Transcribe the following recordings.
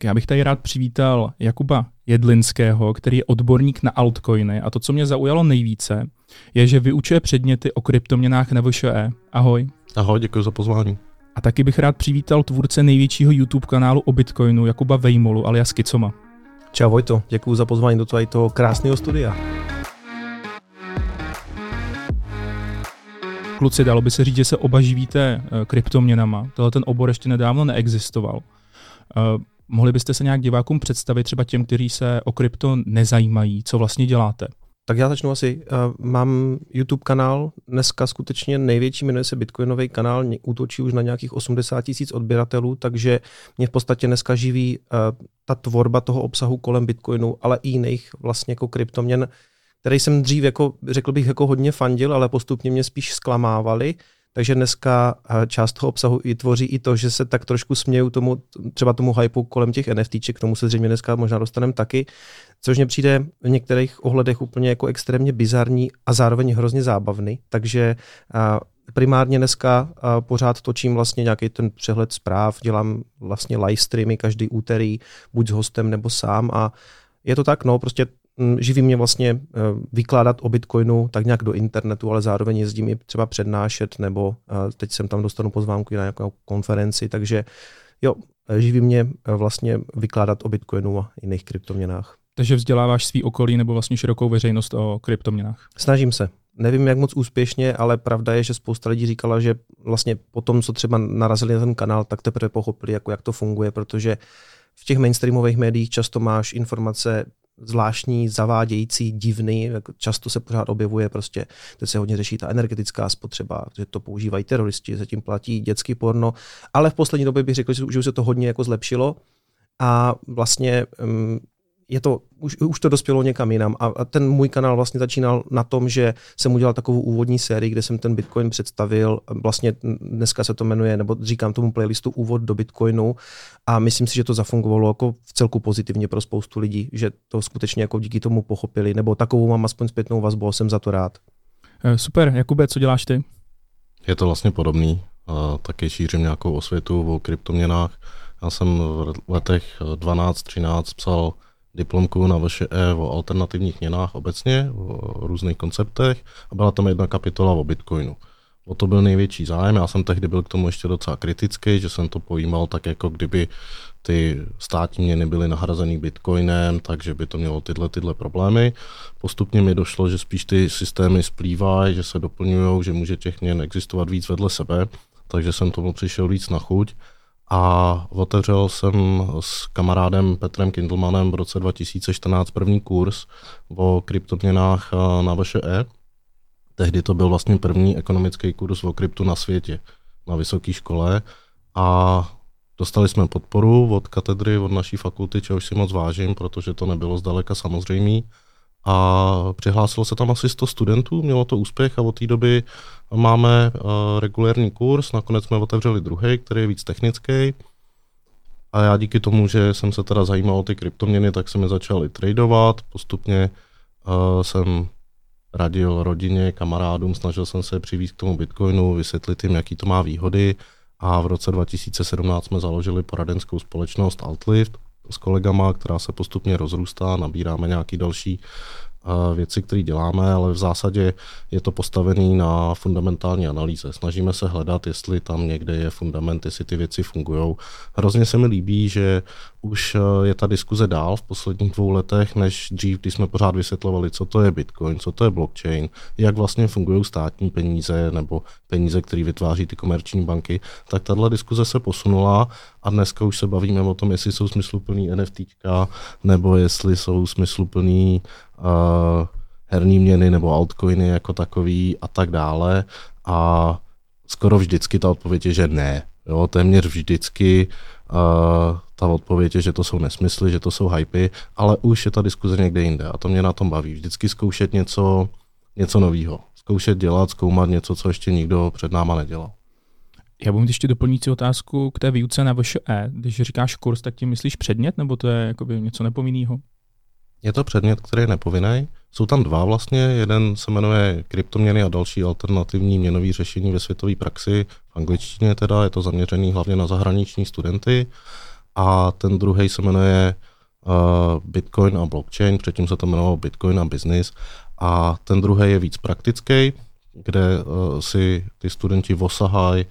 Tak já bych tady rád přivítal Jakuba Jedlinského, který je odborník na altcoiny a to, co mě zaujalo nejvíce, je, že vyučuje předměty o kryptoměnách na VŠE. Ahoj. Ahoj, děkuji za pozvání. A taky bych rád přivítal tvůrce největšího YouTube kanálu o Bitcoinu, Jakuba Vejmolu alias Kicoma. Čau Vojto, děkuji za pozvání do toho krásného studia. Kluci, dalo by se říct, že se oba živíte eh, kryptoměnama. Tohle ten obor ještě nedávno neexistoval. Mohli byste se nějak divákům představit, třeba těm, kteří se o krypto nezajímají, co vlastně děláte? Tak já začnu asi. Uh, mám YouTube kanál, dneska skutečně největší, jmenuje se Bitcoinový kanál, útočí už na nějakých 80 tisíc odběratelů, takže mě v podstatě dneska živí uh, ta tvorba toho obsahu kolem Bitcoinu, ale i jiných vlastně jako kryptoměn, který jsem dřív, jako, řekl bych, jako hodně fandil, ale postupně mě spíš zklamávali. Takže dneska eh, část toho obsahu i tvoří i to, že se tak trošku směju tomu, třeba tomu hypeu kolem těch NFTček, k tomu se zřejmě dneska možná dostaneme taky, což mě přijde v některých ohledech úplně jako extrémně bizarní a zároveň hrozně zábavný. Takže eh, primárně dneska eh, pořád točím vlastně nějaký ten přehled zpráv, dělám vlastně live streamy každý úterý, buď s hostem nebo sám a je to tak, no, prostě živí mě vlastně eh, vykládat o Bitcoinu tak nějak do internetu, ale zároveň jezdím i třeba přednášet, nebo eh, teď jsem tam dostanu pozvánku na nějakou konferenci, takže jo, eh, živí mě vlastně vykládat o Bitcoinu a jiných kryptoměnách. Takže vzděláváš svý okolí nebo vlastně širokou veřejnost o kryptoměnách? Snažím se. Nevím, jak moc úspěšně, ale pravda je, že spousta lidí říkala, že vlastně po tom, co třeba narazili na ten kanál, tak teprve pochopili, jako jak to funguje, protože v těch mainstreamových médiích často máš informace zvláštní, zavádějící, divný, často se pořád objevuje prostě, teď se hodně řeší ta energetická spotřeba, že to používají teroristi, zatím platí dětský porno, ale v poslední době bych řekl, že už se to hodně jako zlepšilo a vlastně um, je to, už, už to dospělo někam jinam. A, a ten můj kanál vlastně začínal na tom, že jsem udělal takovou úvodní sérii, kde jsem ten Bitcoin představil. Vlastně dneska se to jmenuje, nebo říkám tomu playlistu Úvod do Bitcoinu. A myslím si, že to zafungovalo jako v celku pozitivně pro spoustu lidí, že to skutečně jako díky tomu pochopili, nebo takovou mám aspoň zpětnou vazbu a jsem za to rád. Eh, super, Jakube, co děláš ty? Je to vlastně podobný. taky šířím nějakou osvětu o kryptoměnách. Já jsem v letech 12-13 psal diplomku na VŠE o alternativních měnách obecně, o různých konceptech a byla tam jedna kapitola o Bitcoinu. O to byl největší zájem, já jsem tehdy byl k tomu ještě docela kritický, že jsem to pojímal tak, jako kdyby ty státní měny byly nahrazeny bitcoinem, takže by to mělo tyhle, tyhle problémy. Postupně mi došlo, že spíš ty systémy splývají, že se doplňují, že může těch měn existovat víc vedle sebe, takže jsem tomu přišel víc na chuť a otevřel jsem s kamarádem Petrem Kindlemanem v roce 2014 první kurz o kryptoměnách eh, na VŠE. Tehdy to byl vlastně první ekonomický kurz o kryptu na světě na vysoké škole a dostali jsme podporu od katedry, od naší fakulty, čehož si moc vážím, protože to nebylo zdaleka samozřejmé a přihlásilo se tam asi 100 studentů, mělo to úspěch a od té doby máme uh, regulérní kurz, nakonec jsme otevřeli druhý, který je víc technický. A já díky tomu, že jsem se teda zajímal o ty kryptoměny, tak jsem je začal i tradovat. Postupně uh, jsem radil rodině, kamarádům, snažil jsem se přivést k tomu Bitcoinu, vysvětlit jim, jaký to má výhody. A v roce 2017 jsme založili poradenskou společnost Altlift, s kolegama, která se postupně rozrůstá, nabíráme nějaký další věci, které děláme, ale v zásadě je to postavený na fundamentální analýze. Snažíme se hledat, jestli tam někde je fundament, jestli ty věci fungují. Hrozně se mi líbí, že už eh, je ta diskuze dál v posledních dvou letech, než dřív, když jsme pořád vysvětlovali, co to je Bitcoin, co to je blockchain, jak vlastně fungují státní peníze nebo peníze, které vytváří ty komerční banky, tak tahle diskuze se posunula a dneska už se bavíme o tom, jestli jsou smysluplný NFT, nebo jestli jsou smysluplný uh, herní měny nebo altcoiny jako takový a tak dále. A skoro vždycky ta odpověď je, že ne. Jo, téměř vždycky uh, ta odpověď je, že to jsou nesmysly, že to jsou hypy, ale už je ta diskuze někde jinde a to mě na tom baví. Vždycky zkoušet něco, něco nového. Zkoušet dělat, zkoumat něco, co ještě nikdo před náma nedělal. Já budu mít ještě doplňující otázku k té výuce na VŠE. Když říkáš kurz, tak tím myslíš předmět, nebo to je jakoby něco nepovinného? Je to předmět, který je nepovinný. Jsou tam dva vlastně. Jeden se jmenuje kryptoměny a další alternativní měnový řešení ve světové praxi. V angličtině teda je to zaměřený hlavně na zahraniční studenty. a ten druhý se jmenuje uh, Bitcoin a blockchain, předtím se to jmenovalo Bitcoin a business a ten druhý je víc praktický, kde uh, si ty studenti osahají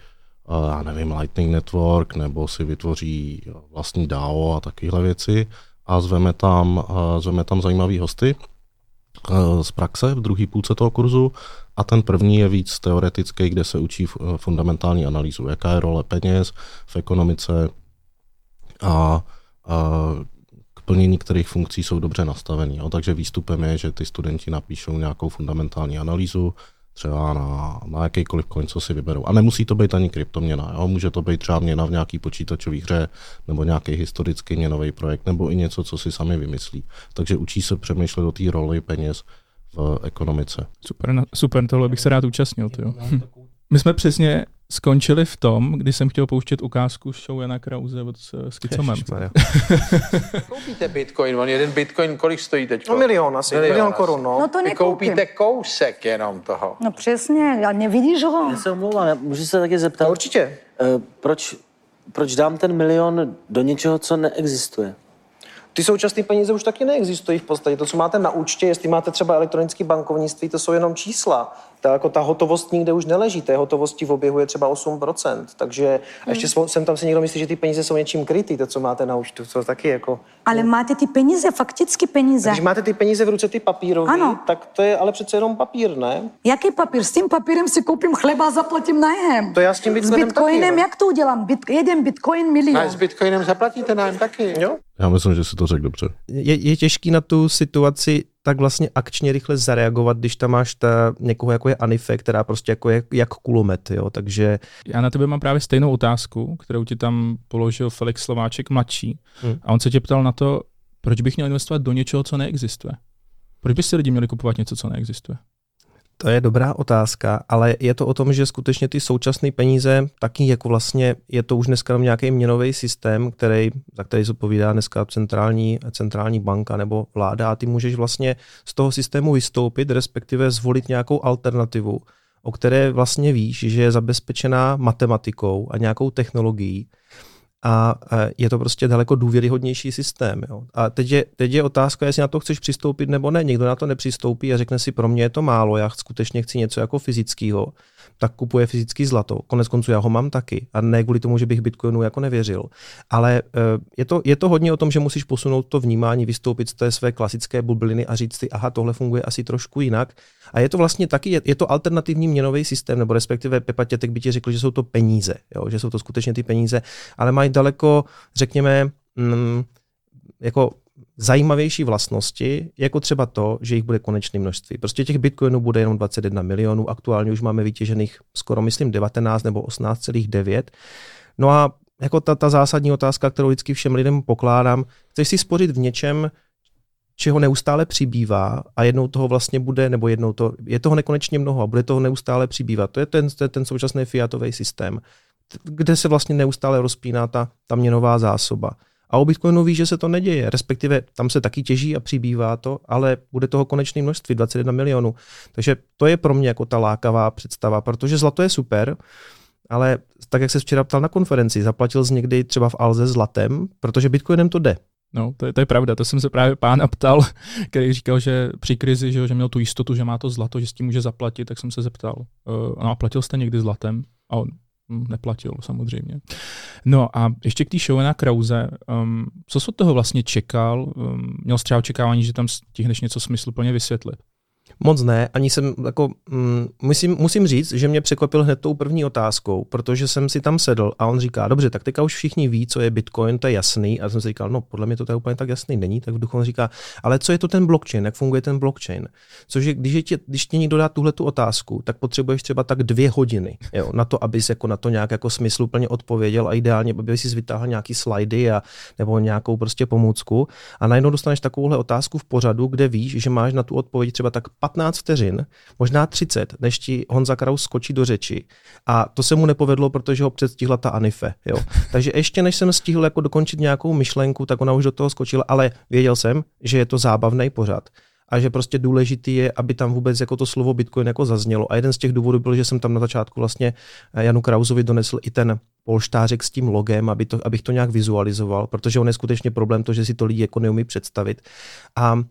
já nevím, Lightning Network, nebo si vytvoří vlastní DAO a takovéhle věci a zveme tam, uh, zveme tam zajímavý hosty z praxe v druhé půlce toho kurzu a ten první je víc teoretický, kde se učí fundamentální analýzu, jaká je role peněz v ekonomice a, a k plnění kterých funkcí jsou dobře nastavený. Jo. Takže výstupem je, že ty studenti napíšou nějakou fundamentální analýzu, třeba na, na jakýkoliv coin, co si vyberou. A nemusí to být ani kryptoměna. Jo? Může to být třeba měna v nějaký počítačové hře, nebo nějaký historický měnový projekt, nebo i něco, co si sami vymyslí. Takže učí se přemýšlet o té roli peněz v ekonomice. Super, super, tohle bych se rád účastnil. Tyjo. My jsme přesně skončili v tom, kdy jsem chtěl pouštět ukázku show Jana Krause od Skicomem. Koupíte bitcoin, on jeden bitcoin kolik stojí teď? No milion asi, milion, milion korun. No. no to Vy koupíte kousek jenom toho. No přesně, a nevidíš ho? Já se omlouvám, můžu se taky zeptat? No, určitě. Uh, proč, proč dám ten milion do něčeho, co neexistuje? Ty současné peníze už taky neexistují v podstatě. To, co máte na účtě, jestli máte třeba elektronické bankovnictví, to jsou jenom čísla. Ta, jako ta hotovost nikde už neleží. Té hotovosti v oběhu je třeba 8%. Takže hmm. ještě jsem tam si někdo myslí, že ty peníze jsou něčím krytý, to, co máte na účtu. To taky jako... Ale máte ty peníze, fakticky peníze. Když máte ty peníze v ruce, ty papírové, ano. tak to je ale přece jenom papír, ne? Jaký papír? S tím papírem si koupím chleba a zaplatím nájem. To já s tím bitcoinem S bitcoinem taky, jak to udělám? Bit, jeden bitcoin milion. A s bitcoinem zaplatíte nájem taky. Jo? Já myslím, že si to řekl dobře. Je, je těžký na tu situaci tak vlastně akčně rychle zareagovat, když tam máš ta, někoho jako je Anife, která prostě jako je jak kulomet, jo, takže... Já na tebe mám právě stejnou otázku, kterou ti tam položil Felix Slováček mladší hmm. a on se tě ptal na to, proč bych měl investovat do něčeho, co neexistuje. Proč by si lidi měli kupovat něco, co neexistuje? To je dobrá otázka, ale je to o tom, že skutečně ty současné peníze, taky jako vlastně je to už dneska nějaký měnový systém, který, za který se povídá dneska centrální, centrální banka nebo vláda. A ty můžeš vlastně z toho systému vystoupit, respektive zvolit nějakou alternativu, o které vlastně víš, že je zabezpečená matematikou a nějakou technologií a je to prostě daleko důvěryhodnější systém. Jo. A teď je, teď je otázka, jestli na to chceš přistoupit nebo ne. Někdo na to nepřistoupí a řekne si, pro mě je to málo, já skutečně chci něco jako fyzického, tak kupuje fyzický zlato. Konec konců já ho mám taky a ne kvůli tomu, že bych Bitcoinu jako nevěřil. Ale eh, je to, je to hodně o tom, že musíš posunout to vnímání, vystoupit z té své klasické bubliny a říct si, aha, tohle funguje asi trošku jinak. A je to vlastně taky, je, je to alternativní měnový systém, nebo respektive Pepa Tětek by ti řekl, že jsou to peníze, jo, že jsou to skutečně ty peníze, ale mají daleko, řekněme, mm, jako zajímavější vlastnosti, jako třeba to, že jich bude konečné množství. Prostě těch bitcoinů bude jenom 21 milionů, aktuálně už máme vytěžených skoro, myslím, 19 nebo 18,9. No a jako ta, ta zásadní otázka, kterou vždycky všem lidem pokládám, chceš si spořit v něčem, čeho neustále přibývá a jednou toho vlastně bude, nebo jednou to, je toho nekonečně mnoho a bude toho neustále přibývat. To je ten, je ten současný fiatový systém, kde se vlastně neustále rozpíná ta, ta měnová zásoba. A o Bitcoinu ví, že se to neděje, respektive tam se taky těží a přibývá to, ale bude toho konečné množství, 21 milionů. Takže to je pro mě jako ta lákavá představa, protože zlato je super, ale tak, jak se včera ptal na konferenci, zaplatil z někdy třeba v Alze zlatem, protože Bitcoinem to jde. No, to je, to je pravda, to jsem se právě pána ptal, který říkal, že při krizi, že, že měl tu jistotu, že má to zlato, že s tím může zaplatit, tak jsem se zeptal, uh, no a platil jste někdy zlatem? A on neplatil samozřejmě. No a ještě k té show na Krause, um, co jsi od toho vlastně čekal? Um, měl jsi třeba očekávání, že tam stihneš něco smysluplně vysvětlit? Moc ne, ani jsem jako, mm, musím, musím říct, že mě překvapil hned tou první otázkou, protože jsem si tam sedl a on říká, dobře, tak teďka už všichni ví, co je Bitcoin, to je jasný. A jsem si říkal, no podle mě to je úplně tak jasný není, tak v duchu on říká, ale co je to ten blockchain, jak funguje ten blockchain? Což je, když, je tě, když tě někdo dá tuhle tu otázku, tak potřebuješ třeba tak dvě hodiny jo, na to, abys jako na to nějak jako smysluplně odpověděl a ideálně, aby si vytáhl nějaký slajdy a, nebo nějakou prostě pomůcku a najednou dostaneš takovouhle otázku v pořadu, kde víš, že máš na tu odpověď třeba tak 15 vteřin, možná 30, než ti Honza Kraus skočí do řeči. A to se mu nepovedlo, protože ho předstihla ta Anife. Jo. Takže ještě než jsem stihl jako dokončit nějakou myšlenku, tak ona už do toho skočila, ale věděl jsem, že je to zábavný pořad. a že prostě důležitý je, aby tam vůbec jako to slovo Bitcoin jako zaznělo. A jeden z těch důvodů byl, že jsem tam na začátku vlastně eh, Janu Krauzovi donesl i ten polštářek s tím logem, aby to, abych to nějak vizualizoval, protože on je skutečně problém to, že si to lidi jako neumí představit. A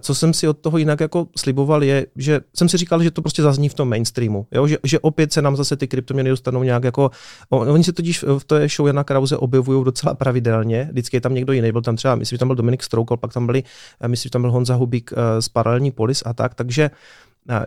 co jsem si od toho jinak jako sliboval je, že jsem si říkal, že to prostě zazní v tom mainstreamu, jo? Že, že opět se nám zase ty kryptoměny dostanou nějak jako, oni se totiž v té show Jana Krause objevují docela pravidelně, vždycky je tam někdo jiný, byl tam třeba, myslím, že tam byl Dominik Stroukal, pak tam byli, myslím, že tam byl Honza Hubík eh, z Paralelní polis a tak, takže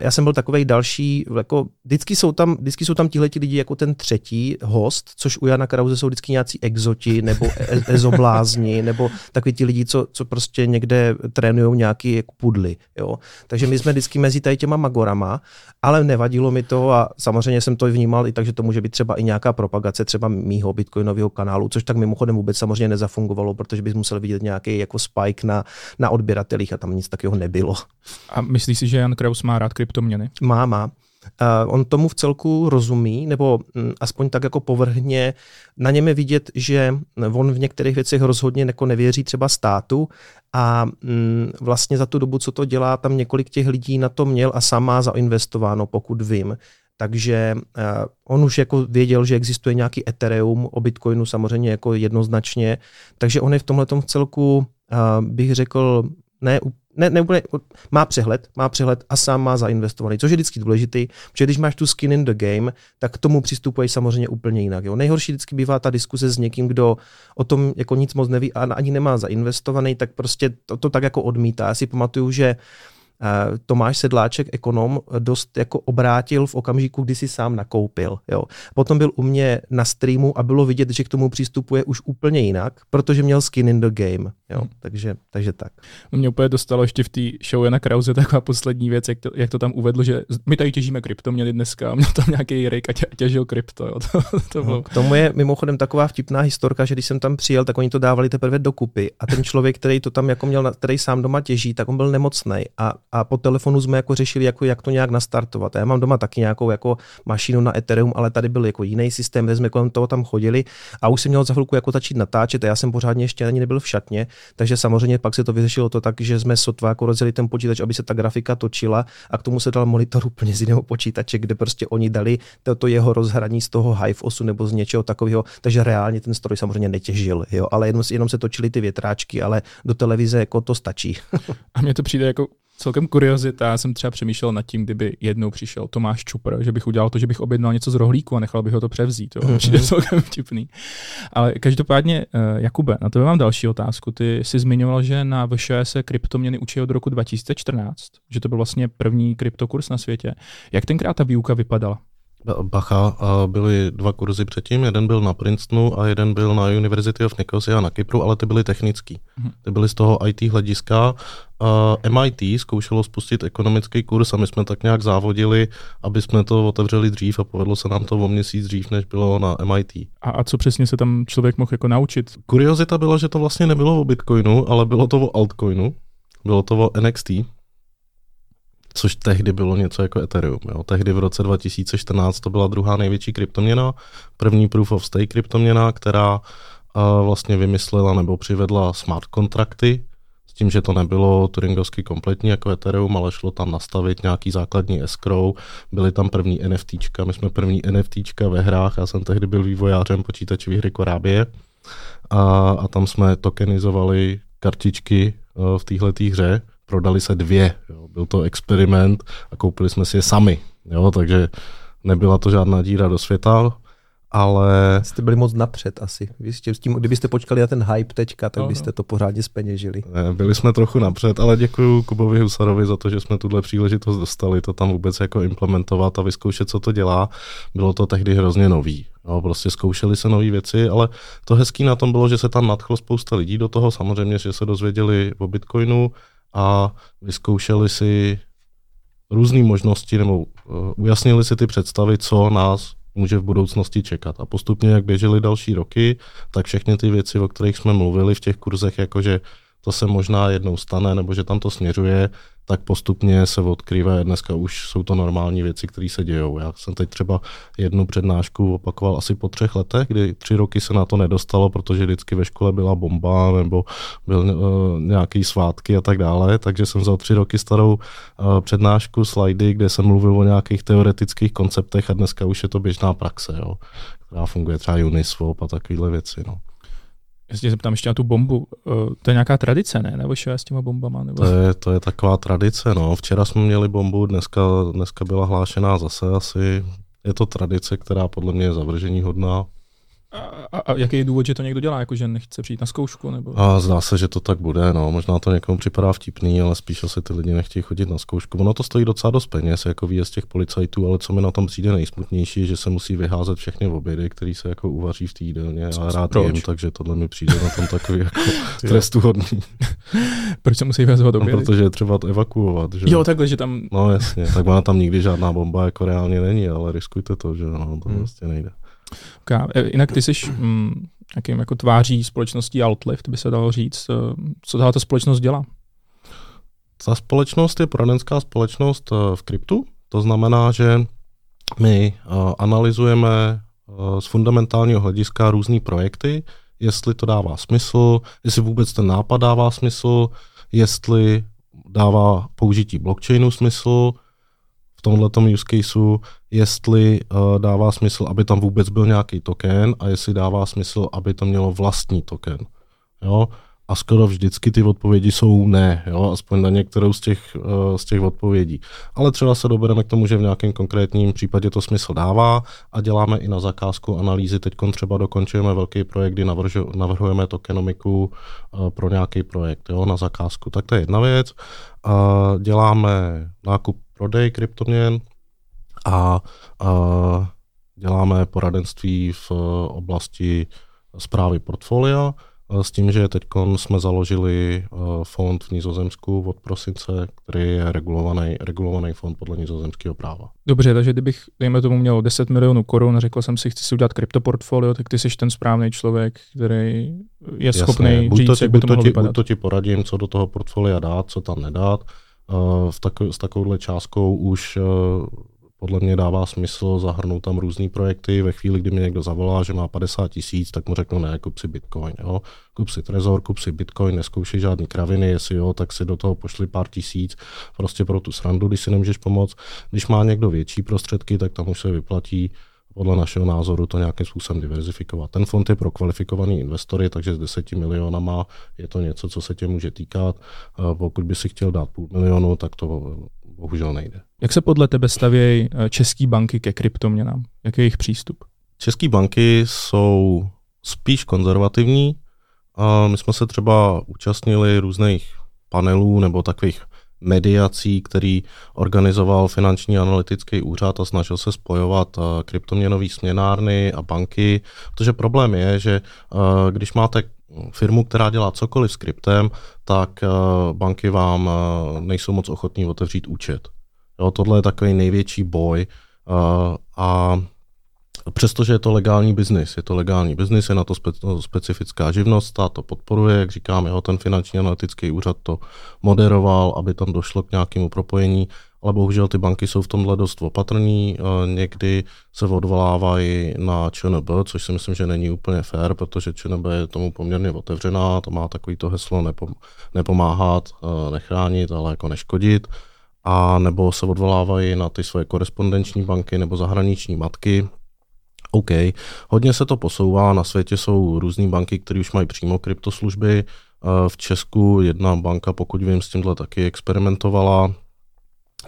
já jsem byl takový další, jako vždycky jsou tam, vždycky jsou tam tihleti lidi jako ten třetí host, což u Jana Krause jsou vždycky nějací exoti nebo e- ezoblázni, nebo takový ti lidi, co, co prostě někde trénují nějaký jako pudly. Jo? Takže my jsme vždycky mezi tady těma magorama, ale nevadilo mi to a samozřejmě jsem to vnímal i tak, že to může být třeba i nějaká propagace třeba mýho bitcoinového kanálu, což tak mimochodem vůbec samozřejmě nezafungovalo, protože bys musel vidět nějaký jako spike na, na odběratelích a tam nic takového nebylo. A myslíš si, že Jan Kraus má rád rád kryptoměny? Má, má. Uh, on tomu v celku rozumí, nebo um, aspoň tak jako povrhně. Na něm je vidět, že on v některých věcech rozhodně jako nevěří třeba státu a um, vlastně za tu dobu, co to dělá, tam několik těch lidí na to měl a sám má zainvestováno, pokud vím. Takže uh, on už jako věděl, že existuje nějaký Ethereum, o Bitcoinu samozřejmě jako jednoznačně, takže on je v tomhle v celku, uh, bych řekl, ne ne, ne úplně, má přehled, má přehled a sám má zainvestovaný, což je vždycky důležitý, protože když máš tu skin in the game, tak k tomu přistupuješ samozřejmě úplně jinak. Jo. Nejhorší vždycky bývá ta diskuse s někým, kdo o tom jako nic moc neví a ani nemá zainvestovaný, tak prostě to, to tak jako odmítá. Já si pamatuju, že Eh, Tomáš Sedláček, ekonom, dost jako obrátil v okamžiku, kdy si sám nakoupil. Jo. Potom byl u mě na streamu a bylo vidět, že k tomu přistupuje už úplně jinak, protože měl skin in the game. Jo. Hmm. Takže, takže tak. Mě úplně dostalo ještě v té show Jana Krause taková poslední věc, jak to, jak to tam uvedl, že my tady těžíme krypto, měli dneska, měl tam nějaký Rick a tě, těžil krypto. Jo. To, to bylo... K tomu je mimochodem taková vtipná historka, že když jsem tam přijel, tak oni to dávali teprve dokupy a ten člověk, který to tam jako měl, který sám doma těží, tak on byl nemocný a a po telefonu jsme jako řešili, jako, jak to nějak nastartovat. Já mám doma taky nějakou jako mašinu na Ethereum, ale tady byl jako jiný systém, kde jsme kolem toho tam chodili a už jsem měl za chvilku jako začít natáčet a já jsem pořádně ještě ani nebyl v šatně, takže samozřejmě pak se to vyřešilo to tak, že jsme sotva jako rozjeli ten počítač, aby se ta grafika točila a k tomu se dal monitor úplně z jiného počítače, kde prostě oni dali to, to jeho rozhraní z toho Hive osu nebo z něčeho takového, takže reálně ten stroj samozřejmě netěžil, jo, ale jenom, jenom se točily ty větráčky, ale do televize jako to stačí. a mně to přijde jako celkem kuriozita. Já jsem třeba přemýšlel nad tím, kdyby jednou přišel Tomáš Čupr, že bych udělal to, že bych objednal něco z rohlíku a nechal bych ho to převzít. To přijde mm-hmm. celkem vtipný. Ale každopádně, uh, Jakube, na to mám další otázku. Ty jsi zmiňoval, že na VŠE se kryptoměny učí od roku 2014, že to byl vlastně první kryptokurs na světě. Jak tenkrát ta výuka vypadala? Bacha, byly dva kurzy předtím, jeden byl na Princetonu a jeden byl na University of Nicosia na Kypru, ale ty byly technický. Mhm. Ty byly z toho IT hlediska. MIT zkoušelo spustit ekonomický kurz a my jsme tak nějak závodili, aby jsme to otevřeli dřív a povedlo se nám to o měsíc dřív, než bylo na MIT. A, a co přesně se tam člověk mohl jako naučit? Kuriozita byla, že to vlastně nebylo o Bitcoinu, ale bylo to o altcoinu. Bylo to o NXT, což tehdy bylo něco jako Ethereum. Jo. Tehdy v roce 2014 to byla druhá největší kryptoměna, první proof of stake kryptoměna, která uh, vlastně vymyslela nebo přivedla smart kontrakty, s tím, že to nebylo turingovsky kompletní jako Ethereum, ale šlo tam nastavit nějaký základní escrow, byly tam první NFTčka, my jsme první NFTčka ve hrách, já jsem tehdy byl vývojářem počítačové hry Korábie a, a tam jsme tokenizovali kartičky uh, v téhle hře, prodali se dvě. Jo. Byl to experiment a koupili jsme si je sami. Jo, takže nebyla to žádná díra do světa, ale... Jste byli moc napřed asi. Vy jste s tím, kdybyste počkali na ten hype teďka, tak no, byste no. to pořádně speněžili. Ne, byli jsme trochu napřed, ale děkuji Kubovi Husarovi za to, že jsme tuhle příležitost dostali, to tam vůbec jako implementovat a vyzkoušet, co to dělá. Bylo to tehdy hrozně nový. No, prostě zkoušeli se nové věci, ale to hezký na tom bylo, že se tam nadchlo spousta lidí do toho, samozřejmě, že se dozvěděli o Bitcoinu, a vyzkoušeli si různé možnosti nebo uh, ujasnili si ty představy, co nás může v budoucnosti čekat. A postupně, jak běžely další roky, tak všechny ty věci, o kterých jsme mluvili v těch kurzech, jakože to se možná jednou stane, nebo že tam to směřuje, tak postupně se odkryve. Dneska už jsou to normální věci, které se dějou. Já jsem teď třeba jednu přednášku opakoval asi po třech letech, kdy tři roky se na to nedostalo, protože vždycky ve škole byla bomba nebo byl uh, nějaký svátky a tak dále, takže jsem vzal tři roky starou uh, přednášku, slajdy, kde jsem mluvil o nějakých teoretických konceptech a dneska už je to běžná praxe, jo, která funguje třeba Uniswap a takovéhle věci. No. Já se zeptám ještě na tu bombu. Eh, to je nějaká tradice, ne? Nebo s těma bombama? Nebo... To, je, to je taková tradice, no. Včera jsme měli bombu, dneska, dneska byla hlášená zase asi. Je to tradice, která podle mě je zavržení hodná. A, a jaký je důvod, že to někdo dělá, jako že nechce přijít na zkoušku? Nebo... A zdá se, že to tak bude, no. Možná to někomu připadá vtipný, ale spíš asi ty lidi nechtějí chodit na zkoušku. Ono to stojí docela dost peněz, jako výjezd těch policajtů, ale co mi na tom přijde nejsmutnější, že se musí vyházet všechny obědy, které se jako uvaří v té jídelně a rád Proč? jim, takže tohle mi přijde na tom takový jako trestuhodný. Proč se musí vyhazovat obědy? No, protože je třeba to evakuovat. Že? Jo, takhle, že tam... No jasně, tak ona tam nikdy žádná bomba jako reálně není, ale riskujte to, že no, to hmm. vlastně nejde. E, jinak ty jsi mm, jakým jako tváří společností Outlift, by se dalo říct. E, co tato společnost dělá? Ta společnost je poradenská společnost e, v kryptu. To znamená, že my analyzujeme z fundamentálního hlediska různé projekty, jestli to dává smysl, jestli vůbec ten nápad dává smysl, jestli dává použití blockchainu smysl, v tomto use caseu, jestli uh, dává smysl, aby tam vůbec byl nějaký token a jestli dává smysl, aby to mělo vlastní token. Jo? A skoro vždycky ty odpovědi jsou ne, jo? aspoň na některou z těch, uh, z těch odpovědí. Ale třeba se dobereme k tomu, že v nějakém konkrétním případě to smysl dává a děláme i na zakázku analýzy. Teď třeba dokončujeme velký projekt, kdy navrhujeme tokenomiku uh, pro nějaký projekt jo? na zakázku. Tak to je jedna věc. Uh, děláme nákup prodej kryptoměn a, a děláme poradenství v oblasti zprávy portfolia s tím, že teď jsme založili fond v Nizozemsku od prosince, který je regulovaný, regulovaný fond podle nizozemského práva. Dobře, takže kdybych, dejme tomu, měl 10 milionů korun a řekl jsem si, chci si udělat kryptoportfolio, tak ty jsi ten správný člověk, který je schopný buď to, říct, jak by to, to ti, buď to ti poradím, co do toho portfolia dát, co tam nedát, v tako, s takovouhle částkou už eh, podle mě dává smysl zahrnout tam různé projekty. Ve chvíli, kdy mi někdo zavolá, že má 50 tisíc, tak mu řeknu ne, kup si Bitcoin. Jo. Kup si Trezor, kup si Bitcoin, neskoušej žádný kraviny, jestli jo, tak si do toho pošli pár tisíc, prostě pro tu srandu, když si nemůžeš pomoct. Když má někdo větší prostředky, tak tam už se vyplatí podle našeho názoru to nějakým způsobem diverzifikovat. Ten fond je pro kvalifikovaný investory, takže s 10 milionama je to něco, co se tě může týkat. Pokud by si chtěl dát půl milionu, tak to bohužel nejde. Jak se podle tebe stavějí eh, české banky ke kryptoměnám? Jaký je jejich přístup? České banky jsou spíš konzervativní. My jsme se třeba účastnili různých panelů nebo takových mediací, který organizoval finanční analytický úřad a snažil se spojovat uh, kryptoměnové směnárny a banky, protože problém je, že uh, když máte firmu, která dělá cokoliv s kryptem, tak uh, banky vám nejsou moc ochotní otevřít účet. Jo, tohle je takový největší boj a Přestože je to legální biznis, je to legální biznis, je na to spe- specifická živnost, stát to podporuje, jak říkám, jeho ten finanční analytický úřad to moderoval, aby tam došlo k nějakému propojení, ale bohužel ty banky jsou v tomhle dost opatrní, někdy se odvolávají na ČNB, což si myslím, že není úplně fér, protože ČNB je tomu poměrně otevřená, to má takový to heslo nepom- nepomáhat, nechránit, ale jako neškodit. A nebo se odvolávají na ty svoje korespondenční banky nebo zahraniční matky, OK, hodně se to posouvá, na světě jsou různé banky, které už mají přímo kryptoslužby, eh, v Česku jedna banka, pokud vím, s tímhle taky experimentovala.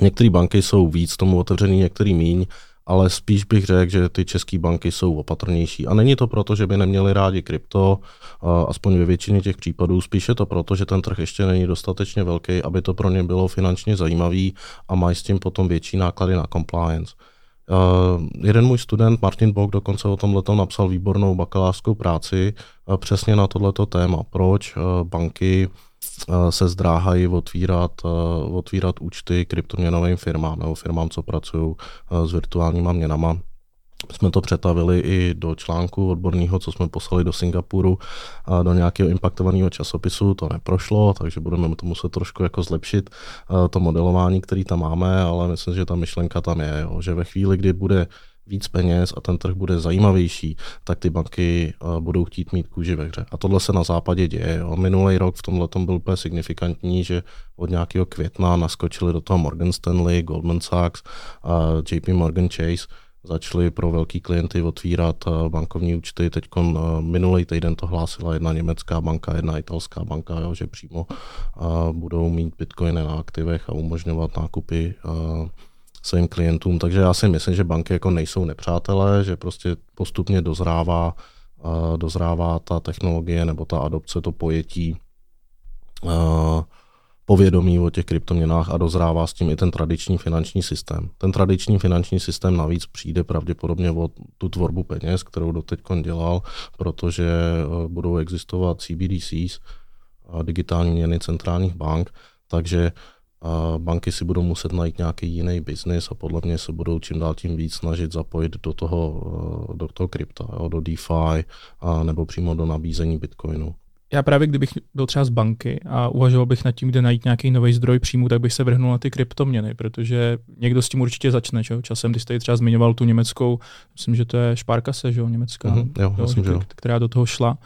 Některé banky jsou víc tomu otevřený, některý míň, ale spíš bych řekl, že ty české banky jsou opatrnější. A není to proto, že by neměli rádi krypto, eh, aspoň ve většině těch případů, spíše to proto, že ten trh ještě není dostatečně velký, aby to pro ně bylo finančně zajímavý a mají s tím potom větší náklady na compliance. Uh, jeden můj student, Martin Bok, dokonce o tomhle napsal výbornou bakalářskou práci uh, přesně na tohleto téma. Proč uh, banky se zdráhají otvírat, otvírat účty kryptoměnovým firmám nebo firmám, co pracují s virtuálníma měnama. Jsme to přetavili i do článku odborného, co jsme poslali do Singapuru a do nějakého impaktovaného časopisu. To neprošlo, takže budeme to muset trošku jako zlepšit, to modelování, který tam máme, ale myslím, že ta myšlenka tam je, jo, že ve chvíli, kdy bude víc peněz a ten trh bude zajímavější, tak ty banky budou chtít mít kůži ve hře. A tohle se na západě děje. Jo. Minulý rok v tomhle byl úplně signifikantní, že od nějakého května naskočili do toho Morgan Stanley, Goldman Sachs, JP Morgan Chase, začali pro velký klienty otvírat eh, bankovní účty. Teď eh, minulý týden to hlásila jedna německá banka, jedna italská banka, jo, že přímo eh, budou mít bitcoiny na aktivech a umožňovat nákupy svým klientům. Takže já si myslím, že banky jako nejsou nepřátelé, že prostě postupně dozrává, dozrává ta technologie nebo ta adopce, to pojetí povědomí o těch kryptoměnách a dozrává s tím i ten tradiční finanční systém. Ten tradiční finanční systém navíc přijde pravděpodobně o tu tvorbu peněz, kterou doteď dělal, protože eh, budou existovat CBDCs, digitální měny centrálních bank, takže banky si budou muset najít nějaký jiný biznis a podle mě se budou čím dál tím víc snažit zapojit do toho, eh, do toho krypta, do DeFi a nebo přímo do nabízení Bitcoinu já právě kdybych byl třeba z banky a uvažoval bych nad tím, kde najít nějaký nový zdroj příjmu, tak bych se vrhnul na ty kryptoměny, protože někdo s tím určitě začne. Čo? Časem, když jste třeba zmiňoval tu německou, myslím, že to je Špárkase, že jo, německá, mm-hmm, jo, jo, myslím, že jo. která do toho šla.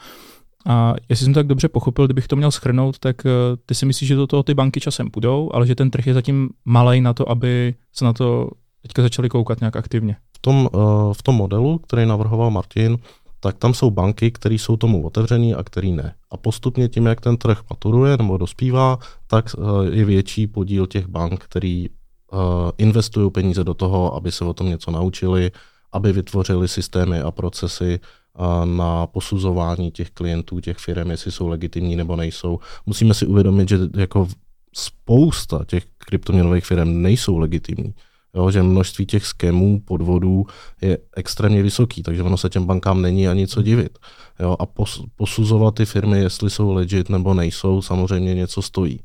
A jestli jsem to tak dobře pochopil, kdybych to měl schrnout, tak uh, ty si myslíš, že do toho ty banky časem půjdou, ale že ten trh je zatím malý na to, aby se na to teďka začali koukat nějak aktivně. V tom, uh, v tom modelu, který navrhoval Martin, tak tam jsou banky, které jsou tomu otevřený a který ne. A postupně tím, jak ten trh maturuje nebo dospívá, tak eh, je větší podíl těch bank, který eh, investují peníze do toho, aby se o tom něco naučili, aby vytvořili systémy a procesy eh, na posuzování těch klientů, těch firm, jestli jsou legitimní nebo nejsou. Musíme si uvědomit, že jako spousta těch kryptoměnových firm nejsou legitimní jo, že množství těch skemů, podvodů je extrémně vysoký, takže ono se těm bankám není ani co divit. Jo, a pos, posuzovat ty firmy, jestli jsou legit nebo nejsou, samozřejmě něco stojí.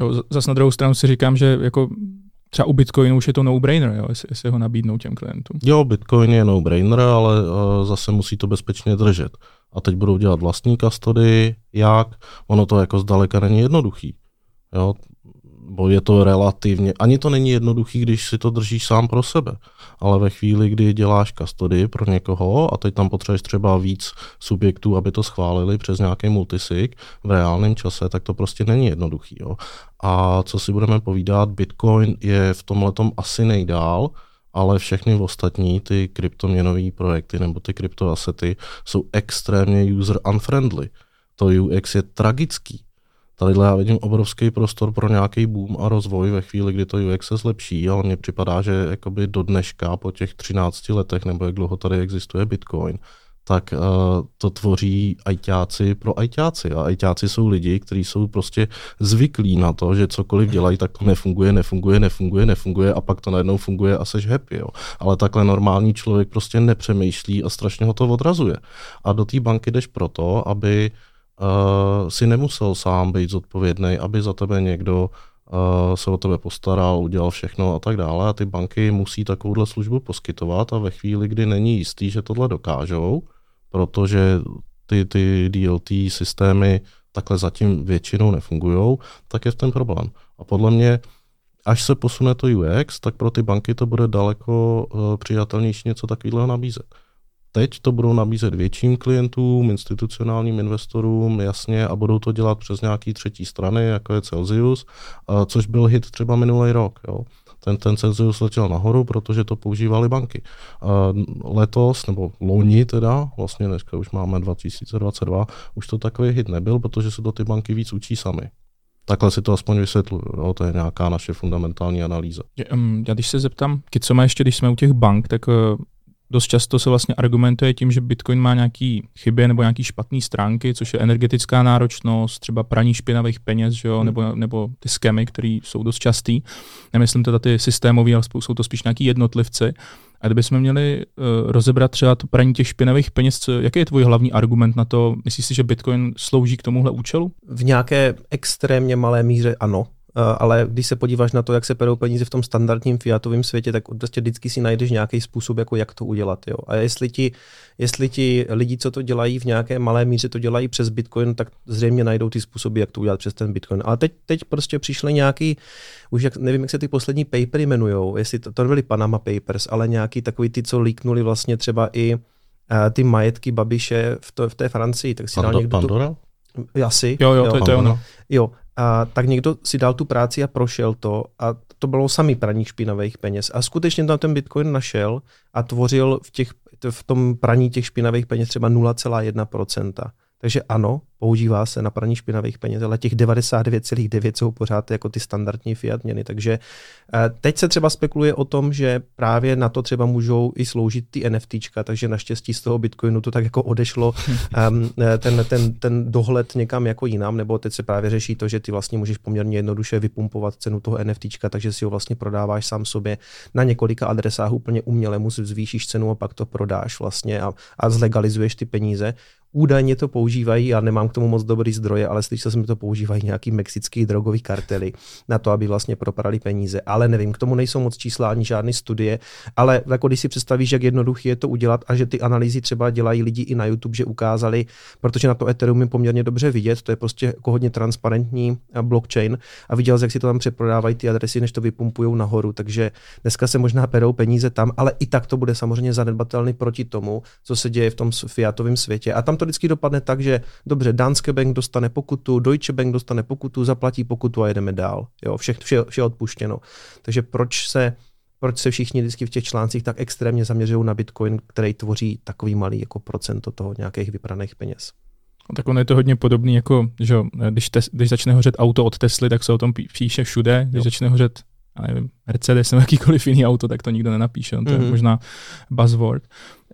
Jo, zase na druhou stranu si říkám, že jako třeba u Bitcoinu už je to no-brainer, jo, jestli, jestli ho nabídnou těm klientům. Jo, Bitcoin je no-brainer, ale uh, zase musí to bezpečně držet. A teď budou dělat vlastní kastody, jak, ono to jako zdaleka není jednoduchý. Jo, bo je to relativně, ani to není jednoduchý, když si to držíš sám pro sebe, ale ve chvíli, kdy děláš kastody pro někoho a teď tam potřebuješ třeba víc subjektů, aby to schválili přes nějaký multisig v reálném čase, tak to prostě není jednoduchý. Jo. A co si budeme povídat, Bitcoin je v tomhle asi nejdál, ale všechny ostatní ty kryptoměnové projekty nebo ty kryptoasety jsou extrémně user unfriendly. To UX je tragický. Tady já vidím obrovský prostor pro nějaký boom a rozvoj ve chvíli, kdy to UX se zlepší, ale mně připadá, že jakoby do dneška, po těch 13 letech, nebo jak dlouho tady existuje Bitcoin, tak uh, to tvoří ajťáci pro ajťáci. A ajťáci jsou lidi, kteří jsou prostě zvyklí na to, že cokoliv dělají, tak to nefunguje, nefunguje, nefunguje, nefunguje a pak to najednou funguje a seš happy. Jo. Ale takhle normální člověk prostě nepřemýšlí a strašně ho to odrazuje. A do té banky jdeš proto, aby si nemusel sám být zodpovědný, aby za tebe někdo uh, se o tebe postaral, udělal všechno a tak dále. A ty banky musí takovouhle službu poskytovat a ve chvíli, kdy není jistý, že tohle dokážou, protože ty, ty DLT systémy takhle zatím většinou nefungují, tak je v ten problém. A podle mě, až se posune to UX, tak pro ty banky to bude daleko uh, přijatelnější něco takového nabízet. Teď to budou nabízet větším klientům, institucionálním investorům, jasně, a budou to dělat přes nějaký třetí strany, jako je Celsius, což byl hit třeba minulý rok. Jo. Ten, ten Celsius letěl nahoru, protože to používali banky. Letos, nebo loni teda, vlastně dneska už máme 2022, už to takový hit nebyl, protože se to ty banky víc učí sami. Takhle si to aspoň vysvětluju, jo? to je nějaká naše fundamentální analýza. Já když se zeptám, co má ještě, když jsme u těch bank, tak eh, dost často se vlastně argumentuje tím, že Bitcoin má nějaký chyby nebo nějaký špatné stránky, což je energetická náročnost, třeba praní špinavých peněz, že jo, hmm. nebo, nebo ty skemy, které jsou dost častý. Nemyslím teda ty systémové, ale jsou to spíš nějaký jednotlivci. A kdybychom měli uh, rozebrat třeba to praní těch špinavých peněz, co, jaký je tvůj hlavní argument na to? Myslíš si, že Bitcoin slouží k tomuhle účelu? V nějaké extrémně malé míře ano. Ale když se podíváš na to, jak se perou peníze v tom standardním fiatovém světě, tak prostě vždycky si najdeš nějaký způsob, jako jak to udělat. Jo. A jestli ti, jestli ti lidi, co to dělají v nějaké malé míře, to dělají přes Bitcoin, tak zřejmě najdou ty způsoby, jak to udělat přes ten Bitcoin. Ale teď, teď prostě přišly nějaký, už jak, nevím, jak se ty poslední papery jmenují, jestli to, to nebyly Panama Papers, ale nějaký takový ty, co líknuli vlastně třeba i uh, ty majetky Babiše v, to, v té Francii, tak si dal někdo Pandora? Tu, asi. Jo, jo, jo. to, to je ono. Jo, a tak někdo si dal tu práci a prošel to a to bylo samý praní špinavých peněz. A skutečně tam ten Bitcoin našel a tvořil v, těch, v tom praní těch špinavých peněz třeba 0,1%. Takže ano, používá se na praní špinavých peněz, ale těch 99,9 jsou pořád jako ty standardní fiat měny. Takže eh, teď se třeba spekuluje o tom, že právě na to třeba můžou i sloužit ty NFTčka, takže naštěstí z toho Bitcoinu to tak jako odešlo um, ten, ten, ten dohled někam jako jinam, nebo teď se právě řeší to, že ty vlastně můžeš poměrně jednoduše vypumpovat cenu toho NFTčka, takže si ho vlastně prodáváš sám sobě na několika adresách úplně uměle, mu zvýšíš cenu a pak to prodáš vlastně a, a zlegalizuješ ty peníze. Údajně to používají, já nemám k tomu moc dobrý zdroje, ale slyšel jsem, že to používají nějaký mexický drogový kartely na to, aby vlastně propadali peníze. Ale nevím, k tomu nejsou moc čísla ani žádné studie, ale jako když si představíš, jak jednoduché je to udělat a že ty analýzy třeba dělají lidi i na YouTube, že ukázali, protože na to Ethereum je poměrně dobře vidět, to je prostě jako hodně transparentní blockchain a viděl, jak si to tam přeprodávají ty adresy, než to vypumpují nahoru. Takže dneska se možná perou peníze tam, ale i tak to bude samozřejmě zanedbatelný proti tomu, co se děje v tom fiatovém světě. A tam to vždycky dopadne tak, že dobře, Danske Bank dostane pokutu, Deutsche Bank dostane pokutu, zaplatí pokutu a jedeme dál. Jo, vše, vše, vše odpuštěno. Takže proč se proč se všichni vždycky v těch článcích tak extrémně zaměřují na Bitcoin, který tvoří takový malý jako procento toho nějakých vybraných peněz. No, tak ono je to hodně podobný, jako že když, te, když začne hořet auto od Tesly, tak se o tom píše všude. Když jo. začne hořet já nevím, Mercedes nebo jakýkoliv jiný auto, tak to nikdo nenapíše. No, to mm-hmm. je mhm. možná buzzword.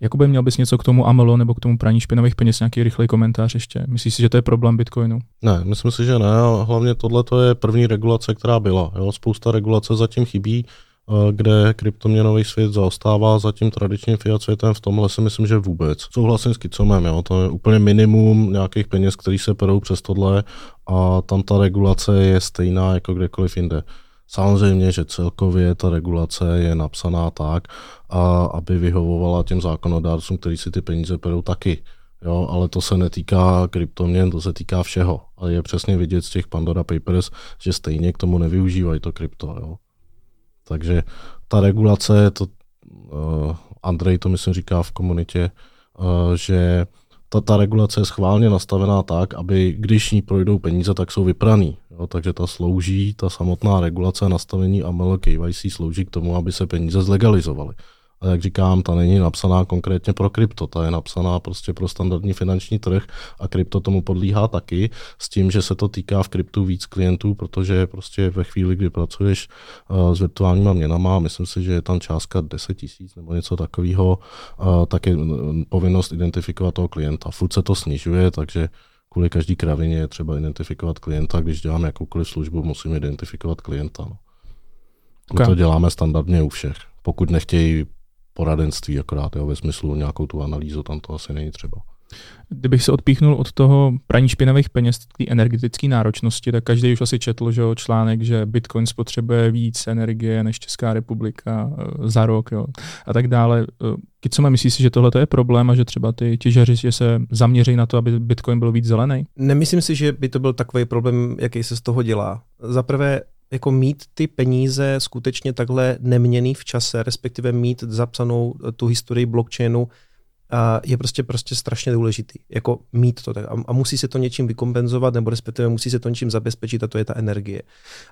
Jakoby měl bys něco k tomu AMLO nebo k tomu praní špinavých peněz, nějaký rychlej komentář ještě? Myslíš si, že to je problém Bitcoinu? Ne, myslím si, že ne. Hlavně tohle je první regulace, která byla. Jo? Spousta regulace zatím chybí, eh, kde kryptoměnový svět zaostává za tím tradičním fiat světem. V tomhle si myslím, že vůbec. Souhlasím s Kicomem, jo? to je úplně minimum nějakých peněz, které se perou přes tohle a tam ta regulace je stejná jako kdekoliv jinde. Samozřejmě, že celkově ta regulace je napsaná tak, a aby vyhovovala těm zákonodárcům, kteří si ty peníze perou taky. Jo, ale to se netýká kryptoměn, to se týká všeho. A je přesně vidět z těch Pandora Papers, že stejně k tomu nevyužívají to krypto. Jo. Takže ta regulace, to uh, Andrej to myslím říká v komunitě, uh, že ta, ta regulace je schválně nastavená tak, aby když ní projdou peníze, tak jsou vypraný. Jo, takže ta slouží, ta samotná regulace a nastavení AML KYC slouží k tomu, aby se peníze zlegalizovaly. A jak říkám, ta není napsaná konkrétně pro krypto, ta je napsaná prostě pro standardní finanční trh a krypto tomu podlíhá taky, s tím, že se to týká v kryptu víc klientů, protože prostě ve chvíli, kdy pracuješ uh, s virtuálníma měnama, myslím si, že je tam částka 10 tisíc nebo něco takového, uh, tak je povinnost identifikovat toho klienta. Furt se to snižuje, takže kvůli každý kravině je třeba identifikovat klienta. Když děláme jakoukoliv službu, musíme identifikovat klienta. No. Okay. My to děláme standardně u všech. Pokud nechtějí poradenství akorát, jo, ve smyslu nějakou tu analýzu, tam to asi není třeba. Kdybych se odpíchnul od toho praní špinavých peněz, té energetické náročnosti, tak každý už asi četl že jo, článek, že Bitcoin spotřebuje víc energie než Česká republika eh, za rok jo, a tak dále. Eh, co myslíš si, že tohle je problém a že třeba ty těžaři že se zaměří na to, aby Bitcoin byl víc zelený? Nemyslím si, že by to byl takový problém, jaký se z toho dělá. Za prvé, jako mít ty peníze skutečně takhle neměný v čase, respektive mít zapsanou tu historii blockchainu je prostě prostě strašně důležitý. Jako mít to tak. A, musí se to něčím vykompenzovat, nebo respektive musí se to něčím zabezpečit, a to je ta energie.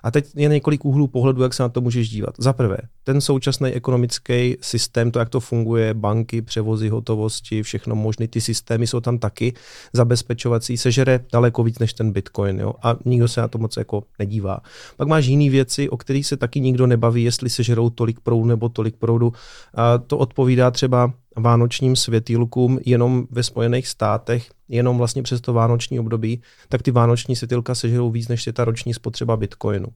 A teď je několik úhlů pohledu, jak se na to můžeš dívat. Za prvé, ten současný ekonomický systém, to, jak to funguje, banky, převozy hotovosti, všechno možné, ty systémy jsou tam taky zabezpečovací, sežere daleko víc než ten Bitcoin. Jo? A nikdo se na to moc jako nedívá. Pak máš jiné věci, o kterých se taky nikdo nebaví, jestli sežerou tolik proudu nebo tolik proudu. A to odpovídá třeba vánočním světýlkům jenom ve Spojených státech, jenom vlastně přes to vánoční období, tak ty vánoční světýlka sežerou víc než je ta roční spotřeba bitcoinu.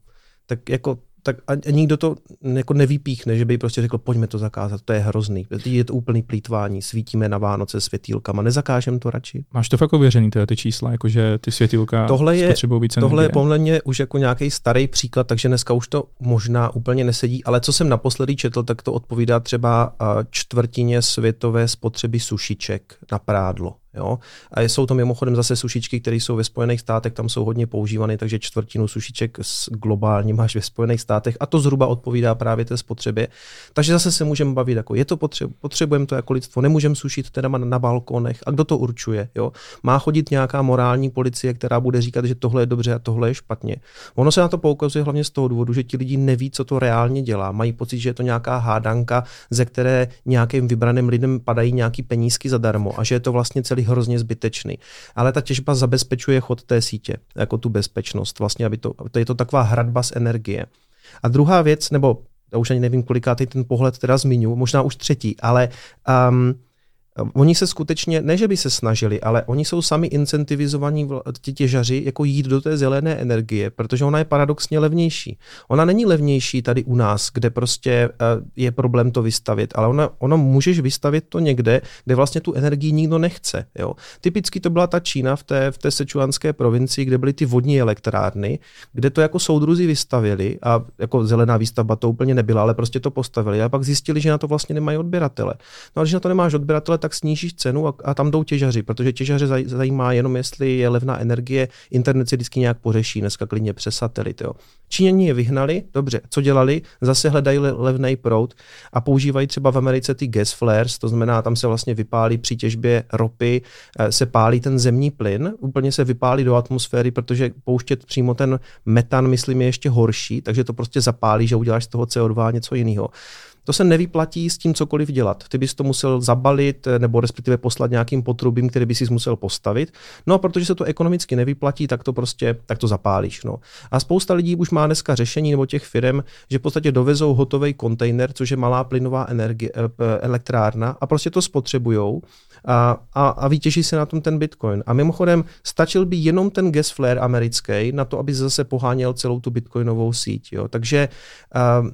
Tak jako tak a, a nikdo to jako nevypíchne, že by prostě řekl, pojďme to zakázat, to je hrozný. Je to úplný plítvání, svítíme na Vánoce světýlkama, nezakážem to radši. Máš to fakt ověřený, ty, ty čísla, jakože ty světýlka tohle je, více Tohle je podle mě už jako nějaký starý příklad, takže dneska už to možná úplně nesedí, ale co jsem naposledy četl, tak to odpovídá třeba čtvrtině světové spotřeby sušiček na prádlo. Jo? A jsou to mimochodem zase sušičky, které jsou ve Spojených státech, tam jsou hodně používané, takže čtvrtinu sušiček globálně máš ve Spojených státech a to zhruba odpovídá právě té spotřebě. Takže zase se můžeme bavit, jako je to potřeba, potřebujeme to jako lidstvo, nemůžeme sušit teda na balkonech. A kdo to určuje? Jo? Má chodit nějaká morální policie, která bude říkat, že tohle je dobře a tohle je špatně. Ono se na to poukazuje hlavně z toho důvodu, že ti lidi neví, co to reálně dělá. Mají pocit, že je to nějaká hádanka, ze které nějakým vybraným lidem padají nějaký penízky zadarmo a že je to vlastně celý hrozně zbytečný. Ale ta těžba zabezpečuje chod té sítě, jako tu bezpečnost, vlastně, aby to, to je to taková hradba z energie. A druhá věc, nebo já už ani nevím, kolikátý ten pohled teda zmiňu, možná už třetí, ale um, Oni se skutečně, ne že by se snažili, ale oni jsou sami incentivizovaní ti těžaři jako jít do té zelené energie, protože ona je paradoxně levnější. Ona není levnější tady u nás, kde prostě eh, je problém to vystavit, ale ona, ono můžeš vystavit to někde, kde vlastně tu energii nikdo nechce. Jo. Typicky to byla ta Čína v té, v té sečuanské provincii, kde byly ty vodní elektrárny, kde to jako soudruzi vystavili a jako zelená výstavba to úplně nebyla, ale prostě to postavili a pak zjistili, že na to vlastně nemají odběratele. No a když na to nemáš odběratele, tak snížíš cenu a, a tam jdou těžaři, protože těžaře zaj, zajímá jenom, jestli je levná energie, internet si vždycky nějak pořeší, dneska klidně přes satelit. Jo. Číňani je vyhnali, dobře, co dělali? Zase hledají le, levný proud a používají třeba v Americe ty gas flares, to znamená, tam se vlastně vypálí při těžbě ropy, eh, se pálí ten zemní plyn, úplně se vypálí do atmosféry, protože pouštět přímo ten metan, myslím, je ještě horší, takže to prostě zapálí, že uděláš z toho CO2 něco jiného. To se nevyplatí s tím cokoliv dělat. Ty bys to musel zabalit eh, nebo respektive poslat nějakým potrubím, který bys si musel postavit. No a protože se to ekonomicky nevyplatí, tak to prostě tak to zapálíš. No. A spousta lidí už má dneska řešení nebo těch firm, že v podstatě dovezou hotový kontejner, což je malá plynová energie, eh, elektrárna a prostě to spotřebujou a, a, a vytěží se na tom ten bitcoin. A mimochodem stačil by jenom ten gas flare americký na to, aby zase poháněl celou tu bitcoinovou síť. Jo. Takže uh,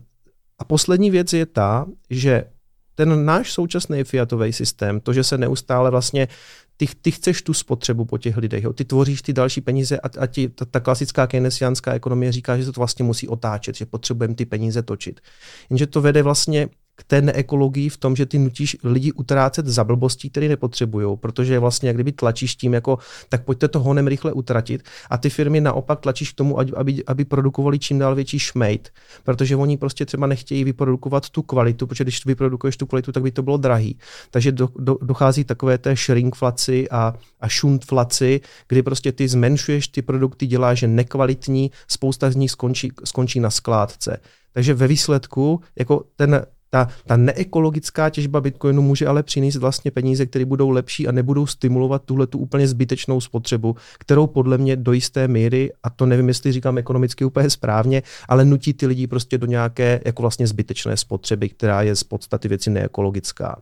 a poslední věc je ta, že ten náš současný fiatový systém, to, že se neustále vlastně ty, ty chceš tu spotřebu po těch lidech, jo. ty tvoříš ty další peníze a, a ti, ta, ta klasická keynesiánská ekonomie říká, že se to vlastně musí otáčet, že potřebujeme ty peníze točit. Jenže to vede vlastně k té neekologii v tom, že ty nutíš lidi utrácet za blbostí, které nepotřebují, protože vlastně jak kdyby tlačíš tím, jako tak pojďte to honem rychle utratit a ty firmy naopak tlačíš k tomu, aby, aby produkovali čím dál větší šmejt, protože oni prostě třeba nechtějí vyprodukovat tu kvalitu, protože když vyprodukuješ tu kvalitu, tak by to bylo drahý. Takže do, do, dochází takové té shrinkflaci a, a šuntflaci, kdy prostě ty zmenšuješ ty produkty, děláš je nekvalitní, spousta z nich skončí, skončí na skládce. Takže ve výsledku jako ten ta, ta neekologická těžba bitcoinu může ale přinést vlastně peníze, které budou lepší a nebudou stimulovat tuhle tu úplně zbytečnou spotřebu, kterou podle mě do jisté míry, a to nevím, jestli říkám ekonomicky úplně správně, ale nutí ty lidi prostě do nějaké jako vlastně zbytečné spotřeby, která je z podstaty věci neekologická.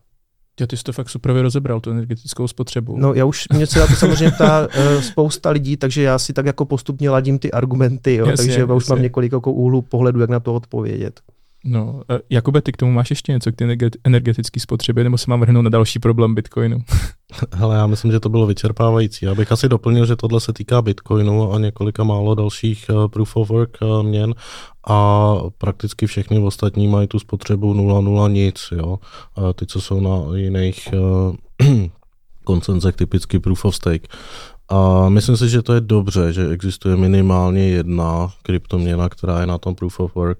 Já ty jsi to fakt super rozebral, tu energetickou spotřebu. No já už, mě se na to samozřejmě ptá uh, spousta lidí, takže já si tak jako postupně ladím ty argumenty, jo, jasně, takže já už jasně. mám několik jako úhlů pohledu, jak na to odpovědět. No, Jakube, ty k tomu máš ještě něco k té energetické spotřebě, nebo se mám vrhnout na další problém Bitcoinu? Hele, já myslím, že to bylo vyčerpávající. Já bych asi doplnil, že tohle se týká Bitcoinu a několika málo dalších uh, proof of work uh, měn a prakticky všechny ostatní mají tu spotřebu 0,0 nic. Jo? Uh, ty, co jsou na jiných koncenzech, typicky proof of stake. A myslím si, že to je dobře, že existuje minimálně jedna kryptoměna, která je na tom proof of work.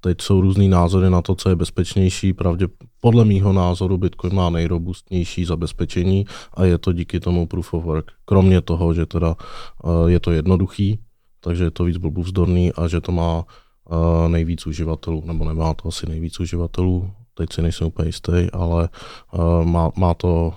Teď jsou různý názory na to, co je bezpečnější. Pravdě, podle mýho názoru Bitcoin má nejrobustnější zabezpečení a je to díky tomu proof of work. Kromě toho, že teda je to jednoduchý, takže je to víc blbůvzdorný a že to má nejvíc uživatelů, nebo nemá to asi nejvíc uživatelů, teď si nejsem úplně jistý, ale má, má to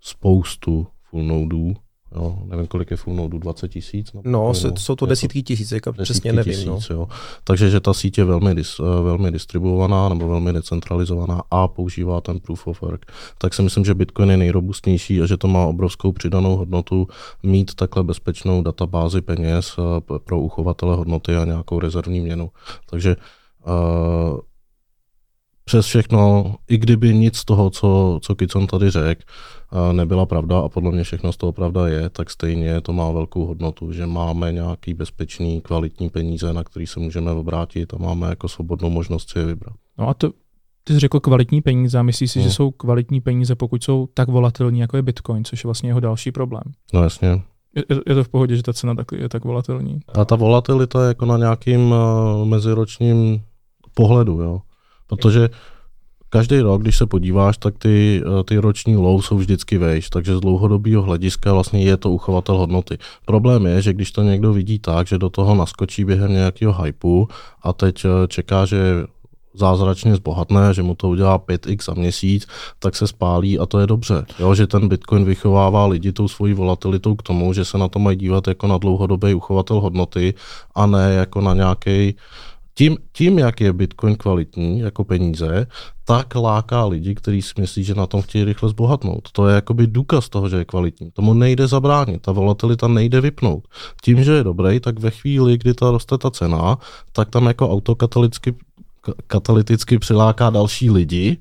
spoustu full nodů Jo, nevím, kolik je full node, 20 tisíc? No, jsou to desítky tisíc, jako přesně nevím. Tisíc, no. jo. Takže že ta síť je velmi, dis, eh, velmi distribuovaná nebo velmi decentralizovaná a používá ten proof of work, tak si myslím, že Bitcoin je nejrobustnější a že to má obrovskou přidanou hodnotu mít takhle bezpečnou databázi peněz eh, pro uchovatele hodnoty a nějakou rezervní měnu. Takže uh, přes všechno, i kdyby nic z toho, co, co Kicon tady řekl, nebyla pravda a podle mě všechno z toho pravda je, tak stejně to má velkou hodnotu, že máme nějaký bezpečný, kvalitní peníze, na který se můžeme obrátit a máme jako svobodnou možnost si je vybrat. No a to, ty jsi řekl kvalitní peníze a myslíš si, no. že jsou kvalitní peníze, pokud jsou tak volatilní, jako je Bitcoin, což je vlastně jeho další problém. No jasně. Je, je to v pohodě, že ta cena tak, je tak volatilní? A ta volatilita je jako na nějakým uh, meziročním pohledu, jo. Protože každý rok, když se podíváš, tak ty, eh, ty roční low jsou vždycky vejš, takže z dlouhodobého hlediska vlastně je to uchovatel hodnoty. Problém je, že když to někdo vidí tak, že do toho naskočí během nějakého hypeu a teď eh, čeká, že zázračně zbohatne, že mu to udělá 5x za měsíc, tak se spálí a to je dobře. Jo, že ten Bitcoin vychovává lidi tou svojí volatilitou k tomu, že se na to mají dívat jako na dlouhodobý uchovatel hodnoty a ne jako na nějaký tím, tím, jak je Bitcoin kvalitní jako peníze, tak láká lidi, kteří si myslí, že na tom chtějí rychle zbohatnout. To je jakoby důkaz toho, že je kvalitní. Tomu nejde zabránit, ta volatilita nejde vypnout. Tím, že je dobrý, tak ve chvíli, kdy ta roste ta cena, tak tam jako autokatalyticky katalyticky přiláká další lidi,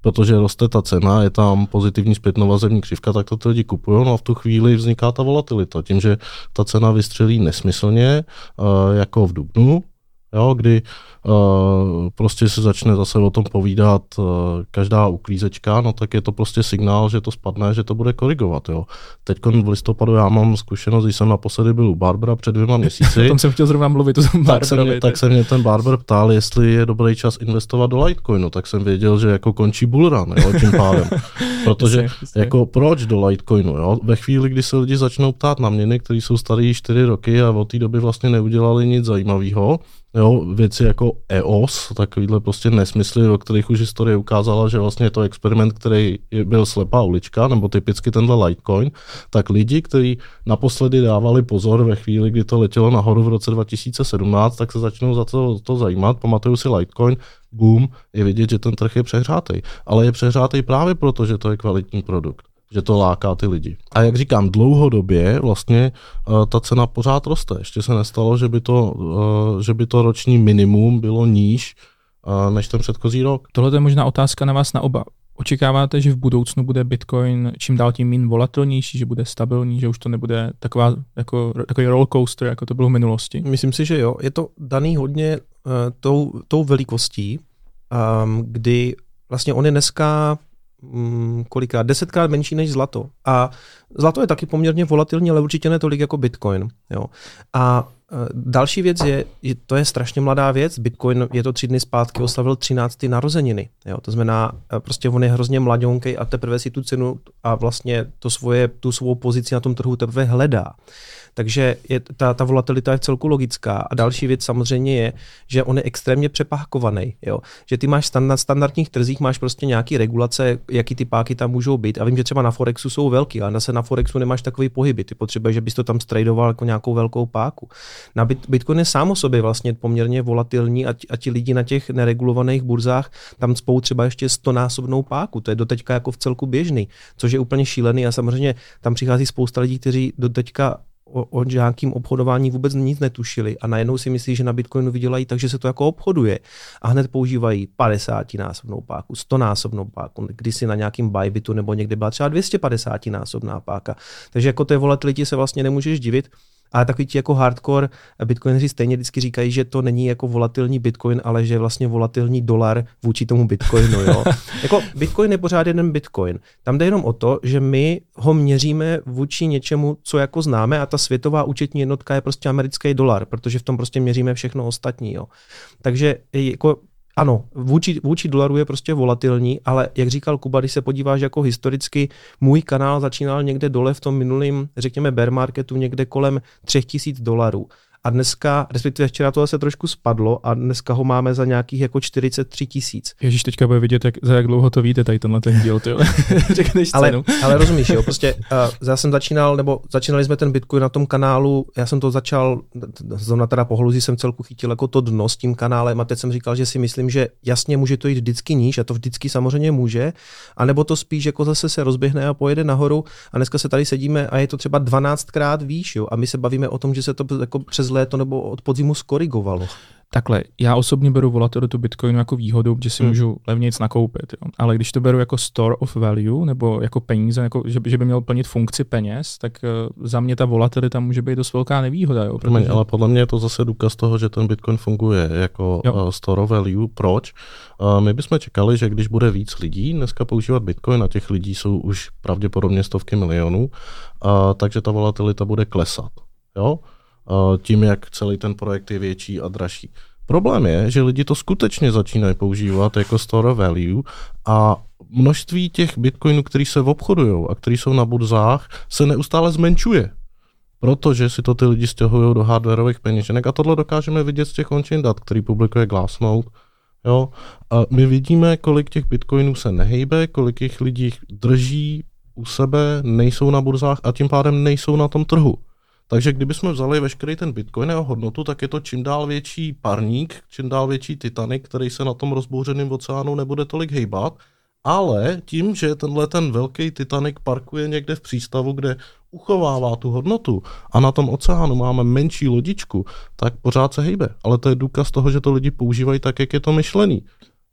protože roste ta cena, je tam pozitivní zpětnovazební křivka, tak to ty lidi kupují, no a v tu chvíli vzniká ta volatilita. Tím, že ta cena vystřelí nesmyslně, eh, jako v Dubnu, jo, kdy uh, prostě se začne zase o tom povídat uh, každá uklízečka, no tak je to prostě signál, že to spadne, že to bude korigovat. Jo. Teď v listopadu já mám zkušenost, když jsem naposledy byl u Barbara před dvěma měsíci. o tom jsem chtěl zrovna mluvit, to tak, se mě, tak se mě ten Barber ptal, jestli je dobrý čas investovat do Litecoinu, tak jsem věděl, že jako končí bullrun, jo, tím pádem. Protože jako proč do Litecoinu? Jo? Ve chvíli, kdy se lidi začnou ptát na měny, které jsou staré 4 roky a od té doby vlastně neudělali nic zajímavého, Jo, věci jako EOS, takovýhle prostě nesmysly, o kterých už historie ukázala, že vlastně je to experiment, který byl slepá ulička, nebo typicky tenhle Litecoin, tak lidi, kteří naposledy dávali pozor ve chvíli, kdy to letělo nahoru v roce 2017, tak se začnou za to, to zajímat, pamatuju si Litecoin, boom, je vidět, že ten trh je přehrátý. Ale je přehrátý právě proto, že to je kvalitní produkt že to láká ty lidi. A jak říkám, dlouhodobě vlastně uh, ta cena pořád roste. Ještě se nestalo, že by to, uh, že by to roční minimum bylo níž uh, než ten předchozí rok. Tohle je možná otázka na vás na oba. Očekáváte, že v budoucnu bude Bitcoin čím dál tím méně volatilnější, že bude stabilní, že už to nebude taková, jako, takový rollercoaster, jako to bylo v minulosti? Myslím si, že jo. Je to daný hodně uh, tou, tou velikostí, um, kdy vlastně on je dneska mm, kolikrát, desetkrát menší než zlato. A zlato je taky poměrně volatilní, ale určitě ne tolik jako Bitcoin. Jo. A další věc je, že to je strašně mladá věc. Bitcoin je to tři dny zpátky oslavil 13. narozeniny. Jo. To znamená, e, prostě on je hrozně mladionkej a teprve si tu cenu a vlastně to svoje, tu svou pozici na tom trhu teprve hledá. Takže je, ta, ta volatilita je v celku logická. A další věc samozřejmě je, že on je extrémně přepákovaný. Jo? Že ty máš na standardních trzích máš prostě nějaký regulace, jaký ty páky tam můžou být. A vím, že třeba na Forexu jsou velký, ale zase na Forexu nemáš takový pohyby. Ty potřebuješ, že bys to tam tradoval jako nějakou velkou páku. Na Bit, Bitcoin je sám o sobě vlastně poměrně volatilní a, a ti lidi na těch neregulovaných burzách tam spou třeba ještě stonásobnou páku. To je doteďka jako v celku běžný, což je úplně šílený a samozřejmě tam přichází spousta lidí, kteří doteďka o, o nějakým obchodování vůbec nic netušili a najednou si myslí, že na Bitcoinu vydělají tak, že se to jako obchoduje a hned používají 50 násobnou páku, 100 násobnou páku, kdysi na nějakým Bybitu nebo někde byla třeba 250 násobná páka. Takže jako té volatilitě se vlastně nemůžeš divit ale takový ti jako hardcore bitcoineři stejně vždycky říkají, že to není jako volatilní bitcoin, ale že je vlastně volatilní dolar vůči tomu bitcoinu. Jo? jako bitcoin je pořád jeden bitcoin. Tam jde jenom o to, že my ho měříme vůči něčemu, co jako známe a ta světová účetní jednotka je prostě americký dolar, protože v tom prostě měříme všechno ostatní. Jo? Takže jako ano, vůči, vůči dolaru je prostě volatilní, ale jak říkal Kuba, když se podíváš jako historicky, můj kanál začínal někde dole v tom minulém, řekněme, bear marketu někde kolem 3000 dolarů. A dneska, respektive včera to se trošku spadlo a dneska ho máme za nějakých jako 43 tisíc. Ježíš, teďka bude vidět, jak, za jak dlouho to víte, tady tenhle ten díl, ty Řekneš ale, cenu. ale rozumíš, jo, prostě uh, já jsem začínal, nebo začínali jsme ten Bitcoin na tom kanálu, já jsem to začal, zrovna teda po holuzí jsem celku chytil jako to dno s tím kanálem a teď jsem říkal, že si myslím, že jasně může to jít vždycky níž a to vždycky samozřejmě může, anebo to spíš jako zase se rozběhne a pojede nahoru a dneska se tady sedíme a je to třeba 12krát výš, jo, a my se bavíme o tom, že se to jako přes léto nebo od podzimu skorigovalo. Takhle, já osobně beru volatilitu Bitcoinu jako výhodu, že si hmm. můžu levněji nakoupit. Jo. Ale když to beru jako store of value nebo jako peníze, jako, že, že by měl plnit funkci peněz, tak uh, za mě ta volatilita může být dost velká nevýhoda. Jo, protože... Ale podle mě je to zase důkaz toho, že ten Bitcoin funguje jako uh, store of value. Proč? Uh, my bychom čekali, že když bude víc lidí dneska používat Bitcoin, a těch lidí jsou už pravděpodobně stovky milionů, uh, takže ta volatilita bude klesat. Jo? Tím, jak celý ten projekt je větší a dražší. Problém je, že lidi to skutečně začínají používat jako store value a množství těch bitcoinů, který se obchodují a který jsou na burzách, se neustále zmenšuje. Protože si to ty lidi stěhují do hardwareových peněženek a tohle dokážeme vidět z těch on-chain dat, který publikuje Glassnode. Jo? A my vidíme, kolik těch bitcoinů se nehejbe, kolik jich lidí drží u sebe, nejsou na burzách a tím pádem nejsou na tom trhu. Takže kdybychom vzali veškerý ten Bitcoin jeho hodnotu, tak je to čím dál větší parník, čím dál větší Titanic, který se na tom rozbouřeném oceánu nebude tolik hejbat, ale tím, že tenhle ten velký Titanic parkuje někde v přístavu, kde uchovává tu hodnotu a na tom oceánu máme menší lodičku, tak pořád se hejbe. Ale to je důkaz toho, že to lidi používají tak, jak je to myšlený.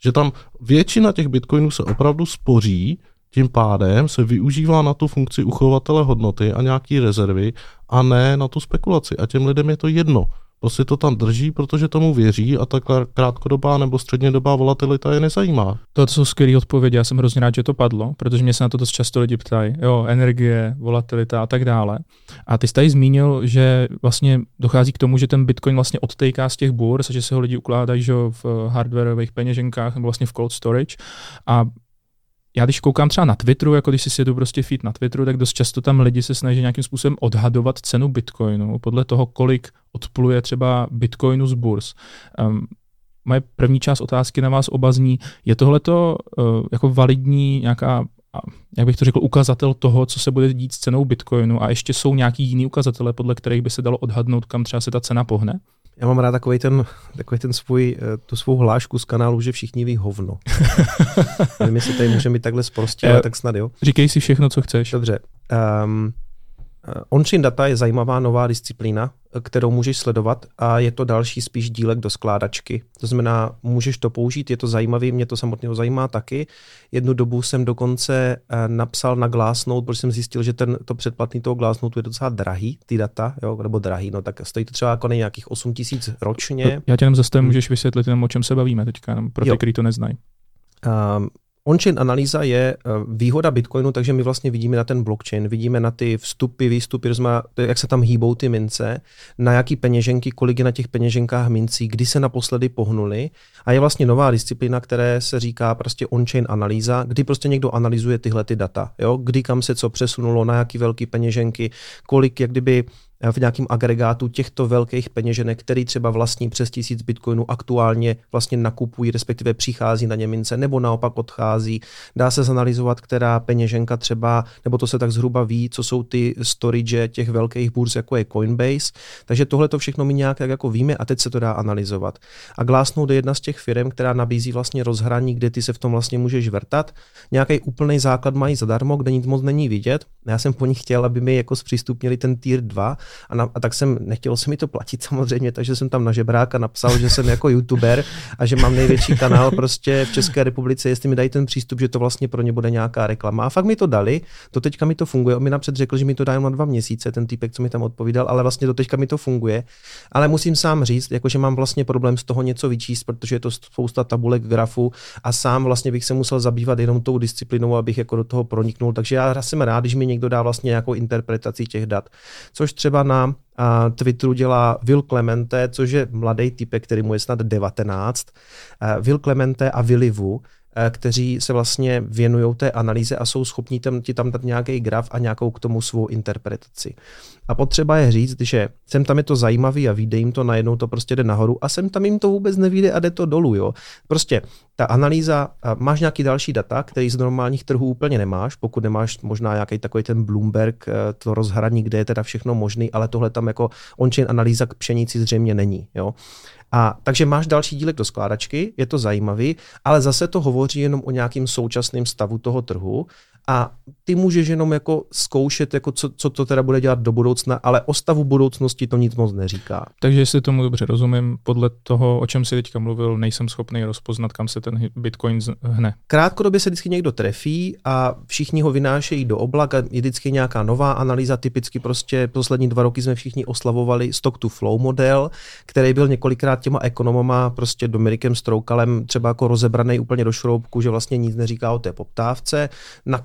Že tam většina těch bitcoinů se opravdu spoří, tím pádem se využívá na tu funkci uchovatele hodnoty a nějaký rezervy a ne na tu spekulaci. A těm lidem je to jedno. Prostě to tam drží, protože tomu věří a ta krátkodobá nebo střednědobá volatilita je nezajímá. To jsou skvělé odpovědi, já jsem hrozně rád, že to padlo, protože mě se na to dost často lidi ptají. Jo, energie, volatilita a tak dále. A ty jsi tady zmínil, že vlastně dochází k tomu, že ten Bitcoin vlastně odtejká z těch burs že se ho lidi ukládají že v hardwareových peněženkách nebo vlastně v cold storage. A já když koukám třeba na Twitteru, jako když si sjedu prostě feed na Twitteru, tak dost často tam lidi se snaží nějakým způsobem odhadovat cenu Bitcoinu podle toho, kolik odpluje třeba Bitcoinu z burs. Um, moje první část otázky na vás oba zní, je tohleto uh, jako validní nějaká jak bych to řekl, ukazatel toho, co se bude dít s cenou Bitcoinu a ještě jsou nějaký jiný ukazatele, podle kterých by se dalo odhadnout, kam třeba se ta cena pohne? Já mám rád takový ten, takový ten svůj, eh, tu svou hlášku z kanálu, že všichni ví hovno. Nevím, jestli tady můžeme být takhle zprostě, ale tak snad jo. Říkej si všechno, co chceš. Dobře. Um, On-chain data je zajímavá nová disciplína, kterou můžeš sledovat a je to další spíš dílek do skládačky. To znamená, můžeš to použít, je to zajímavý, mě to samotného zajímá taky. Jednu dobu jsem dokonce eh, napsal na Glassnode, protože jsem zjistil, že ten, to předplatný toho Glassnode je docela drahý, ty data, jo, nebo drahý, no tak stojí to třeba jako nějakých 8 tisíc ročně. Já tě jenom zase můžeš vysvětlit jenom, o čem se bavíme teďka, jenom pro ty, kteří to neznají. Um, On-chain analýza je eh, výhoda Bitcoinu, takže my vlastně vidíme na ten blockchain, vidíme na ty vstupy, výstupy, jak se tam hýbou ty mince, na jaký peněženky, kolik je na těch peněženkách mincí, kdy se naposledy pohnuli. A je vlastně nová disciplína, které se říká prostě on-chain analýza, kdy prostě někdo analyzuje tyhle ty data, jo? kdy kam se co přesunulo, na jaký velký peněženky, kolik jak kdyby v nějakém agregátu těchto velkých peněženek, který třeba vlastní přes tisíc bitcoinů, aktuálně vlastně nakupují, respektive přichází na ně mince, nebo naopak odchází. Dá se zanalizovat, která peněženka třeba, nebo to se tak zhruba ví, co jsou ty storage těch velkých burz, jako je Coinbase. Takže tohle to všechno my nějak jako víme a teď se to dá analyzovat. A Glassnode je jedna z těch firm, která nabízí vlastně rozhraní, kde ty se v tom vlastně můžeš vrtat. Nějaký úplný základ mají zadarmo, kde nic moc není vidět. Já jsem po nich chtěl, aby mi jako zpřístupnili ten tier 2, a, na, a tak jsem, nechtělo se mi to platit samozřejmě, takže jsem tam na žebráka napsal, že jsem jako youtuber a že mám největší kanál prostě v České republice, jestli mi dají ten přístup, že to vlastně pro ně bude nějaká reklama. A fakt mi to dali, to teďka mi to funguje. On mi napřed řekl, že mi to dají na dva měsíce, ten týpek, co mi tam odpovídal, ale vlastně do teďka mi to funguje. Ale musím sám říct, jakože mám vlastně problém z toho něco vyčíst, protože je to spousta tabulek, grafů a sám vlastně bych se musel zabývat jenom tou disciplinou, abych jako do toho proniknul. Takže já jsem rád, když mi někdo dá vlastně nějakou interpretaci těch dat. Což třeba na a Twitteru dělá Will Clemente, což je mladý typ, který mu je snad 19. Will Clemente a eh, kteří se vlastně věnují té analýze a jsou schopni tam, ti tam dát nějaký graf a nějakou k tomu svou interpretaci. A potřeba je říct, že sem tam je to zajímavý a vyjde jim to najednou, to prostě jde nahoru a sem tam jim to vůbec nevíde a jde to dolů. Jo. Prostě ta analýza, máš nějaký další data, který z normálních trhů úplně nemáš, pokud nemáš možná nějaký takový ten Bloomberg, eh, to rozhraní, kde je teda všechno možný, ale tohle tam jako on-chain analýza k pšenici zřejmě není. Jo. A takže máš další dílek do skládačky, je to zajímavý, ale zase to hovoří jenom o nějakým současném stavu toho trhu a ty můžeš jenom jako zkoušet, jako co, co to teda bude dělat do budoucna, ale o stavu budoucnosti to nic moc neříká. Takže jestli tomu dobře rozumím, podle toho, o čem si teďka mluvil, nejsem schopný rozpoznat, kam se ten Bitcoin hne. Krátkodobě se vždycky někdo trefí a všichni ho vynášejí do oblaka, je vždycky nějaká nová analýza, typicky prostě poslední dva roky jsme všichni oslavovali stock to flow model, který byl několikrát těma ekonomama, prostě Dominikem Stroukalem třeba jako rozebraný úplně do šroubku, že vlastně nic neříká o té poptávce.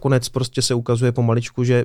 Nakonec prostě se ukazuje pomaličku, že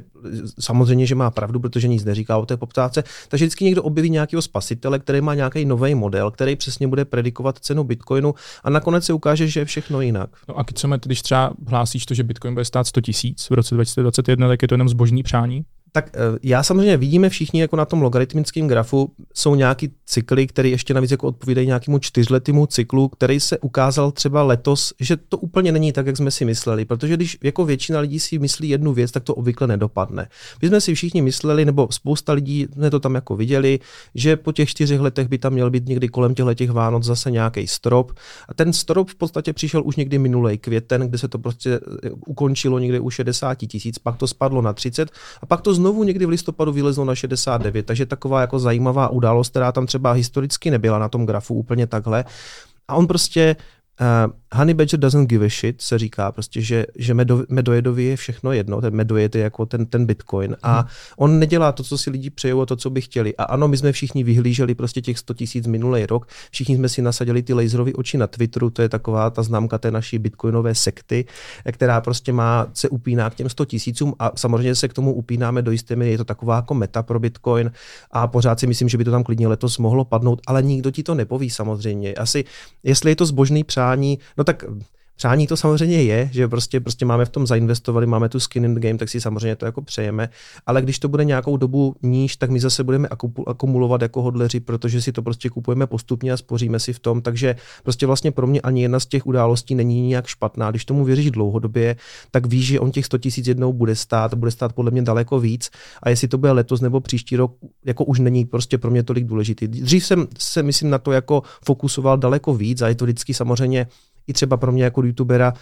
samozřejmě, že má pravdu, protože nic neříká o té poptávce. Takže vždycky někdo objeví nějakého spasitele, který má nějaký nový model, který přesně bude predikovat cenu Bitcoinu a nakonec se ukáže, že je všechno jinak. No a když třeba hlásíš to, že Bitcoin bude stát 100 tisíc v roce 2021, tak je to jenom zbožní přání? Tak eh, já samozřejmě vidíme všichni jako na tom logaritmickém grafu, jsou nějaký cykly, které ještě navíc jako odpovídají nějakému čtyřletému cyklu, který se ukázal třeba letos, že to úplně není tak, jak jsme si mysleli, protože když jako většina lidí si myslí jednu věc, tak to obvykle nedopadne. My jsme si všichni mysleli, nebo spousta lidí jsme to tam jako viděli, že po těch čtyřech letech by tam měl být někdy kolem těch Vánoc zase nějaký strop. A ten strop v podstatě přišel už někdy minulý květen, kde se to prostě eh, ukončilo někde u 60 tisíc, pak to spadlo na 30 a pak to znovu někdy v listopadu vylezlo na 69, takže taková jako zajímavá událost, která tam třeba historicky nebyla na tom grafu úplně takhle. A on prostě Uh, honey Badger doesn't give a shit, se říká prostě, že, že medo, medojedovi je všechno jedno, ten medojed je jako ten, ten bitcoin a hmm. on nedělá to, co si lidi přejou a to, co by chtěli. A ano, my jsme všichni vyhlíželi prostě těch 100 tisíc minulý rok, všichni jsme si nasadili ty laserové oči na Twitteru, to je taková ta známka té naší bitcoinové sekty, která prostě má, se upíná k těm 100 tisícům a samozřejmě se k tomu upínáme do jisté míry, je to taková jako meta pro bitcoin a pořád si myslím, že by to tam klidně letos mohlo padnout, ale nikdo ti to nepoví samozřejmě. Asi, jestli je to zbožný přání, přání, no tak Přání to samozřejmě je, že prostě, prostě máme v tom zainvestovali, máme tu skin in the game, tak si samozřejmě to jako přejeme, ale když to bude nějakou dobu níž, tak my zase budeme akumulovat jako hodleři, protože si to prostě kupujeme postupně a spoříme si v tom, takže prostě vlastně pro mě ani jedna z těch událostí není nijak špatná. Když tomu věříš dlouhodobě, tak víš, že on těch 100 tisíc jednou bude stát, bude stát podle mě daleko víc a jestli to bude letos nebo příští rok, jako už není prostě pro mě tolik důležitý. Dřív jsem se, myslím, na to jako fokusoval daleko víc a je to vždycky samozřejmě i třeba pro mě jako youtubera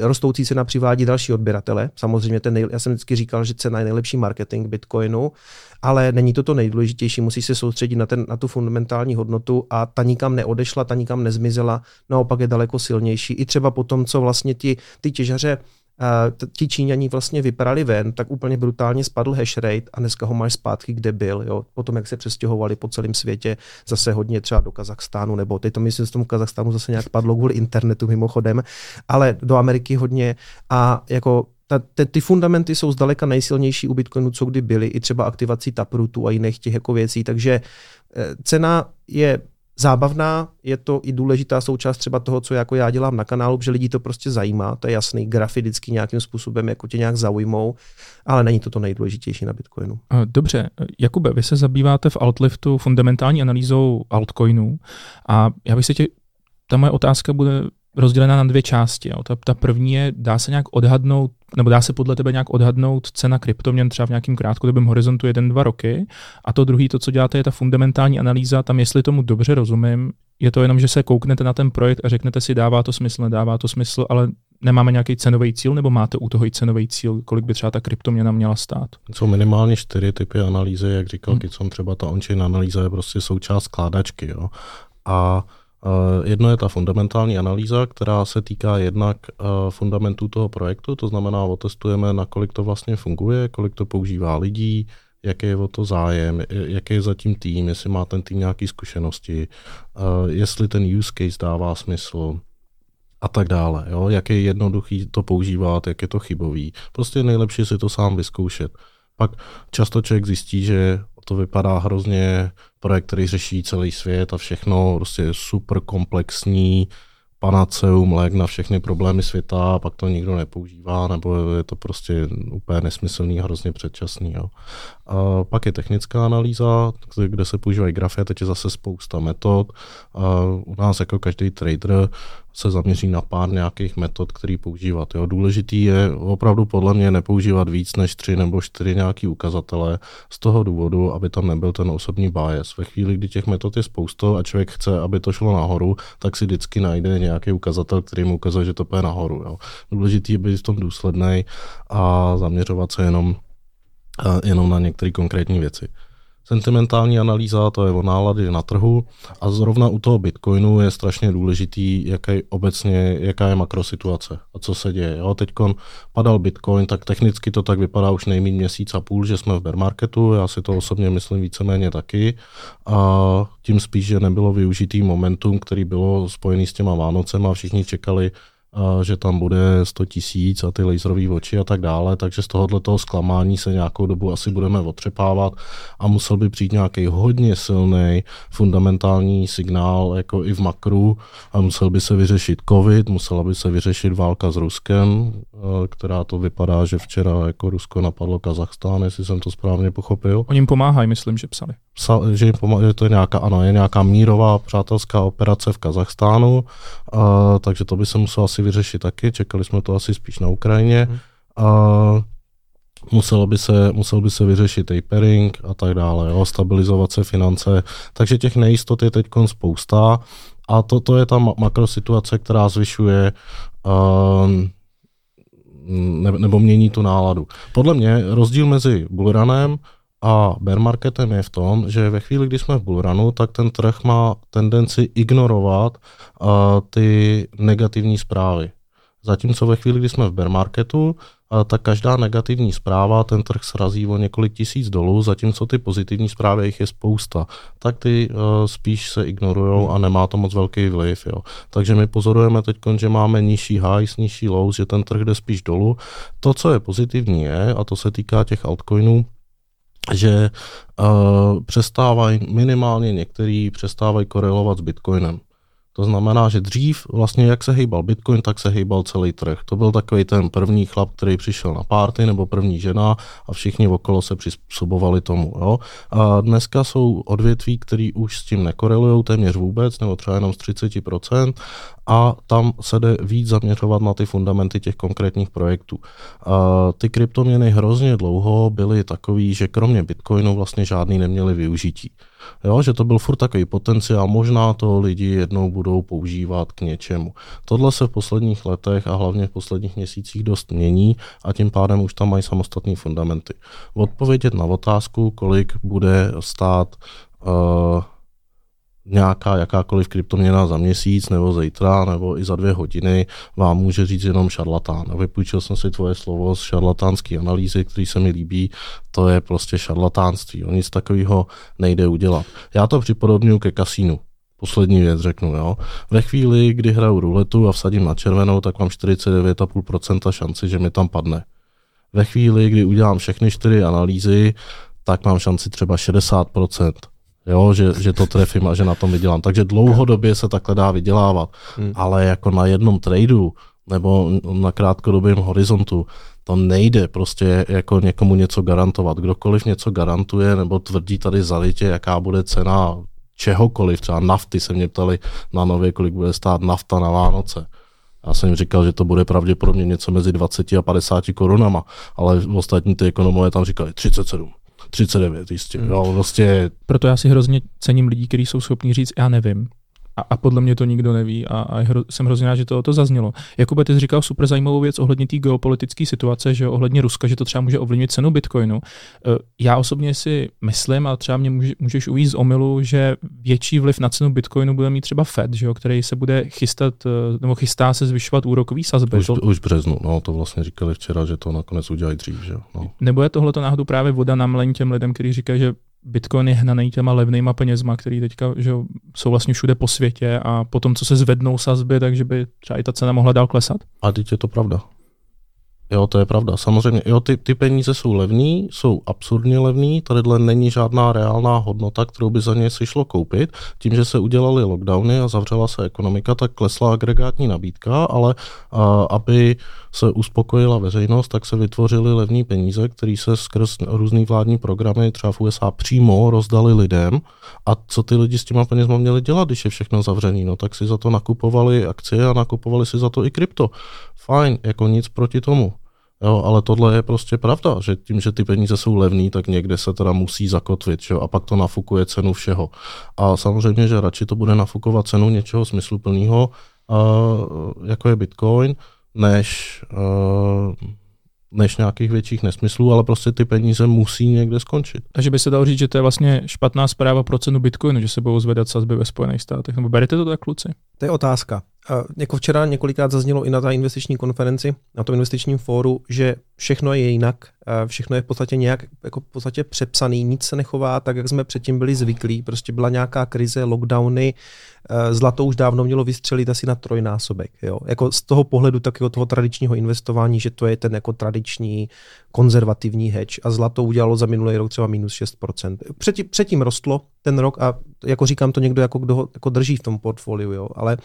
rostoucí cena přivádí další odběratele. Samozřejmě ten nej, já jsem vždycky říkal, že cena je nejlepší marketing Bitcoinu, ale není to to nejdůležitější, musí se soustředit na, ten, na tu fundamentální hodnotu a ta nikam neodešla, ta nikam nezmizela, naopak je daleko silnější. I třeba po tom, co vlastně ti, ty těžaře ti Číňani vlastně vypadali ven, tak úplně brutálně spadl hash rate a dneska ho máš zpátky, kde byl. Jo. Potom, jak se přestěhovali po celém světě, zase hodně třeba do Kazachstánu, nebo teď to myslím, že tomu Kazachstánu zase nějak padlo kvůli internetu mimochodem, ale do Ameriky hodně a jako ta, te, ty fundamenty jsou zdaleka nejsilnější u Bitcoinu, co kdy byly, i třeba aktivací Taprootů a jiných těch jako věcí, takže eh, cena je zábavná, je to i důležitá součást třeba toho, co jako já dělám na kanálu, že lidi to prostě zajímá, to je jasný, grafy nějakým způsobem jako tě nějak zaujmou, ale není to to nejdůležitější na Bitcoinu. Dobře, Jakube, vy se zabýváte v Altliftu fundamentální analýzou altcoinů a já bych se tě, ta moje otázka bude rozdělena na dvě části. Jo. Ta, ta první je, dá se nějak odhadnout, nebo dá se podle tebe nějak odhadnout cena kryptoměn třeba v nějakém krátkodobém horizontu 1-2 roky. A to druhý, to, co děláte, je ta fundamentální analýza. Tam, jestli tomu dobře rozumím, je to jenom, že se kouknete na ten projekt a řeknete si, dává to smysl, nedává to smysl, ale nemáme nějaký cenový cíl, nebo máte u toho i cenový cíl, kolik by třeba ta kryptoměna měla stát? Jsou minimálně čtyři typy analýzy, jak říkal hmm. Kicom, třeba ta on analýza je prostě součást skládačky. Jo? A Jedno je ta fundamentální analýza, která se týká jednak fundamentů toho projektu, to znamená, otestujeme, nakolik to vlastně funguje, kolik to používá lidí, jaký je o to zájem, jaký je zatím tým, jestli má ten tým nějaké zkušenosti, jestli ten use case dává smysl a tak dále. Jo? Jak je jednoduchý to používat, jak je to chybový. Prostě nejlepší si to sám vyzkoušet. Pak často člověk zjistí, že to vypadá hrozně projekt, který řeší celý svět a všechno prostě je super komplexní, panaceum, lék na všechny problémy světa a pak to nikdo nepoužívá, nebo je to prostě úplně nesmyslný, hrozně předčasný. Jo. A pak je technická analýza, kde se používají grafy, teď je zase spousta metod. A u nás jako každý trader se zaměří na pár nějakých metod, který používat. Jo. Důležitý je opravdu podle mě nepoužívat víc než tři nebo čtyři nějaký ukazatele z toho důvodu, aby tam nebyl ten osobní bias. Ve chvíli, kdy těch metod je spousta a člověk chce, aby to šlo nahoru, tak si vždycky najde nějaký ukazatel, který mu ukazuje, že to půjde nahoru. Jo. Důležitý je být v tom důsledný a zaměřovat se jenom, jenom na některé konkrétní věci. Sentimentální analýza, to je o nálady na trhu. A zrovna u toho Bitcoinu je strašně důležitý, jaký obecně, jaká je makrosituace a co se děje. Jo, teď padal Bitcoin, tak technicky to tak vypadá už nejméně měsíc a půl, že jsme v bear marketu, já si to osobně myslím víceméně taky. A tím spíš, že nebylo využitý momentum, který bylo spojený s těma Vánocema, všichni čekali, že tam bude 100 tisíc a ty laserové oči a tak dále, takže z tohohle toho zklamání se nějakou dobu asi budeme otřepávat a musel by přijít nějaký hodně silný fundamentální signál jako i v makru a musel by se vyřešit covid, musela by se vyřešit válka s Ruskem, která to vypadá, že včera jako Rusko napadlo Kazachstán, jestli jsem to správně pochopil. Oni jim pomáhají, myslím, že psali. Psal, že, jim pomáhají, že to je nějaká, ano, je nějaká mírová přátelská operace v Kazachstánu, a, takže to by se muselo asi vyřešit taky, čekali jsme to asi spíš na Ukrajině. Hmm. A, muselo by se, musel by se vyřešit tapering a tak dále, jo, stabilizovat se finance, takže těch nejistot je teď spousta a to, to je ta makrosituace, která zvyšuje um, ne, nebo mění tu náladu. Podle mě rozdíl mezi bullrunem a bear marketem je v tom, že ve chvíli, kdy jsme v bullrunu, tak ten trh má tendenci ignorovat uh, ty negativní zprávy. Zatímco ve chvíli, kdy jsme v bear marketu, tak každá negativní zpráva ten trh srazí o několik tisíc dolů, zatímco ty pozitivní zprávy, jich je spousta, tak ty uh, spíš se ignorují a nemá to moc velký vliv. Jo. Takže my pozorujeme teď, že máme nižší highs, nižší lows, že ten trh jde spíš dolů. To, co je pozitivní, je, a to se týká těch altcoinů, že uh, přestávají, minimálně některý přestávají korelovat s Bitcoinem. To znamená, že dřív vlastně jak se hýbal Bitcoin, tak se hýbal celý trh. To byl takový ten první chlap, který přišel na párty, nebo první žena a všichni okolo se přizpůsobovali tomu. Jo? A dneska jsou odvětví, které už s tím nekorelují téměř vůbec, nebo třeba jenom z 30%, a tam se jde víc zaměřovat na ty fundamenty těch konkrétních projektů. A ty kryptoměny hrozně dlouho byly takový, že kromě Bitcoinu vlastně žádný neměli využití. Jo, že to byl furt takový potenciál, možná to lidi jednou budou používat k něčemu. Tohle se v posledních letech a hlavně v posledních měsících dost mění a tím pádem už tam mají samostatné fundamenty. Odpovědět na otázku, kolik bude stát uh, nějaká jakákoliv kryptoměna za měsíc nebo zítra nebo i za dvě hodiny vám může říct jenom šarlatán. A vypůjčil jsem si tvoje slovo z šarlatánské analýzy, který se mi líbí, to je prostě šarlatánství. O nic takového nejde udělat. Já to připodobňuji ke kasínu. Poslední věc řeknu, jo. Ve chvíli, kdy hraju ruletu a vsadím na červenou, tak mám 49,5% šanci, že mi tam padne. Ve chvíli, kdy udělám všechny čtyři analýzy, tak mám šanci třeba 60% jo, že, že to trefím a že na tom vydělám. Takže dlouhodobě se takhle dá vydělávat, hmm. ale jako na jednom tradu nebo na krátkodobém horizontu, to nejde prostě jako někomu něco garantovat. Kdokoliv něco garantuje nebo tvrdí tady zalitě, jaká bude cena čehokoliv, třeba nafty se mě ptali na nově, kolik bude stát nafta na Vánoce. Já jsem jim říkal, že to bude pravděpodobně něco mezi 20 a 50 korunama, ale ostatní ty ekonomové tam říkali 37. 39 jistě. Hmm. Jo, vlastně... Proto já si hrozně cením lidí, kteří jsou schopni říct, já nevím a, a podle mě to nikdo neví a, a hro, jsem hrozně rád, že to, to zaznělo. Jakube, ty jsi říkal super zajímavou věc ohledně té geopolitické situace, že ohledně Ruska, že to třeba může ovlivnit cenu Bitcoinu. E, já osobně si myslím, a třeba mě může, můžeš uvíct z omilu, že větší vliv na cenu Bitcoinu bude mít třeba Fed, že jo, který se bude chystat, e, nebo chystá se zvyšovat úrokový sazby. Už, to, už březnu, no to vlastně říkali včera, že to nakonec udělají dřív, že jo. No. Nebo je tohle to náhodou právě voda na mlení těm lidem, kteří říkají, že Bitcoin je hnaný těma levnýma penězma, který teďka že jsou vlastně všude po světě a potom, co se zvednou sazby, takže by třeba i ta cena mohla dál klesat? A teď je to pravda. Jo, to je pravda. Samozřejmě, jo, ty, ty peníze jsou levný, jsou absurdně levný, tadyhle není žádná reálná hodnota, kterou by za ně si šlo koupit. Tím, že se udělaly lockdowny a zavřela se ekonomika, tak klesla agregátní nabídka, ale a, aby se uspokojila veřejnost, tak se vytvořily levné peníze, které se skrz různý vládní programy třeba v USA přímo rozdali lidem. A co ty lidi s těma penězma měli dělat, když je všechno zavřený? No tak si za to nakupovali akcie a nakupovali si za to i krypto fajn, jako nic proti tomu. Jo, ale tohle je prostě pravda, že tím, že ty peníze jsou levný, tak někde se teda musí zakotvit, že? a pak to nafukuje cenu všeho. A samozřejmě, že radši to bude nafukovat cenu něčeho smysluplného, uh, jako je Bitcoin, než, uh, než nějakých větších nesmyslů, ale prostě ty peníze musí někde skončit. Takže by se dalo říct, že to je vlastně špatná zpráva pro cenu Bitcoinu, že se budou zvedat sazby ve Spojených státech. Nebo berete to tak, kluci? To je otázka. Jako včera několikrát zaznělo i na té investiční konferenci, na tom investičním fóru, že všechno je jinak, všechno je v podstatě nějak jako v podstatě přepsaný, nic se nechová tak, jak jsme předtím byli zvyklí. Prostě byla nějaká krize, lockdowny, zlato už dávno mělo vystřelit asi na trojnásobek. Jo? Jako z toho pohledu takového toho tradičního investování, že to je ten jako tradiční konzervativní hedge a zlato udělalo za minulý rok třeba minus 6%. Předtím, předtím rostlo ten rok a jako říkám to někdo, jako kdo ho jako drží v tom portfoliu, jo? ale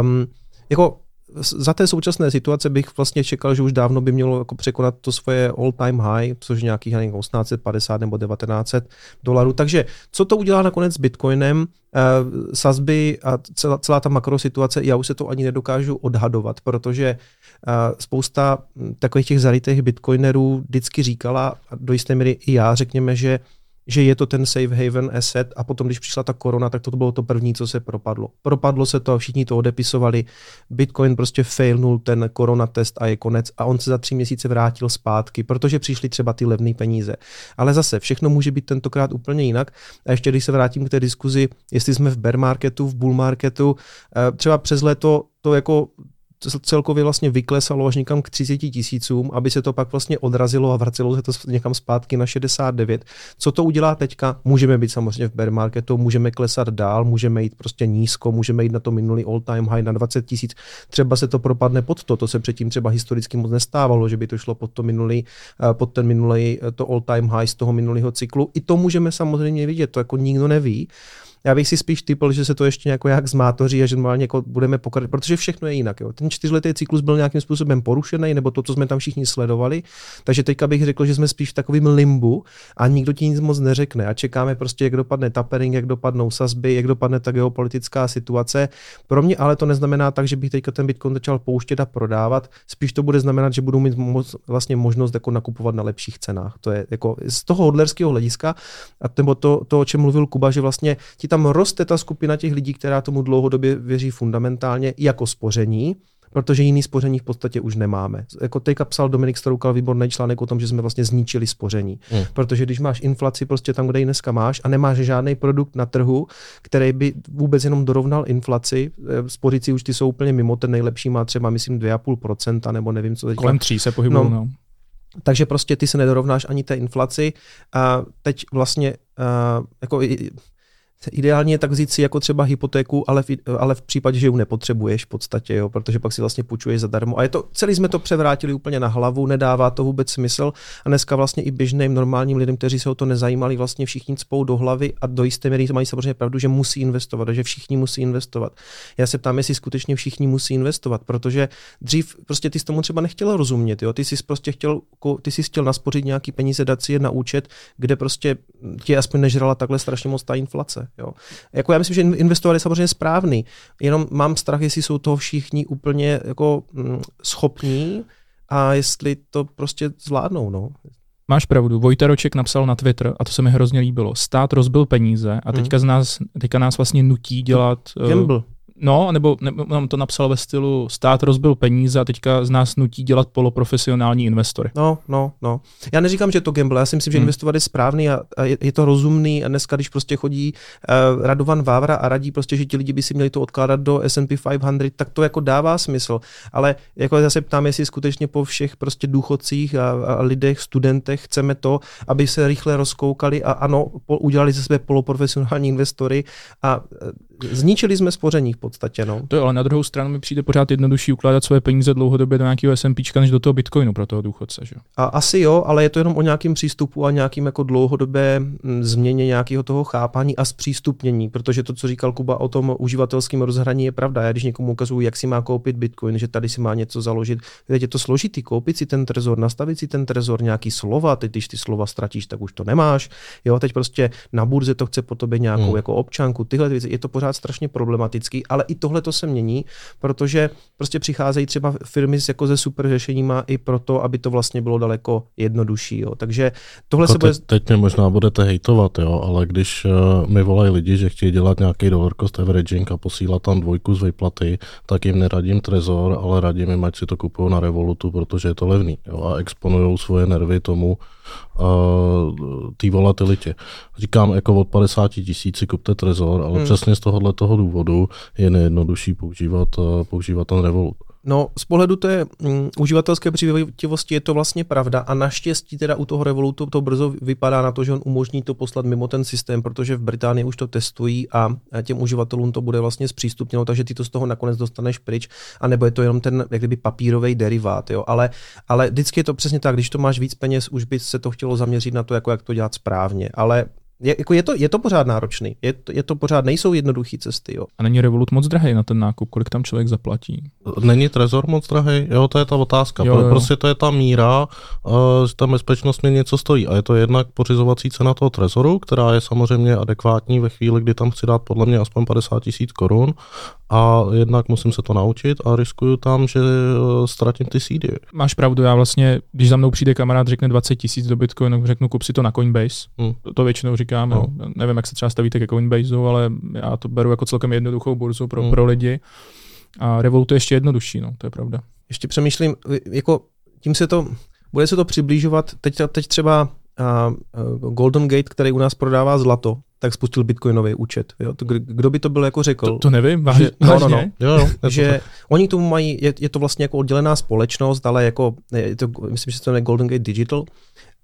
um, jako za té současné situace bych vlastně čekal, že už dávno by mělo jako překonat to svoje all-time high, což nějakých 1850 nebo 1900 dolarů. Takže co to udělá nakonec s Bitcoinem? Uh, sazby a celá, celá ta makrosituace, já už se to ani nedokážu odhadovat, protože uh, spousta takových těch zarytých bitcoinerů vždycky říkala, a do jisté míry i já, řekněme, že že je to ten safe haven asset a potom, když přišla ta korona, tak to bylo to první, co se propadlo. Propadlo se to, všichni to odepisovali, Bitcoin prostě failnul ten korona test a je konec a on se za tři měsíce vrátil zpátky, protože přišly třeba ty levné peníze. Ale zase, všechno může být tentokrát úplně jinak. A ještě když se vrátím k té diskuzi, jestli jsme v bear marketu, v bull marketu, eh, třeba přes léto to jako celkově vlastně vyklesalo až někam k 30 tisícům, aby se to pak vlastně odrazilo a vracelo se to někam zpátky na 69. Co to udělá teďka? Můžeme být samozřejmě v bear marketu, můžeme klesat dál, můžeme jít prostě nízko, můžeme jít na to minulý all time high na 20 tisíc, třeba se to propadne pod to, to se předtím třeba historicky moc nestávalo, že by to šlo pod, to minulý, eh, pod ten minulý, eh, to all time high z toho minulého cyklu. I to můžeme samozřejmě vidět, to jako nikdo neví. Já bych si spíš typl, že se to ještě jako jak zmátoří a že normálně jako budeme pokračovat, protože všechno je jinak. Jo. Ten čtyřletý cyklus byl nějakým způsobem porušený, nebo to, co jsme tam všichni sledovali. Takže teďka bych řekl, že jsme spíš v takovém limbu a nikdo ti nic moc neřekne. A čekáme prostě, jak dopadne tapering, jak dopadnou sazby, jak dopadne ta geopolitická situace. Pro mě ale to neznamená tak, že bych teďka ten Bitcoin začal pouštět a prodávat. Spíš to bude znamenat, že budu mít moc, vlastně možnost jako nakupovat na lepších cenách. To je jako z toho hodlerského hlediska, a nebo to, to, o čem mluvil Kuba, že vlastně ti tam roste ta skupina těch lidí, která tomu dlouhodobě věří fundamentálně jako spoření, protože jiný spoření v podstatě už nemáme. Jako teďka psal Dominik Staroukal výborný článek o tom, že jsme vlastně zničili spoření. Hmm. Protože když máš inflaci prostě tam, kde ji dneska máš a nemáš žádný produkt na trhu, který by vůbec jenom dorovnal inflaci, eh, spořící účty jsou úplně mimo, ten nejlepší má třeba myslím 2,5% nebo nevím co. Teďka. Kolem 3 se pohybují. No. no. Takže prostě ty se nedorovnáš ani té inflaci. A teď vlastně uh, jako Ideálně je tak vzít si jako třeba hypotéku, ale v, ale v případě, že ji nepotřebuješ v podstatě, jo, protože pak si vlastně půjčuješ zadarmo. A je to, celý jsme to převrátili úplně na hlavu, nedává to vůbec smysl. A dneska vlastně i běžným normálním lidem, kteří se o to nezajímali, vlastně všichni spou do hlavy a do jisté míry mají samozřejmě pravdu, že musí investovat, že všichni musí investovat. Já se ptám, jestli skutečně všichni musí investovat, protože dřív prostě ty jsi tomu třeba nechtěl rozumět, jo? ty jsi prostě chtěl, ty jsi chtěl naspořit nějaký peníze, dát si je na účet, kde prostě tě aspoň nežrala takhle strašně moc ta inflace. Jo. Jako já myslím, že investovat je samozřejmě správný, jenom mám strach, jestli jsou toho všichni úplně jako mm, schopní a jestli to prostě zvládnou. No. Máš pravdu, Vojta Roček napsal na Twitter, a to se mi hrozně líbilo, stát rozbil peníze a teďka, z nás, teďka nás vlastně nutí dělat... Gamble. Uh, No, nebo ne, nám to napsal ve stylu stát rozbil peníze a teďka z nás nutí dělat poloprofesionální investory. No, no, no. Já neříkám, že je to gamble, já si myslím, že hmm. investovat je správný a, a je, je, to rozumný a dneska, když prostě chodí uh, Radovan Vávra a radí prostě, že ti lidi by si měli to odkládat do S&P 500, tak to jako dává smysl. Ale jako zase ptám, jestli skutečně po všech prostě důchodcích a, a lidech, studentech chceme to, aby se rychle rozkoukali a ano, po, udělali ze sebe poloprofesionální investory a Zničili jsme spoření v podstatě. No. To jo, ale na druhou stranu mi přijde pořád jednodušší ukládat svoje peníze dlouhodobě do nějakého SMPčka, než do toho Bitcoinu pro toho důchodce. Že? A asi jo, ale je to jenom o nějakém přístupu a nějakým jako dlouhodobé mm, změně nějakého toho chápání a zpřístupnění, protože to, co říkal Kuba o tom uživatelském rozhraní, je pravda. Já když někomu ukazuju, jak si má koupit Bitcoin, že tady si má něco založit, teď je to složitý, koupit si ten trezor, nastavit si ten trezor, nějaký slova, ty, když ty slova ztratíš, tak už to nemáš. Jo, teď prostě na burze to chce po tobě nějakou hmm. jako občanku, tyhle věci, je to pořád strašně problematický, ale i tohle to se mění, protože prostě přicházejí třeba firmy s jako ze super řešeníma i proto, aby to vlastně bylo daleko jednodušší. Jo. Takže tohle jako se bude... teď, teď mě možná budete hejtovat, jo, ale když uh, mi volají lidi, že chtějí dělat nějaký dollar cost averaging a posílat tam dvojku z výplaty, tak jim neradím Trezor, ale radím jim, ať si to kupují na Revolutu, protože je to levný jo, a exponují svoje nervy tomu, té volatilitě. Říkám, jako od 50 tisíci kupte Trezor, ale hmm. přesně z tohohle toho důvodu je nejjednodušší používat, uh, používat ten Revolut. No, z pohledu té um, uživatelské přívětivosti je to vlastně pravda a naštěstí teda u toho Revolutu to brzo vypadá na to, že on umožní to poslat mimo ten systém, protože v Británii už to testují a těm uživatelům to bude vlastně zpřístupněno, takže ty to z toho nakonec dostaneš pryč, a nebo je to jenom ten jak kdyby papírový derivát, jo. Ale, ale vždycky je to přesně tak, když to máš víc peněz, už by se to chtělo zaměřit na to, jako jak to dělat správně. Ale je, jako je, to, je to pořád náročný. Je to, je to pořád, nejsou jednoduché cesty. Jo. A není Revolut moc drahý na ten nákup? Kolik tam člověk zaplatí? Není Trezor moc drahý? Jo, to je ta otázka. Jo, jo. Prostě to je ta míra, uh, že ta bezpečnost mě něco stojí. A je to jednak pořizovací cena toho Trezoru, která je samozřejmě adekvátní ve chvíli, kdy tam chci dát podle mě aspoň 50 tisíc korun a jednak musím se to naučit a riskuju tam, že eh, ztratím ty seedy. Máš pravdu, já vlastně, když za mnou přijde kamarád, řekne 20 tisíc do Bitcoinu, řeknu kup si to na Coinbase. Hmm. To, to většinou říkám, no. No. nevím, jak se třeba stavíte ke Coinbaseu, ale já to beru jako celkem jednoduchou burzu pro, hmm. pro lidi. A Revolut je ještě jednodušší, no, to je pravda. Ještě přemýšlím, jako tím se to, bude se to přiblížovat, teď, teď třeba uh, Golden Gate, který u nás prodává zlato, tak spustil bitcoinový účet. Jo? To, kdo by to byl jako řekl? To, to nevím, váž, že, no, no, no. Jo, jo, že oni tomu mají, je, je, to vlastně jako oddělená společnost, ale jako, je to, myslím, že se to jmenuje Golden Gate Digital,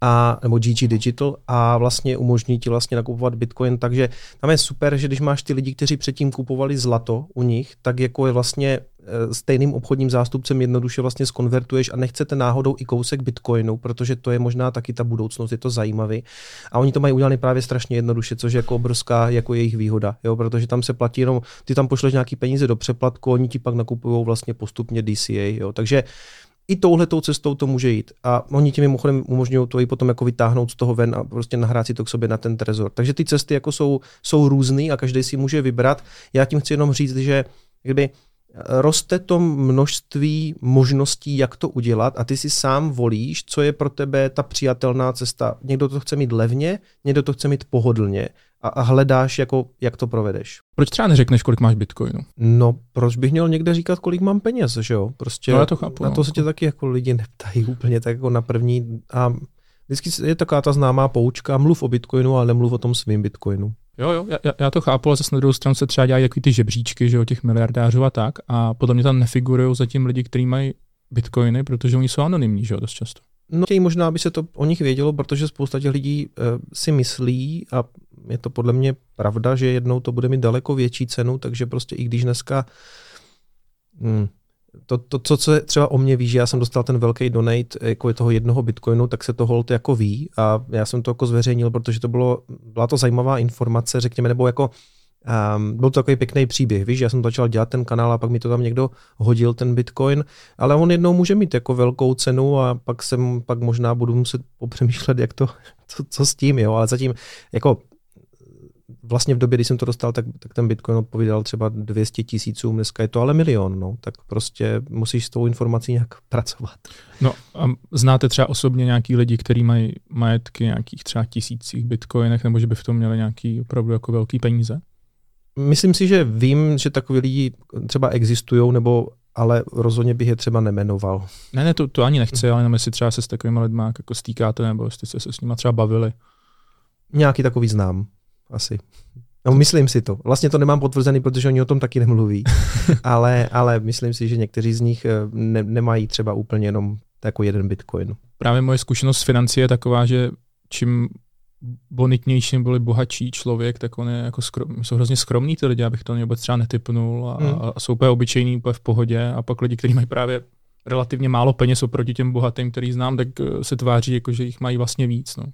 a, nebo GG Digital a vlastně umožní ti vlastně nakupovat Bitcoin, takže tam je super, že když máš ty lidi, kteří předtím kupovali zlato u nich, tak jako je vlastně e, stejným obchodním zástupcem jednoduše vlastně skonvertuješ a nechcete náhodou i kousek Bitcoinu, protože to je možná taky ta budoucnost, je to zajímavý. A oni to mají udělané právě strašně jednoduše, což je jako obrovská jako jejich výhoda, jo, protože tam se platí jenom, ty tam pošleš nějaký peníze do přeplatku, oni ti pak nakupují vlastně postupně DCA, jo. Takže i touhletou cestou to může jít. A oni tím mimochodem umožňují to i potom jako vytáhnout z toho ven a prostě nahrát si to k sobě na ten trezor. Takže ty cesty jako jsou, jsou různý a každý si může vybrat. Já tím chci jenom říct, že kdyby roste to množství možností, jak to udělat a ty si sám volíš, co je pro tebe ta přijatelná cesta. Někdo to chce mít levně, někdo to chce mít pohodlně a, a hledáš, jako, jak to provedeš. Proč třeba neřekneš, kolik máš bitcoinu? No, proč bych měl někde říkat, kolik mám peněz, že jo? Prostě no, já to chápu, na to no. se tě taky jako lidi neptají úplně tak jako na první a vždycky je taková ta známá poučka, mluv o bitcoinu, ale nemluv o tom svým bitcoinu. Jo, jo, já, já to chápu, ale zase na druhou stranu se třeba dělají takový ty žebříčky, že jo, těch miliardářů a tak a podle mě tam nefigurují zatím lidi, kteří mají bitcoiny, protože oni jsou anonymní, že jo, dost často. No, chtějí možná, aby se to o nich vědělo, protože spousta těch lidí e, si myslí, a je to podle mě pravda, že jednou to bude mít daleko větší cenu, takže prostě i když dneska hm, to, to, co třeba o mě ví, že já jsem dostal ten velký donate jako je toho jednoho bitcoinu, tak se to hold jako ví a já jsem to jako zveřejnil, protože to bylo, byla to zajímavá informace, řekněme, nebo jako Um, byl to takový pěkný příběh, víš, já jsem začal dělat ten kanál a pak mi to tam někdo hodil, ten Bitcoin, ale on jednou může mít jako velkou cenu a pak jsem, pak možná budu muset popřemýšlet, jak to, co, co s tím, jo, ale zatím jako vlastně v době, kdy jsem to dostal, tak, tak ten Bitcoin odpovídal třeba 200 tisícům, dneska je to ale milion, no, tak prostě musíš s tou informací nějak pracovat. No a znáte třeba osobně nějaký lidi, kteří mají majetky nějakých třeba tisících bitcoinech, nebo že by v tom měli nějaký opravdu jako velký peníze? Myslím si, že vím, že takový lidi třeba existují, nebo ale rozhodně bych je třeba nemenoval. Ne, ne, to, to ani nechci, ale jenom jestli třeba se s takovými lidmi jako stýkáte, nebo jestli jste se s nimi třeba bavili. Nějaký takový znám, asi. No, myslím si to. Vlastně to nemám potvrzený, protože oni o tom taky nemluví. ale, ale myslím si, že někteří z nich eh, ne, nemají třeba úplně jenom jako jeden bitcoin. Právě moje zkušenost s financí je taková, že čím bonitnější nebo bohatší člověk, tak on je jako skrom, jsou hrozně skromný ty lidi, abych to vůbec třeba netypnul a, hmm. a jsou úplně obyčejný, úplně v pohodě a pak lidi, kteří mají právě relativně málo peněz oproti těm bohatým, který znám, tak eh, se tváří, jako, že jich mají vlastně víc. No.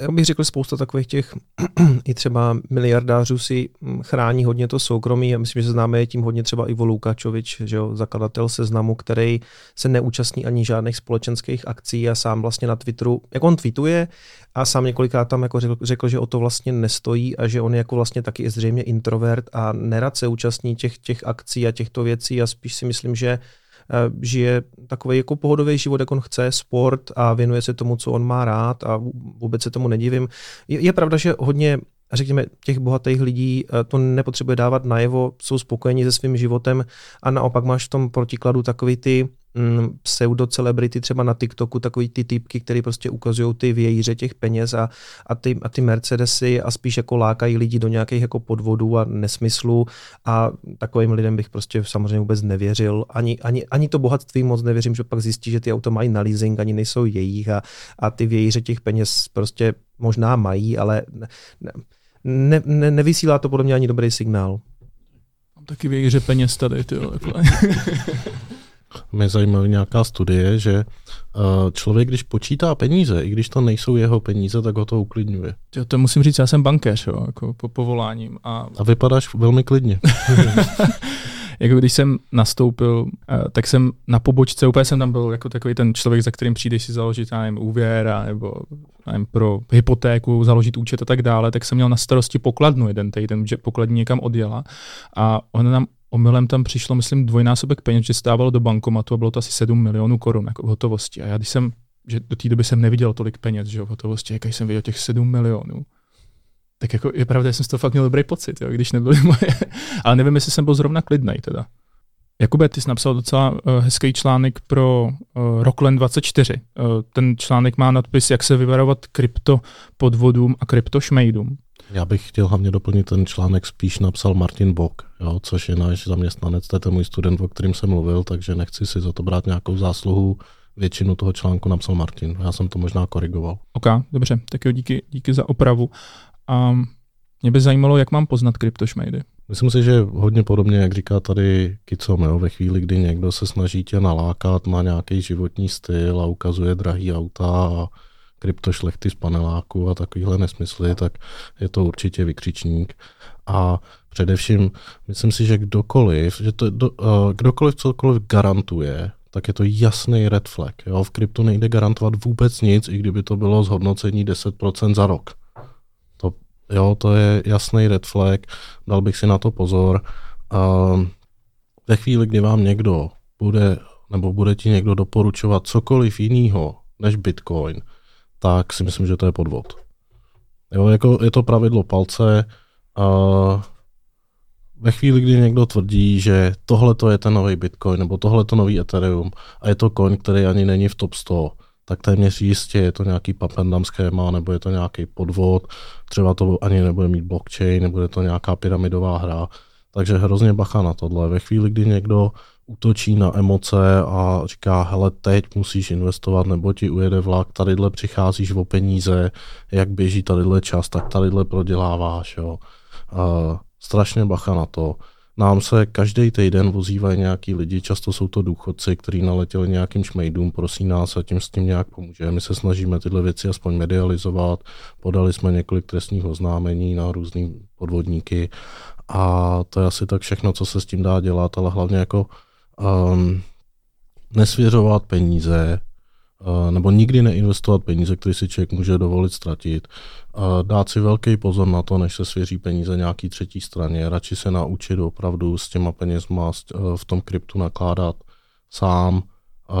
Já bych řekl, spousta takových těch i třeba miliardářů si chrání hodně to soukromí. Já myslím, že známe je tím hodně třeba Ivo Lukačovič, že jo, zakladatel seznamu, který se neúčastní ani žádných společenských akcí a sám vlastně na Twitteru, jak on tweetuje a sám několikrát tam jako řekl, řekl, že o to vlastně nestojí a že on je jako vlastně taky zřejmě introvert a nerad se účastní těch, těch akcí a těchto věcí a spíš si myslím, že žije takový jako pohodový život, jak on chce, sport a věnuje se tomu, co on má rád a vůbec se tomu nedivím. Je, je pravda, že hodně řekněme, těch bohatých lidí eh, to nepotřebuje dávat najevo, jsou spokojeni se svým životem a naopak máš v tom protikladu takový ty mm, pseudo-celebrity třeba na TikToku, takový ty typky, které prostě ukazují ty vějíře těch peněz a, a, ty, a ty Mercedesy a spíš jako lákají lidi do nějakých jako podvodů a nesmyslů a takovým lidem bych prostě samozřejmě vůbec nevěřil. Ani, ani, ani to bohatství moc nevěřím, že pak zjistí, že ty auta mají na leasing, ani nejsou jejich a, a ty vějíře těch peněz prostě možná mají, ale ne, ne, ne, nevysílá to podle mě ani dobrý signál. Mám taky vějíře peněz tady, ty Mě zajímá nějaká studie, že eh, člověk, když počítá peníze, i když to nejsou jeho peníze, tak ho to uklidňuje. Jo, to musím říct, já jsem bankéř, jo, jako po povoláním. A, a vypadáš velmi klidně. jako když jsem nastoupil, eh, tak jsem na pobočce, úplně jsem tam byl jako takový ten člověk, za kterým přijdeš si založit, já nevím, úvěr a, nebo nevím, pro hypotéku, založit účet a tak dále, tak jsem měl na starosti pokladnu jeden týden, že pokladní někam odjela a ona nám omylem tam přišlo, myslím, dvojnásobek peněz, že stávalo do bankomatu a bylo to asi 7 milionů korun jako v hotovosti. A já když jsem, že do té doby jsem neviděl tolik peněz, že v hotovosti, jak jsem viděl těch 7 milionů, tak jako je pravda, že jsem z toho fakt měl dobrý pocit, jo, když nebyly moje. Ale nevím, jestli jsem byl zrovna klidnej teda. Jakube, ty jsi napsal docela uh, hezký článek pro uh, Rockland 24. Uh, ten článek má nadpis, jak se vyvarovat krypto podvodům a krypto šmejdům. Já bych chtěl hlavně doplnit ten článek, spíš napsal Martin Bok, jo, což je náš zaměstnanec, to je ten můj student, o kterým jsem mluvil, takže nechci si za to brát nějakou zásluhu. Většinu toho článku napsal Martin, já jsem to možná korigoval. OK, dobře, tak jo, díky, díky za opravu. A mě by zajímalo, jak mám poznat kryptošmejdy. Myslím si, že hodně podobně, jak říká tady Kicom, jo, ve chvíli, kdy někdo se snaží tě nalákat, má nějaký životní styl a ukazuje drahý auta a kryptošlechty z paneláku a takovýhle nesmysly, tak je to určitě vykřičník. A především, myslím si, že kdokoliv, že to, do, uh, kdokoliv cokoliv garantuje, tak je to jasný red flag. Jo? V kryptu nejde garantovat vůbec nic, i kdyby to bylo zhodnocení 10% za rok. To, jo, to je jasný red flag, dal bych si na to pozor. Uh, ve chvíli, kdy vám někdo bude, nebo bude ti někdo doporučovat cokoliv jiného než Bitcoin, tak si myslím, že to je podvod. Jo, jako je to pravidlo palce. A ve chvíli, kdy někdo tvrdí, že tohle to je ten nový Bitcoin nebo tohle to nový Ethereum a je to coin, který ani není v top 100, tak téměř jistě je to nějaký papendam schéma nebo je to nějaký podvod, třeba to ani nebude mít blockchain, nebo je to nějaká pyramidová hra. Takže hrozně bacha na tohle. Ve chvíli, kdy někdo útočí na emoce a říká, hele, teď musíš investovat, nebo ti ujede vlak, tadyhle přicházíš o peníze, jak běží tadyhle čas, tak tadyhle proděláváš, jo. Uh, strašně bacha na to. Nám se každý týden vozívají nějaký lidi, často jsou to důchodci, kteří naletěli nějakým šmejdům, prosí nás a tím s tím nějak pomůže. My se snažíme tyhle věci aspoň medializovat, podali jsme několik trestních oznámení na různý podvodníky a to je asi tak všechno, co se s tím dá dělat, ale hlavně jako um, nesvěřovat peníze, uh, nebo nikdy neinvestovat peníze, které si člověk může dovolit ztratit. Uh, dát si velký pozor na to, než se svěří peníze nějaký třetí straně. Radši se naučit opravdu s těma penězma uh, v tom kryptu nakládat sám, uh,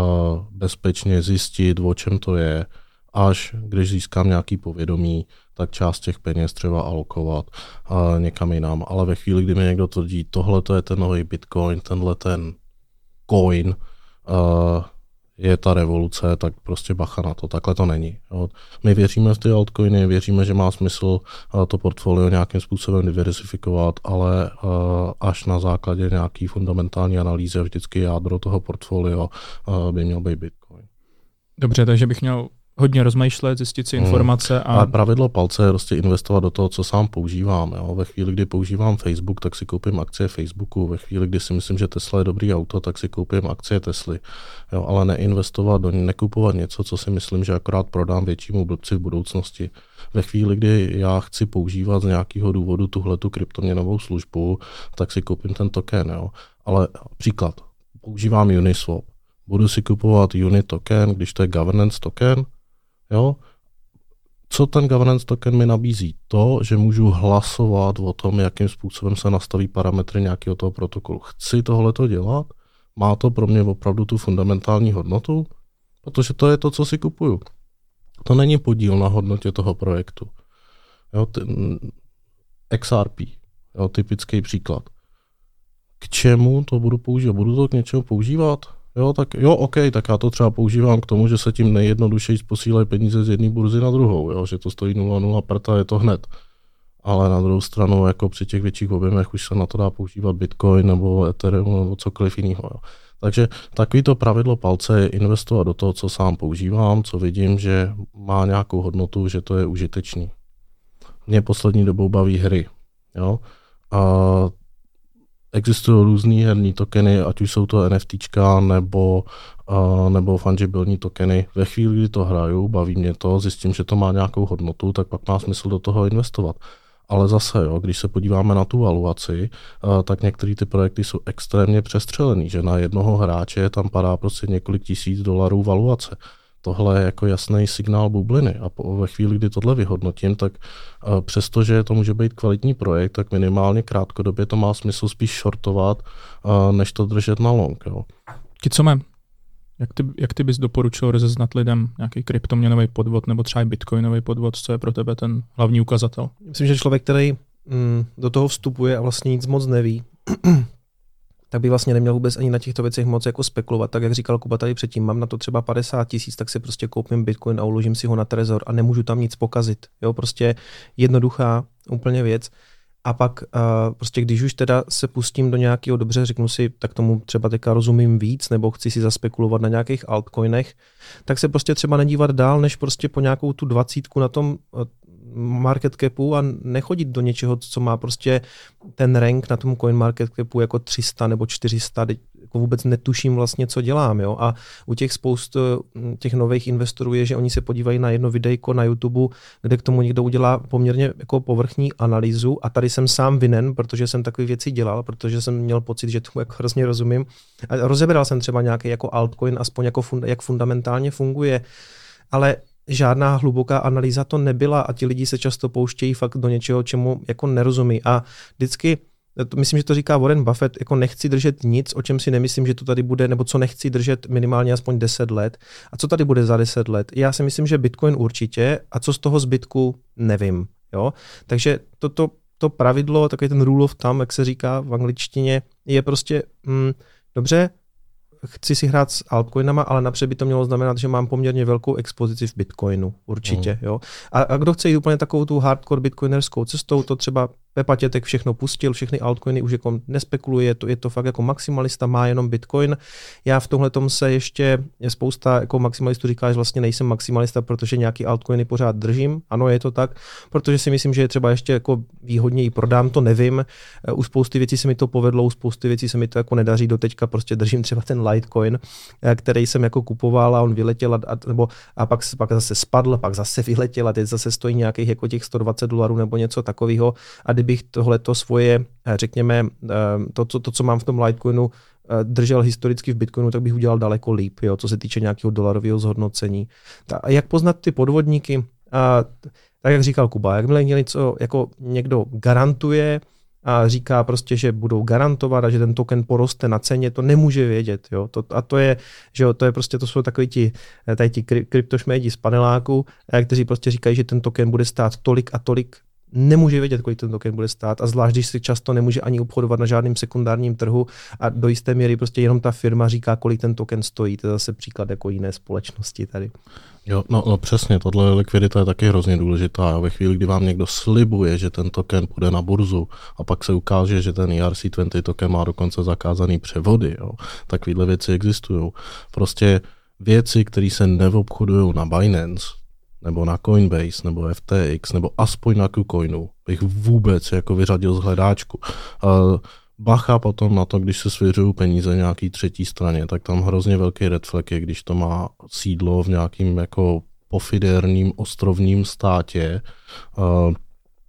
bezpečně zjistit, o čem to je, až když získám nějaký povědomí, tak část těch peněz třeba alokovat uh, někam jinam. Ale ve chvíli, kdy mi někdo tvrdí, tohle to je ten nový bitcoin, tenhle ten coin uh, je ta revoluce, tak prostě bacha na to. Takhle to není. Jo. My věříme v ty altcoiny, věříme, že má smysl uh, to portfolio nějakým způsobem diversifikovat, ale uh, až na základě nějaký fundamentální analýzy vždycky jádro toho portfolio by měl být Bitcoin. Dobře, takže bych měl hodně rozmýšlet, zjistit si Hmm. informace a Ale pravidlo palce je prostě investovat do toho, co sám používám. Jo? Ve chvíli, kdy používám Facebook, tak si koupím akcie Facebooku. Ve chvíli, kdy si myslím, že Tesla je dobrý auto, tak si koupím akcie Tesly. Jo? Ale neinvestovat do nekupovat něco, co si myslím, že akorát prodám většímu blbci v budoucnosti. Ve chvíli, kdy já chci používat z nějakého důvodu tuhle tu kryptoměnovou službu, tak si koupím ten token. Jo? Ale příklad, používám Uniswap. Budu si kupovat Unit token, když to je governance token, jo, co ten governance token mi nabízí? To, že můžu hlasovat o tom, jakým způsobem se nastaví parametry nějakého toho protokolu. Chci tohleto dělat? Má to pro mě opravdu tu fundamentální hodnotu? Protože to je to, co si kupuju. To není podíl na hodnotě toho projektu. Jo, ten XRP, jo, typický příklad. K čemu to budu používat? Budu to k něčemu používat? Jo, tak jo, OK, tak já to třeba používám k tomu, že se tím nejjednodušeji posílají peníze z jedné burzy na druhou, jo, že to stojí 0,0 prta, je to hned. Ale na druhou stranu, jako při těch větších objemech už se na to dá používat Bitcoin nebo Ethereum nebo cokoliv jiného. Jo. Takže takovýto pravidlo palce je investovat do toho, co sám používám, co vidím, že má nějakou hodnotu, že to je užitečný. Mě poslední dobou baví hry. Jo? A existují různé herní tokeny, ať už jsou to NFTčka nebo, uh, nebo fungibilní tokeny. Ve chvíli, kdy to hraju, baví mě to, zjistím, že to má nějakou hodnotu, tak pak má smysl do toho investovat. Ale zase, jo, když se podíváme na tu valuaci, uh, tak některé ty projekty jsou extrémně přestřelený, že na jednoho hráče tam padá prostě několik tisíc dolarů valuace. Tohle je jako jasný signál bubliny a po, ve chvíli, kdy tohle vyhodnotím, tak uh, přestože to může být kvalitní projekt, tak minimálně krátkodobě to má smysl spíš shortovat, uh, než to držet na long. Jo. Kicome, jak ty, jak ty bys doporučil rozeznat lidem nějaký kryptoměnový podvod nebo třeba i bitcoinový podvod, co je pro tebe ten hlavní ukazatel? Myslím, že člověk, který mm, do toho vstupuje a vlastně nic moc neví, tak by vlastně neměl vůbec ani na těchto věcech moc jako spekulovat. Tak jak říkal Kuba tady předtím, mám na to třeba 50 tisíc, tak si prostě koupím Bitcoin a uložím si ho na Trezor a nemůžu tam nic pokazit. Jo, prostě jednoduchá úplně věc. A pak uh, prostě když už teda se pustím do nějakého dobře, řeknu si, tak tomu třeba teďka rozumím víc, nebo chci si zaspekulovat na nějakých altcoinech, tak se prostě třeba nedívat dál, než prostě po nějakou tu dvacítku na tom uh, market capu a nechodit do něčeho, co má prostě ten rank na tom coin market capu jako 300 nebo 400, jako vůbec netuším vlastně, co dělám. Jo? A u těch spoust těch nových investorů je, že oni se podívají na jedno videjko na YouTube, kde k tomu někdo udělá poměrně jako povrchní analýzu a tady jsem sám vinen, protože jsem takové věci dělal, protože jsem měl pocit, že tomu jako hrozně rozumím. A rozebral jsem třeba nějaký jako altcoin, aspoň jako funda, jak fundamentálně funguje, ale žádná hluboká analýza to nebyla a ti lidi se často pouštějí fakt do něčeho, čemu jako nerozumí. A vždycky myslím, že to říká Warren Buffett, jako nechci držet nic, o čem si nemyslím, že to tady bude, nebo co nechci držet minimálně aspoň 10 let. A co tady bude za 10 let? Já si myslím, že Bitcoin určitě, a co z toho zbytku, nevím. Jo? Takže toto to pravidlo, takový ten rule of thumb, jak se říká v angličtině, je prostě, mm, dobře, chci si hrát s altcoinama, ale napřed by to mělo znamenat, že mám poměrně velkou expozici v Bitcoinu, určitě. Mm. Jo? A, a kdo chce jít úplně takovou tu hardcore bitcoinerskou cestou, to třeba Pepa Tětek všechno pustil, všechny altcoiny už jako nespekuluje, je to, je to fakt jako maximalista, má jenom Bitcoin. Já v tomhle tom se ještě je spousta jako maximalistů říká, že vlastně nejsem maximalista, protože nějaký altcoiny pořád držím. Ano, je to tak, protože si myslím, že je třeba ještě jako výhodněji prodám, to nevím. U spousty věcí se mi to povedlo, u spousty věcí se mi to jako nedaří do teďka, prostě držím třeba ten Litecoin, který jsem jako kupoval a on vyletěl a, nebo, a pak, pak zase spadl, pak zase vyletěl a teď zase stojí nějakých jako těch 120 dolarů nebo něco takového. A kdybych tohleto svoje, řekněme, to, to, to, co mám v tom Litecoinu, držel historicky v Bitcoinu, tak bych udělal daleko líp, jo, co se týče nějakého dolarového zhodnocení. A jak poznat ty podvodníky? A, tak jak říkal Kuba, jakmile něco jako někdo garantuje a říká prostě, že budou garantovat a že ten token poroste na ceně, to nemůže vědět. Jo? To, a to je, že jo, to je prostě, to jsou takový ti, tady ti kryptošmédi z paneláku, kteří prostě říkají, že ten token bude stát tolik a tolik nemůže vědět, kolik ten token bude stát a zvlášť, když si často nemůže ani obchodovat na žádném sekundárním trhu a do jisté míry prostě jenom ta firma říká, kolik ten token stojí. To je zase příklad jako jiné společnosti tady. Jo, no, no přesně, tohle likvidita je taky hrozně důležitá. Ve chvíli, kdy vám někdo slibuje, že ten token půjde na burzu a pak se ukáže, že ten ERC20 token má dokonce zakázaný převody, jo, takovéhle věci existují. Prostě věci, které se neobchodují na Binance, nebo na Coinbase, nebo FTX, nebo aspoň na KuCoinu, bych vůbec jako vyřadil z hledáčku. Uh, bacha potom na to, když se svěřují peníze nějaký třetí straně, tak tam hrozně velký red flag je, když to má sídlo v nějakým jako pofiderním ostrovním státě, uh,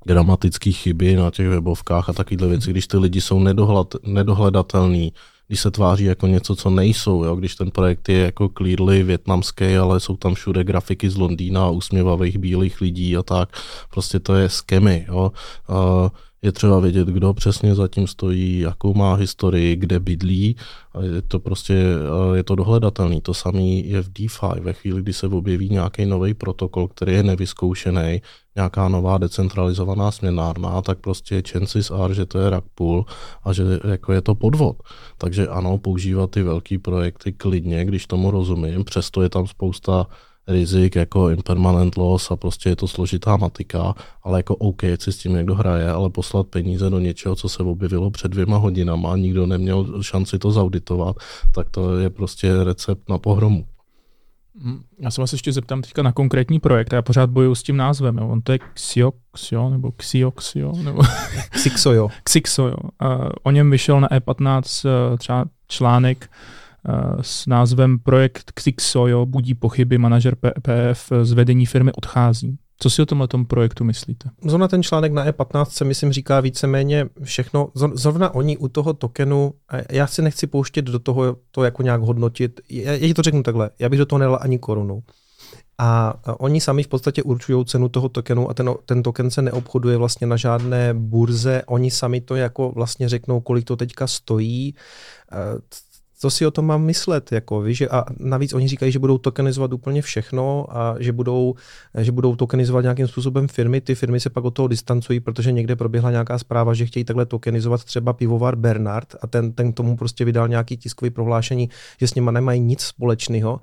gramatické chyby na těch webovkách a takovéhle věci, když ty lidi jsou nedohled, nedohledatelný, když se tváří jako něco, co nejsou, jo? když ten projekt je jako clearly větnamský, ale jsou tam všude grafiky z Londýna, usměvavých bílých lidí a tak, prostě to je skemy. Jo? Uh, je třeba vědět, kdo přesně zatím stojí, jakou má historii, kde bydlí. Je to prostě je to dohledatelný. To samé je v DeFi. Ve chvíli, kdy se objeví nějaký nový protokol, který je nevyzkoušený, nějaká nová decentralizovaná směnárna, tak prostě chances are, že to je rug pull a že jako je to podvod. Takže ano, používat ty velké projekty klidně, když tomu rozumím, přesto je tam spousta rizik jako impermanent loss a prostě je to složitá matika, ale jako OK, si s tím někdo hraje, ale poslat peníze do něčeho, co se objevilo před dvěma hodinama a nikdo neměl šanci to zauditovat, tak to je prostě recept na pohromu. Hm, já se vás ještě zeptám teďka na konkrétní projekt, já pořád bojuju s tím názvem, jo. on to je Xio, Xio nebo Xioxio, nebo Xixojo. Xixojo. o něm vyšel na E15 eh, třeba článek, Eh, s názvem Projekt Xixojo budí pochyby, manažer PF z vedení firmy odchází. Co si o tomhle tom projektu myslíte? Zrovna ten článek na E15 se myslím říká víceméně všechno. Zrovna oni u toho tokenu, já si nechci pouštět do toho to jako nějak hodnotit. Já, já to řeknu takhle, já bych do toho nedal ani korunu. A oni sami v podstatě určují cenu toho tokenu a ten, ten token se neobchoduje vlastně na žádné burze. Oni sami to jako vlastně řeknou, kolik to teďka stojí co si o tom mám myslet, jako, víš, a navíc oni říkají, že budou tokenizovat úplně všechno a že budou, že budou tokenizovat nějakým způsobem firmy, ty firmy se pak od toho distancují, protože někde proběhla nějaká zpráva, že chtějí takhle tokenizovat třeba pivovar Bernard a ten, ten tomu prostě vydal nějaký tiskový prohlášení, že s nima nemají nic společného.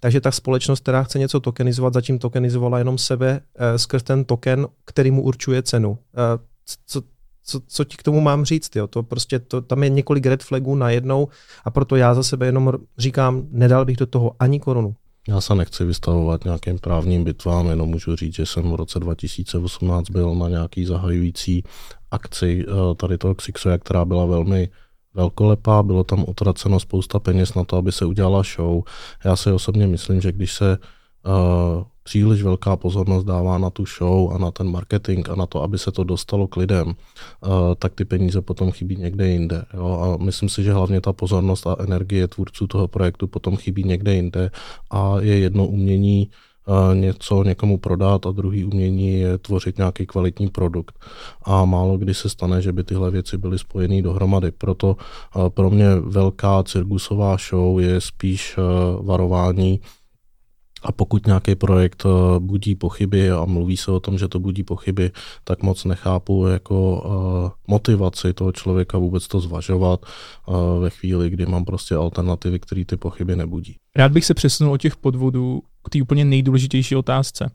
Takže ta společnost, která chce něco tokenizovat, zatím tokenizovala jenom sebe eh, skrz ten token, který mu určuje cenu. Eh, co, co, co ti k tomu mám říct, jo? To prostě, to, tam je několik red flagů najednou a proto já za sebe jenom říkám, nedal bych do toho ani korunu. Já se nechci vystavovat nějakým právním bitvám, jenom můžu říct, že jsem v roce 2018 byl na nějaký zahajující akci eh, tady toho Xixoja, která byla velmi velkolepá, bylo tam utraceno spousta peněz na to, aby se udělala show. Já si osobně myslím, že když se uh, příliš velká pozornost dává na tu show a na ten marketing a na to, aby se to dostalo k lidem, uh, tak ty peníze potom chybí někde jinde. Jo? A myslím si, že hlavně ta pozornost a energie tvůrců toho projektu potom chybí někde jinde a je jedno umění uh, něco někomu prodat a druhý umění je tvořit nějaký kvalitní produkt. A málo kdy se stane, že by tyhle věci byly spojené dohromady. Proto uh, pro mě velká cirkusová show je spíš varování, a pokud nějaký projekt eh, budí pochyby a mluví se o tom, že to budí pochyby, tak moc nechápu jako uh, motivaci toho člověka vůbec to zvažovat uh, ve chvíli, kdy mám prostě alternativy, které ty pochyby nebudí. Rád bych se přesunul o těch podvodů k té úplně nejdůležitější otázce.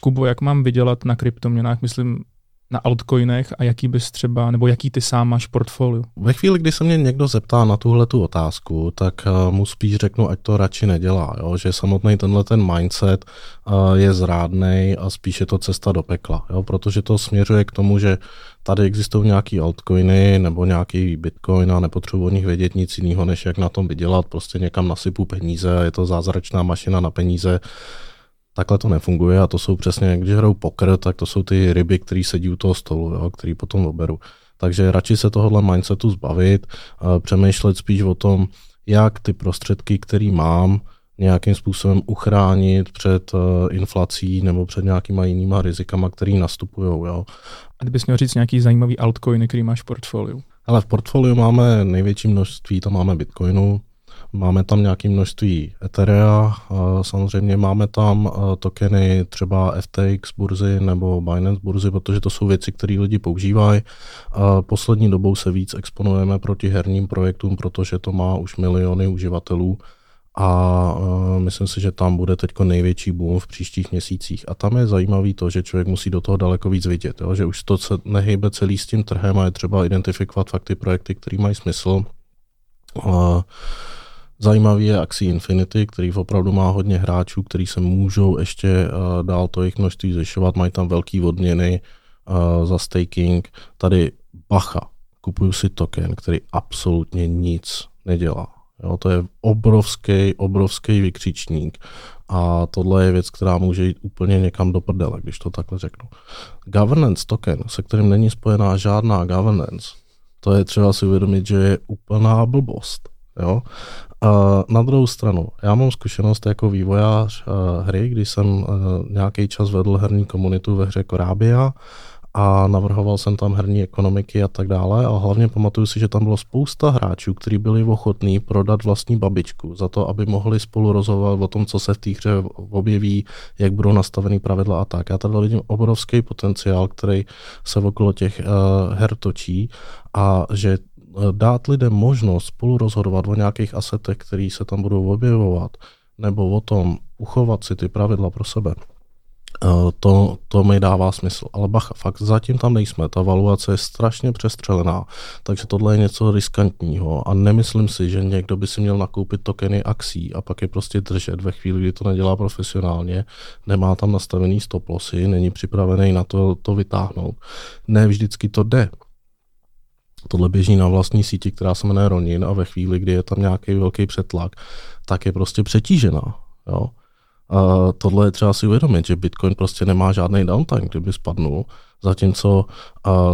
Kubo, jak mám vydělat na kryptoměnách? Myslím, na altcoinech a jaký bys třeba, nebo jaký ty sám máš portfolio? Ve chvíli, kdy se mě někdo zeptá na tuhle tu otázku, tak uh, mu spíš řeknu, ať to radši nedělá, jo? že samotný tenhle ten mindset uh, je zrádný a spíš je to cesta do pekla, jo? protože to směřuje k tomu, že tady existují nějaký altcoiny nebo nějaký bitcoin a nepotřebuji o nich vědět nic jiného, než jak na tom vydělat, prostě někam nasypu peníze, je to zázračná mašina na peníze, takhle to nefunguje a to jsou přesně, když hrajou poker, tak to jsou ty ryby, které sedí u toho stolu, jo, který potom oberu. Takže radši se tohohle mindsetu zbavit, přemýšlet spíš o tom, jak ty prostředky, které mám, nějakým způsobem uchránit před uh, inflací nebo před nějakýma jinýma rizikama, které nastupují. Jo. A kdybys měl říct nějaký zajímavý altcoin, který máš v portfoliu? Ale v portfoliu máme největší množství, tam máme bitcoinu, Máme tam nějaké množství Etherea, samozřejmě máme tam tokeny třeba FTX burzy nebo Binance burzy, protože to jsou věci, které lidi používají. Poslední dobou se víc exponujeme proti herním projektům, protože to má už miliony uživatelů a myslím si, že tam bude teď největší boom v příštích měsících. A tam je zajímavý to, že člověk musí do toho daleko víc vidět, jo? že už to se nehybe celý s tím trhem a je třeba identifikovat fakt ty projekty, které mají smysl. Zajímavý je Axie Infinity, který opravdu má hodně hráčů, který se můžou ještě uh, dál to jejich množství zvyšovat, mají tam velký odměny uh, za staking. Tady bacha, kupuju si token, který absolutně nic nedělá. Jo, to je obrovský, obrovský vykřičník a tohle je věc, která může jít úplně někam do prdele, když to takhle řeknu. Governance token, se kterým není spojená žádná governance, to je třeba si uvědomit, že je úplná blbost. Jo? Na druhou stranu, já mám zkušenost jako vývojář uh, hry, když jsem uh, nějaký čas vedl herní komunitu ve hře Korábia a navrhoval jsem tam herní ekonomiky a tak dále a hlavně pamatuju si, že tam bylo spousta hráčů, kteří byli ochotní prodat vlastní babičku za to, aby mohli spolu rozhodovat o tom, co se v té hře objeví, jak budou nastaveny pravidla a tak. Já tady vidím obrovský potenciál, který se okolo těch uh, her točí a že dát lidem možnost spolu rozhodovat o nějakých asetech, které se tam budou objevovat, nebo o tom uchovat si ty pravidla pro sebe, Eh, to, to mi dává smysl. Ale bacha, fakt zatím tam nejsme, ta valuace je strašně přestřelená, takže tohle je něco riskantního a nemyslím si, že někdo by si měl nakoupit tokeny akcí a pak je prostě držet ve chvíli, kdy to nedělá profesionálně, nemá tam nastavený stop lossy, není připravený na to, to vytáhnout. Ne vždycky to jde. Tohle běží na vlastní síti, která se jmenuje Ronin a ve chvíli, kdy je tam nějaký velký přetlak, tak je prostě přetížená. Jo? A tohle je třeba si uvědomit, že Bitcoin prostě nemá žádný downtime, kdyby spadnul, zatímco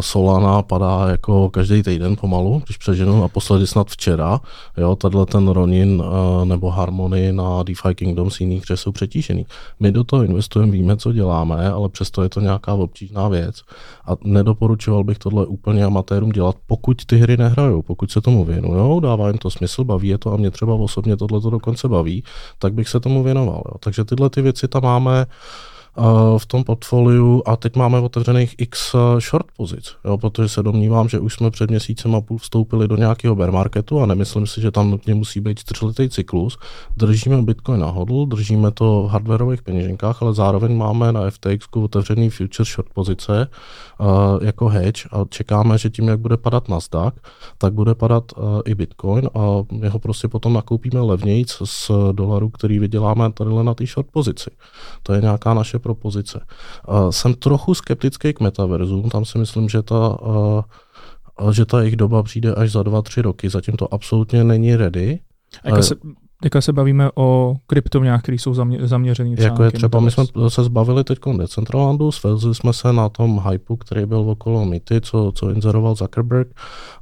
Solana padá jako každý týden pomalu, když přeženu, naposledy snad včera, jo, tenhle ten Ronin nebo Harmony na DeFi Kingdoms jiných, které jsou přetížený. My do toho investujeme, víme, co děláme, ale přesto je to nějaká obtížná věc a nedoporučoval bych tohle úplně amatérům dělat, pokud ty hry nehrajou, pokud se tomu věnují, dává jim to smysl, baví je to a mě třeba osobně tohle to dokonce baví, tak bych se tomu věnoval. Jo. Takže tyhle ty věci tam máme v tom portfoliu a teď máme otevřených x eh, short pozic, jo, protože se domnívám, že už jsme před měsícem a půl vstoupili do nějakého bear marketu a nemyslím si, že tam nutně musí být čtyřletý cyklus. Držíme Bitcoin na hodl, držíme to v hardwareových peněženkách, ale zároveň máme na FTX otevřený future short pozice uh, jako hedge a čekáme, že tím, jak bude padat Nasdaq, tak bude padat uh, i Bitcoin a my ho prostě potom nakoupíme levnějc z dolaru, který vyděláme tady na té short pozici. To je nějaká naše propozice. Jsem trochu skeptický k metaverzům, tam si myslím, že ta, že ta jejich doba přijde až za dva, tři roky, zatím to absolutně není ready. A se, Teďka se bavíme o kryptoměnách, které jsou zamě, zaměřený třeba Jako je třeba, my jsme se zbavili teď Decentralandu, svezli jsme se na tom hypeu, který byl okolo Mity, co, co inzeroval Zuckerberg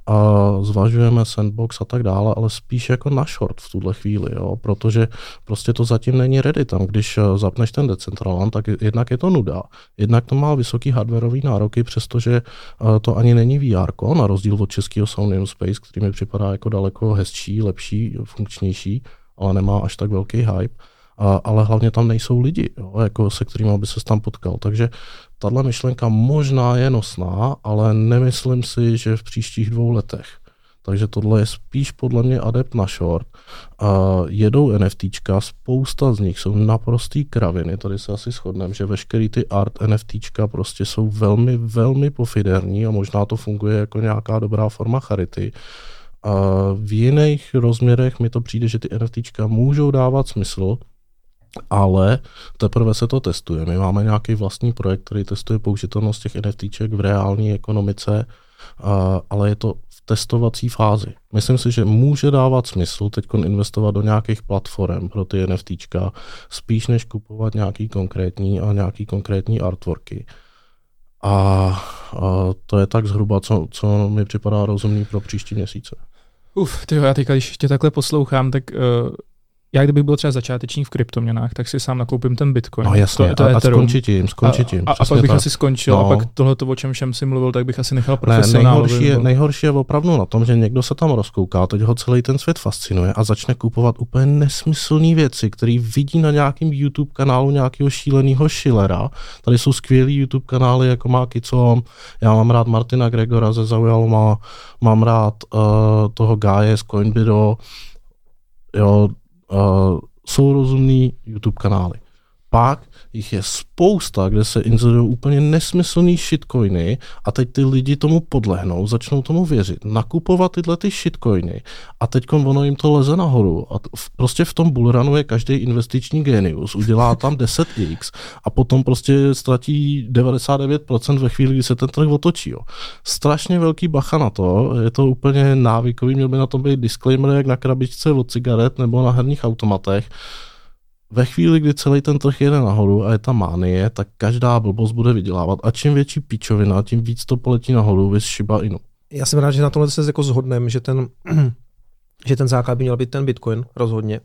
a zvažujeme sandbox a tak dále, ale spíš jako na short v tuhle chvíli, jo, protože prostě to zatím není ready. Tam, když eh, zapneš ten Decentraland, tak jednak je to nuda, jednak to má vysoký hardwareový nároky, přestože eh, to ani není VR, na rozdíl od českého Sony Space, který mi připadá jako daleko hezčí, lepší, funkčnější, ale nemá až tak velký hype. A, ale hlavně tam nejsou lidi, jo, jako se kterými by se tam potkal. Takže tahle myšlenka možná je nosná, ale nemyslím si, že v příštích dvou letech. Takže tohle je spíš podle mě adept na short. A jedou NFTčka, spousta z nich jsou naprostý kraviny, tady se asi shodneme, že veškerý ty art NFTčka prostě jsou velmi, velmi pofiderní a možná to funguje jako nějaká dobrá forma charity. A v jiných rozměrech mi to přijde, že ty NFTčka můžou dávat smysl, ale teprve se to testuje. My máme nějaký vlastní projekt, který testuje použitelnost těch NFTček v reální ekonomice, ale je to v testovací fázi. Myslím si, že může dávat smysl teď investovat do nějakých platform pro ty NFTčka, spíš než kupovat nějaký konkrétní a nějaký konkrétní artworky. A, a to je tak zhruba, co, co mi připadá rozumný pro příští měsíce. Uf, tyjo, já teďka, když tě takhle poslouchám, tak uh, já kdybych byl třeba začátečník v kryptoměnách, tak si sám nakoupím ten Bitcoin. No jasně, to, to a, a skončí tím, skončí tím. A, a, a pak bych tak. asi skončil no. a pak tohle, o čem všem si mluvil, tak bych asi nechal profesionál. Ne, nejhorší, je, nejhorší je opravdu na tom, že někdo se tam rozkouká, teď ho celý ten svět fascinuje a začne kupovat úplně nesmyslné věci, který vidí na nějakém YouTube kanálu nějakého šíleného Schillera. Tady jsou skvělý YouTube kanály, jako má Kicom, já mám rád Martina Gregora ze Zaujal, má, mám rád uh, toho Gaje z Coinbiro, jo, uh, jsou rozumný YouTube kanály. Pak jich je spousta, kde se inzerují úplně nesmyslný shitcoiny a teď ty lidi tomu podlehnou, začnou tomu věřit, nakupovat tyhle ty shitcoiny a teď ono jim to leze nahoru a prostě v tom bullrunu je každý investiční genius, udělá tam 10x a potom prostě ztratí 99% ve chvíli, kdy se ten trh otočí. Jo. Strašně velký bacha na to, je to úplně návykový, měl by na tom být disclaimer jak na krabičce od cigaret nebo na herních automatech, ve chvíli, kdy celý ten trh jede nahoru a je ta mánie, tak každá blbost bude vydělávat a čím větší píčovina, tím víc to poletí nahoru, vys Shiba Inu. Já jsem rád, že na tomhle se jako zhodneme, že ten, že ten základ by měl být ten Bitcoin rozhodně.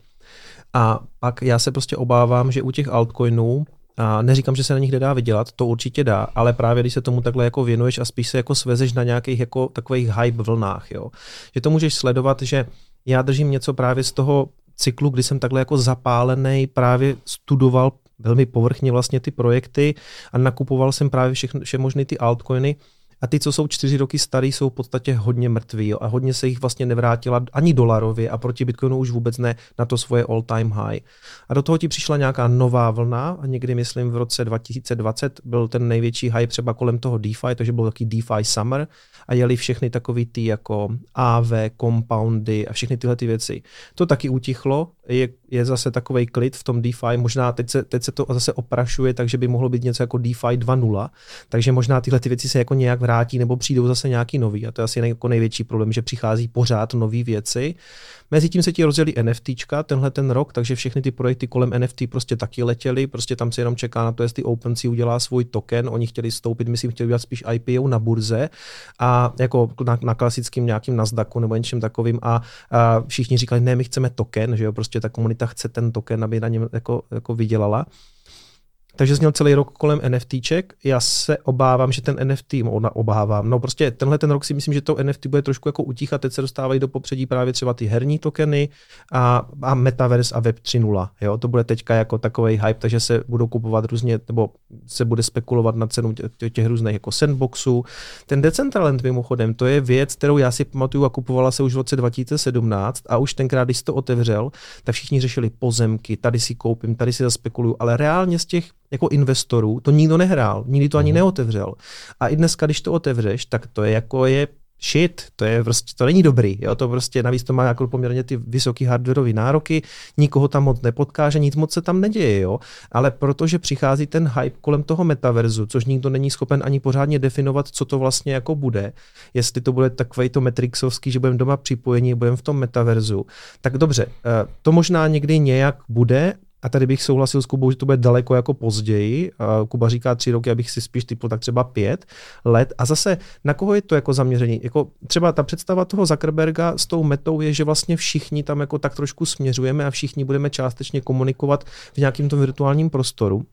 A pak já se prostě obávám, že u těch altcoinů a neříkám, že se na nich nedá vydělat, to určitě dá, ale právě když se tomu takhle jako věnuješ a spíš se jako svezeš na nějakých jako takových hype vlnách, jo. Že to můžeš sledovat, že já držím něco právě z toho cyklu, kdy jsem takhle jako zapálený, právě studoval velmi povrchně vlastně ty projekty a nakupoval jsem právě všechny, vše možné ty altcoiny a ty, co jsou čtyři roky starý, jsou v podstatě hodně mrtví a hodně se jich vlastně nevrátila ani dolarově a proti Bitcoinu už vůbec ne na to svoje all-time high. A do toho ti přišla nějaká nová vlna a někdy, myslím, v roce 2020 byl ten největší high třeba kolem toho DeFi, takže byl taky DeFi Summer a jeli všechny takový ty jako AV, compoundy a všechny tyhle ty věci. To taky utichlo, je, je zase takový klid v tom DeFi, možná teď se, teď se to zase oprašuje, takže by mohlo být něco jako DeFi 2.0, takže možná tyhle ty věci se jako nějak vrátí nebo přijdou zase nějaký nový. A to je asi jako největší problém, že přichází pořád nové věci. Mezitím se ti rozjeli NFTčka tenhle ten rok, takže všechny ty projekty kolem NFT prostě taky letěly, prostě tam se jenom čeká na to, jestli OpenSea udělá svůj token, oni chtěli stoupit, myslím, chtěli udělat spíš IPO na burze. A jako na, na klasickým nějakým Nasdaqu nebo něčem takovým. A, a všichni říkali, ne, my chceme token, že jo, prostě ta komunita chce ten token, aby na něm jako, jako vydělala. Takže zněl celý rok kolem NFTček. Já se obávám, že ten NFT, no, obávám, no prostě tenhle ten rok si myslím, že to NFT bude trošku jako utíchat, teď se dostávají do popředí právě třeba ty herní tokeny a, a Metaverse a Web 3.0. Jo? To bude teďka jako takový hype, takže se budou kupovat různě, nebo se bude spekulovat na cenu těch, těch různých jako sandboxů. Ten Decentraland mimochodem, to je věc, kterou já si pamatuju a kupovala se už v roce 2017 a už tenkrát, když to otevřel, tak všichni řešili pozemky, tady si koupím, tady si zaspekuluju, ale reálně z těch jako investorů, to nikdo nehrál, nikdy to ani mm. neotevřel. A i dneska, když to otevřeš, tak to je jako je shit, to je prostě, to není dobrý, jo, to prostě navíc to má jako poměrně ty vysoké hardwareové nároky, nikoho tam moc nepotkáže, nic moc se tam neděje, jo, ale protože přichází ten hype kolem toho metaverzu, což nikdo není schopen ani pořádně definovat, co to vlastně jako bude, jestli to bude takový to Matrixovský, že budeme doma připojení, budeme v tom metaverzu, tak dobře, eh, to možná někdy nějak bude, a tady bych souhlasil s Kubou, že to bude daleko jako později. Kuba říká tři roky, abych si spíš typl tak třeba pět let. A zase na koho je to jako zaměření? Jako třeba ta představa toho Zuckerberga s tou metou je, že vlastně všichni tam jako tak trošku směřujeme a všichni budeme částečně komunikovat v nějakém tom virtuálním prostoru.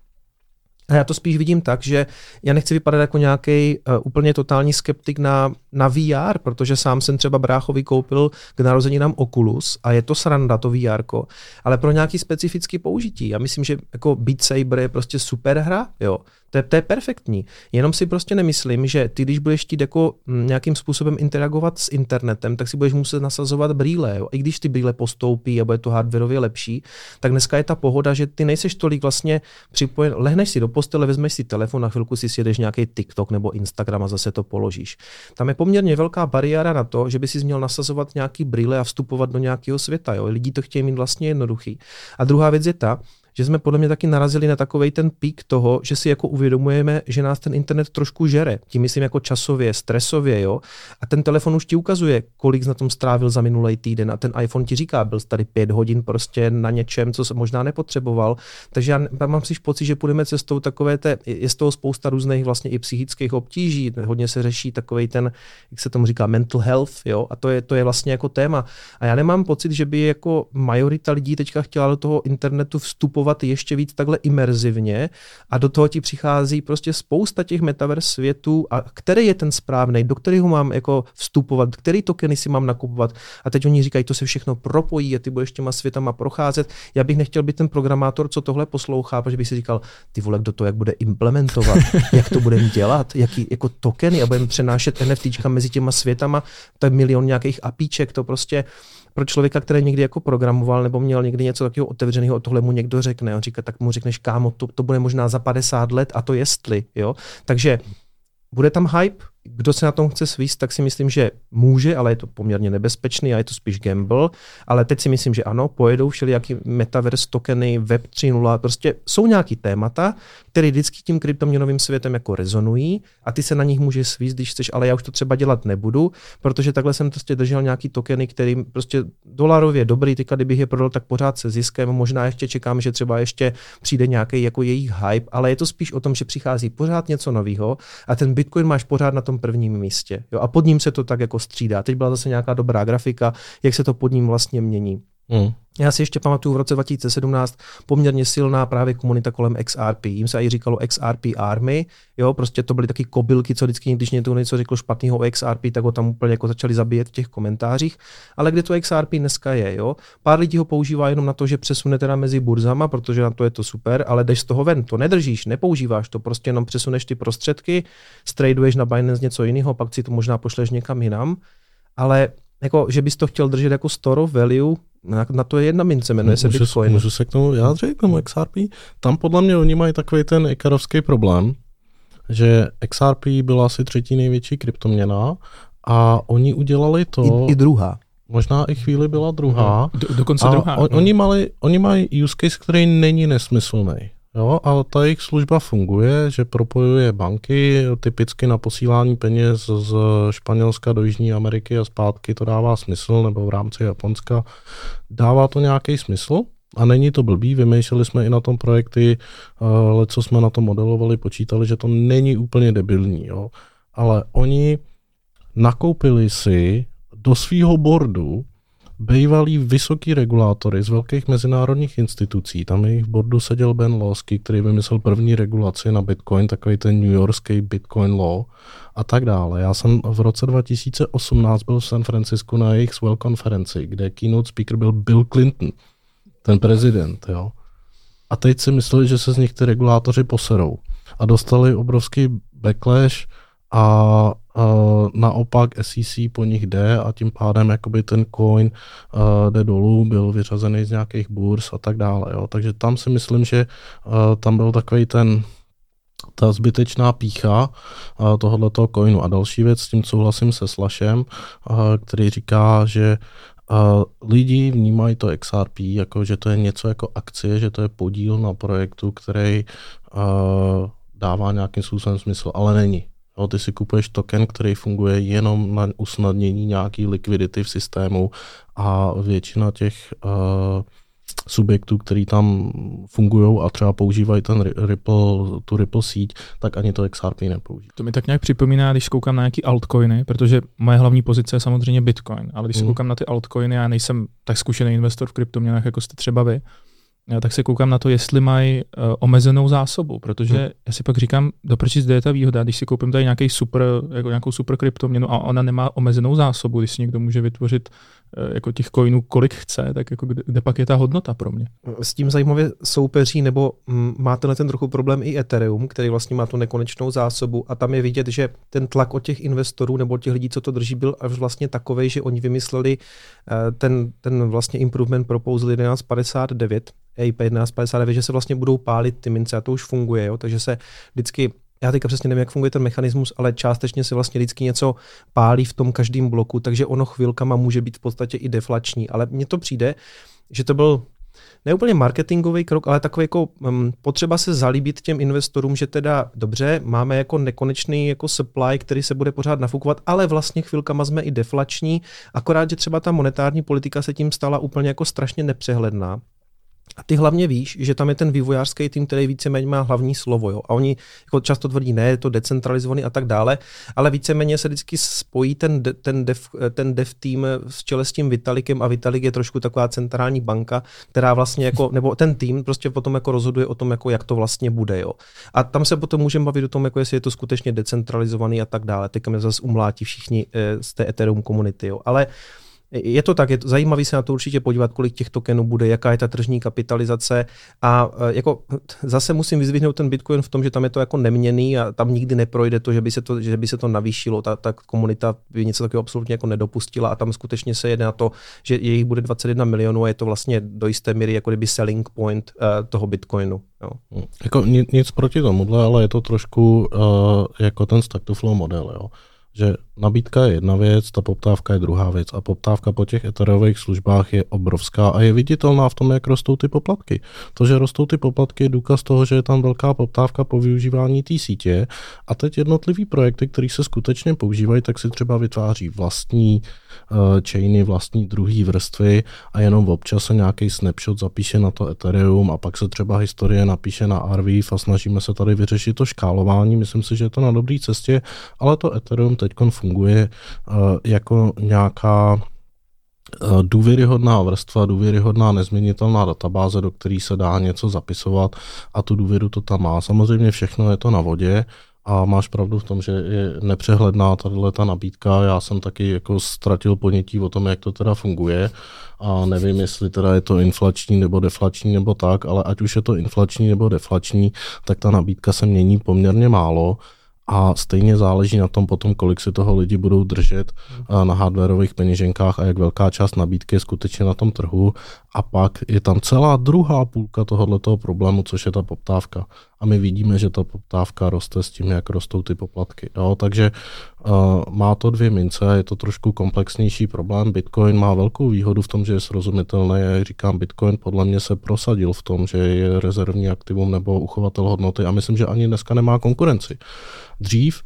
A já to spíš vidím tak, že já nechci vypadat jako nějaký uh, úplně totální skeptik na, na VR, protože sám jsem třeba bráchovi koupil k narozeninám Oculus a je to sranda, to VR, ale pro nějaký specifický použití. Já myslím, že jako Beat Saber je prostě super hra, jo. To je, to je perfektní. Jenom si prostě nemyslím, že ty, když budeš chtít jako mm, nějakým způsobem interagovat s internetem, tak si budeš muset nasazovat brýle. Jo? I když ty brýle postoupí a bude to hardwareově lepší, tak dneska je ta pohoda, že ty nejseš tolik vlastně připojen. Lehneš si do postele, vezmeš si telefon, na chvilku si sjedeš nějaký TikTok nebo Instagram a zase to položíš. Tam je poměrně velká bariéra na to, že by si měl nasazovat nějaký brýle a vstupovat do nějakého světa. Jo? Lidi to chtějí mít vlastně jednoduchý. A druhá věc je ta, že jsme podle mě taky narazili na takový ten pík toho, že si jako uvědomujeme, že nás ten internet trošku žere. Tím myslím jako časově, stresově, jo. A ten telefon už ti ukazuje, kolik na tom strávil za minulý týden a ten iPhone ti říká, byl tady pět hodin prostě na něčem, co se možná nepotřeboval. Takže já mám si pocit, že půjdeme cestou takové té, je z toho spousta různých vlastně i psychických obtíží, hodně se řeší takový ten, jak se tomu říká, mental health, jo, a to je, to je vlastně jako téma. A já nemám pocit, že by jako majorita lidí teďka chtěla do toho internetu vstupovat fungovat ještě víc takhle imerzivně a do toho ti přichází prostě spousta těch metaverse světů a který je ten správný, do kterého mám jako vstupovat, který tokeny si mám nakupovat a teď oni říkají, to se všechno propojí a ty budeš těma světama procházet. Já bych nechtěl být ten programátor, co tohle poslouchá, protože bych si říkal, ty vole, kdo to jak bude implementovat, jak to budeme dělat, jaký jako tokeny a budeme přenášet NFTčka mezi těma světama, je milion nějakých apíček, to prostě pro člověka, který někdy jako programoval nebo měl někdy něco takového otevřeného, tohle mu někdo řekne. On říká, tak mu řekneš, kámo, to, to bude možná za 50 let a to jestli, jo. Takže bude tam hype, kdo se na tom chce svíst, tak si myslím, že může, ale je to poměrně nebezpečný a je to spíš gamble. Ale teď si myslím, že ano, pojedou všelijaký metaverse tokeny, web 3.0, prostě jsou nějaký témata, které vždycky tím kryptoměnovým světem jako rezonují a ty se na nich můžeš svíst, když chceš, ale já už to třeba dělat nebudu, protože takhle jsem prostě držel nějaký tokeny, který prostě dolarově dobrý, teďka kdybych je prodal, tak pořád se ziskem, možná ještě čekám, že třeba ještě přijde nějaký jako jejich hype, ale je to spíš o tom, že přichází pořád něco nového a ten Bitcoin máš pořád na tom prvním místě. Jo? A pod ním se to tak jako střídá. Teď byla zase nějaká dobrá grafika, jak se to pod ním vlastně mění. Mm. Já si ještě pamatuju v roce 2017 poměrně silná právě komunita kolem XRP. Jim se i říkalo XRP Army, jo, prostě to byly taky kobylky, co vždycky, když někdo něco řekl špatného o XRP, tak ho tam úplně jako začali zabíjet v těch komentářích. Ale kde to XRP dneska je, jo? Pár lidí ho používá jenom na to, že přesune teda mezi burzama, protože na to je to super, ale jdeš z toho ven, to nedržíš, nepoužíváš to, prostě jenom přesuneš ty prostředky, straduješ na Binance něco jiného, pak si to možná pošleš někam jinam, ale jako, že bys to chtěl držet jako store of value, na, na to je jedna mince, jmenuje se můžu, Bitcoin. Můžu se k tomu vyjádřit, k tomu XRP? Tam podle mě oni mají takový ten ikarovský problém, že XRP byla asi třetí největší kryptoměna a oni udělali to... I, i druhá. Možná i chvíli byla druhá. Do, dokonce a druhá. On, no. oni, mali, oni mají use case, který není nesmyslný. Jo, a ta jejich služba funguje, že propojuje banky, typicky na posílání peněz z Španělska do Jižní Ameriky a zpátky to dává smysl, nebo v rámci Japonska. Dává to nějaký smysl a není to blbý, vymýšleli jsme i na tom projekty, ale co jsme na to modelovali, počítali, že to není úplně debilní, jo. ale oni nakoupili si do svého boardu bývalí vysoký regulátory z velkých mezinárodních institucí. Tam jejich v bordu seděl Ben Losky, který vymyslel první regulaci na Bitcoin, takový ten New Yorkský Bitcoin Law a tak dále. Já jsem v roce 2018 byl v San Francisco na jejich Swell konferenci, kde keynote speaker byl Bill Clinton, ten prezident. Jo. A teď si mysleli, že se z nich ty regulátoři poserou. A dostali obrovský backlash a Uh, naopak SEC po nich jde a tím pádem jakoby ten coin uh, jde dolů, byl vyřazený z nějakých burs a tak dále. Jo. Takže tam si myslím, že uh, tam byl takový ten ta zbytečná pícha tohoto coinu. A další věc, s tím souhlasím se Slashem, uh, který říká, že lidi vnímají to XRP jako, že to je něco jako akcie, že to je podíl na projektu, který dává nějakým způsobem smysl, ale není. Jo, ty si kupuješ token, který funguje jenom na usnadnění nějaký likvidity v systému a většina těch uh, subjektů, který tam fungují a třeba používají ten Ripple, tu Ripple síť, tak ani to XRP nepoužívají. To mi tak nějak připomíná, když koukám na nějaký altcoiny, protože moje hlavní pozice je samozřejmě Bitcoin, ale když hmm. koukám na ty altcoiny, já nejsem tak zkušený investor v kryptoměnách, jako jste třeba vy, tak se koukám na to, jestli mají uh, omezenou zásobu, protože hmm. já si pak říkám, proč zde je ta výhoda, když si koupím tady nějaký super, jako nějakou super kryptoměnu a ona nemá omezenou zásobu, když si někdo může vytvořit jako těch coinů, kolik chce, tak jako kde, kde pak je ta hodnota pro mě? S tím zajímavě soupeří, nebo m, má tenhle ten trochu problém i Ethereum, který vlastně má tu nekonečnou zásobu a tam je vidět, že ten tlak od těch investorů nebo od těch lidí, co to drží, byl až vlastně takový, že oni vymysleli uh, ten, ten vlastně improvement proposal 1159, EIP 1159, že se vlastně budou pálit ty mince a to už funguje, jo? takže se vždycky já teďka přesně nevím, jak funguje ten mechanismus, ale částečně se vlastně vždycky něco pálí v tom každém bloku, takže ono chvilkama může být v podstatě i deflační. Ale mně to přijde, že to byl neúplně marketingový krok, ale takový jako um, potřeba se zalíbit těm investorům, že teda dobře, máme jako nekonečný jako supply, který se bude pořád nafukovat, ale vlastně chvilkama jsme i deflační, akorát, že třeba ta monetární politika se tím stala úplně jako strašně nepřehledná. A ty hlavně víš, že tam je ten vývojářský tým, který víceméně má hlavní slovo. Jo? A oni jako často tvrdí, ne, je to decentralizovaný a tak dále, ale víceméně se vždycky spojí ten, ten, dev, ten dev tým s čele s tím Vitalikem a Vitalik je trošku taková centrální banka, která vlastně jako, nebo ten tým prostě potom jako rozhoduje o tom, jako jak to vlastně bude. Jo? A tam se potom můžeme bavit o tom, jako jestli je to skutečně decentralizovaný a tak dále. Teďka mě zase umlátí všichni eh, z té Ethereum komunity. Jo? Ale Je to tak, je to zajímavý se na to určitě podívat, kolik těch tokenů bude, jaká je ta tržní kapitalizace a e, jako zase musím vyzvihnout ten Bitcoin v tom, že tam je to jako neměný a tam nikdy neprojde to, že by se to, že by se to navýšilo, ta, ta komunita by něco takového absolutně jako nedopustila a tam skutečně se jede na to, že jejich bude 21 milionů a je to vlastně do jisté míry jako kdyby selling point uh, toho Bitcoinu. Jo. Jako nic proti tomuhle, ale je to trošku uh, jako ten stack to flow model. Jo že nabídka je jedna věc, ta poptávka je druhá věc a poptávka po těch eterových službách je obrovská a je viditelná v tom, jak rostou ty poplatky. To, že rostou ty poplatky, je důkaz toho, že je tam velká poptávka po využívání té sítě a teď jednotlivý projekty, které se skutečně používají, tak si třeba vytváří vlastní uh, chainy, vlastní druhý vrstvy a jenom občas se nějaký snapshot zapíše na to Ethereum a pak se třeba historie napíše na Arweave a snažíme se tady vyřešit to škálování. Myslím si, že je to na dobré cestě, ale to Ethereum teď funguje uh, jako nějaká uh, důvěryhodná vrstva, důvěryhodná nezměnitelná databáze, do které se dá něco zapisovat a tu důvěru to tam má. Samozřejmě všechno je to na vodě, a máš pravdu v tom, že je nepřehledná tahle ta nabídka. Já jsem taky jako ztratil ponětí o tom, jak to teda funguje a nevím, jestli teda je to inflační nebo deflační nebo tak, ale ať už je to inflační nebo deflační, tak ta nabídka se mění poměrně málo a stejně záleží na tom potom, kolik si toho lidi budou držet na hardwareových peněženkách a jak velká část nabídky je skutečně na tom trhu. A pak je tam celá druhá půlka tohoto problému, což je ta poptávka. A my vidíme, že ta poptávka roste s tím, jak rostou ty poplatky. Jo? Takže uh, má to dvě mince, je to trošku komplexnější problém. Bitcoin má velkou výhodu v tom, že je srozumitelný. Já říkám, Bitcoin podle mě se prosadil v tom, že je rezervní aktivum nebo uchovatel hodnoty a myslím, že ani dneska nemá konkurenci. Dřív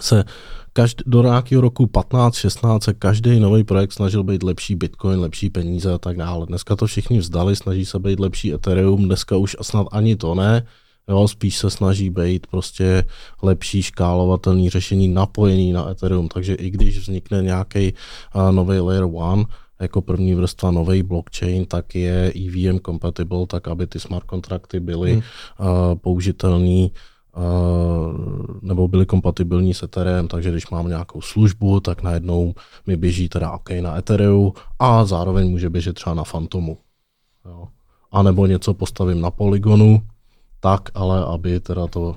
se každý, do nějakého roku 15-16 se každý nový projekt snažil být lepší Bitcoin, lepší peníze a tak dále. Dneska to všichni vzdali, snaží se být lepší Ethereum, dneska už snad ani to ne. Jo, spíš se snaží být prostě lepší škálovatelný řešení napojení na Ethereum, takže i když vznikne nějaký uh, nový layer one, jako první vrstva nový blockchain, tak je EVM compatible, tak aby ty smart kontrakty byly hmm. uh, použitelné nebo byly kompatibilní s Ethereum, takže když mám nějakou službu, tak najednou mi běží teda OK na Ethereum a zároveň může běžet třeba na Fantomu. Jo. A nebo něco postavím na Polygonu, tak ale aby teda to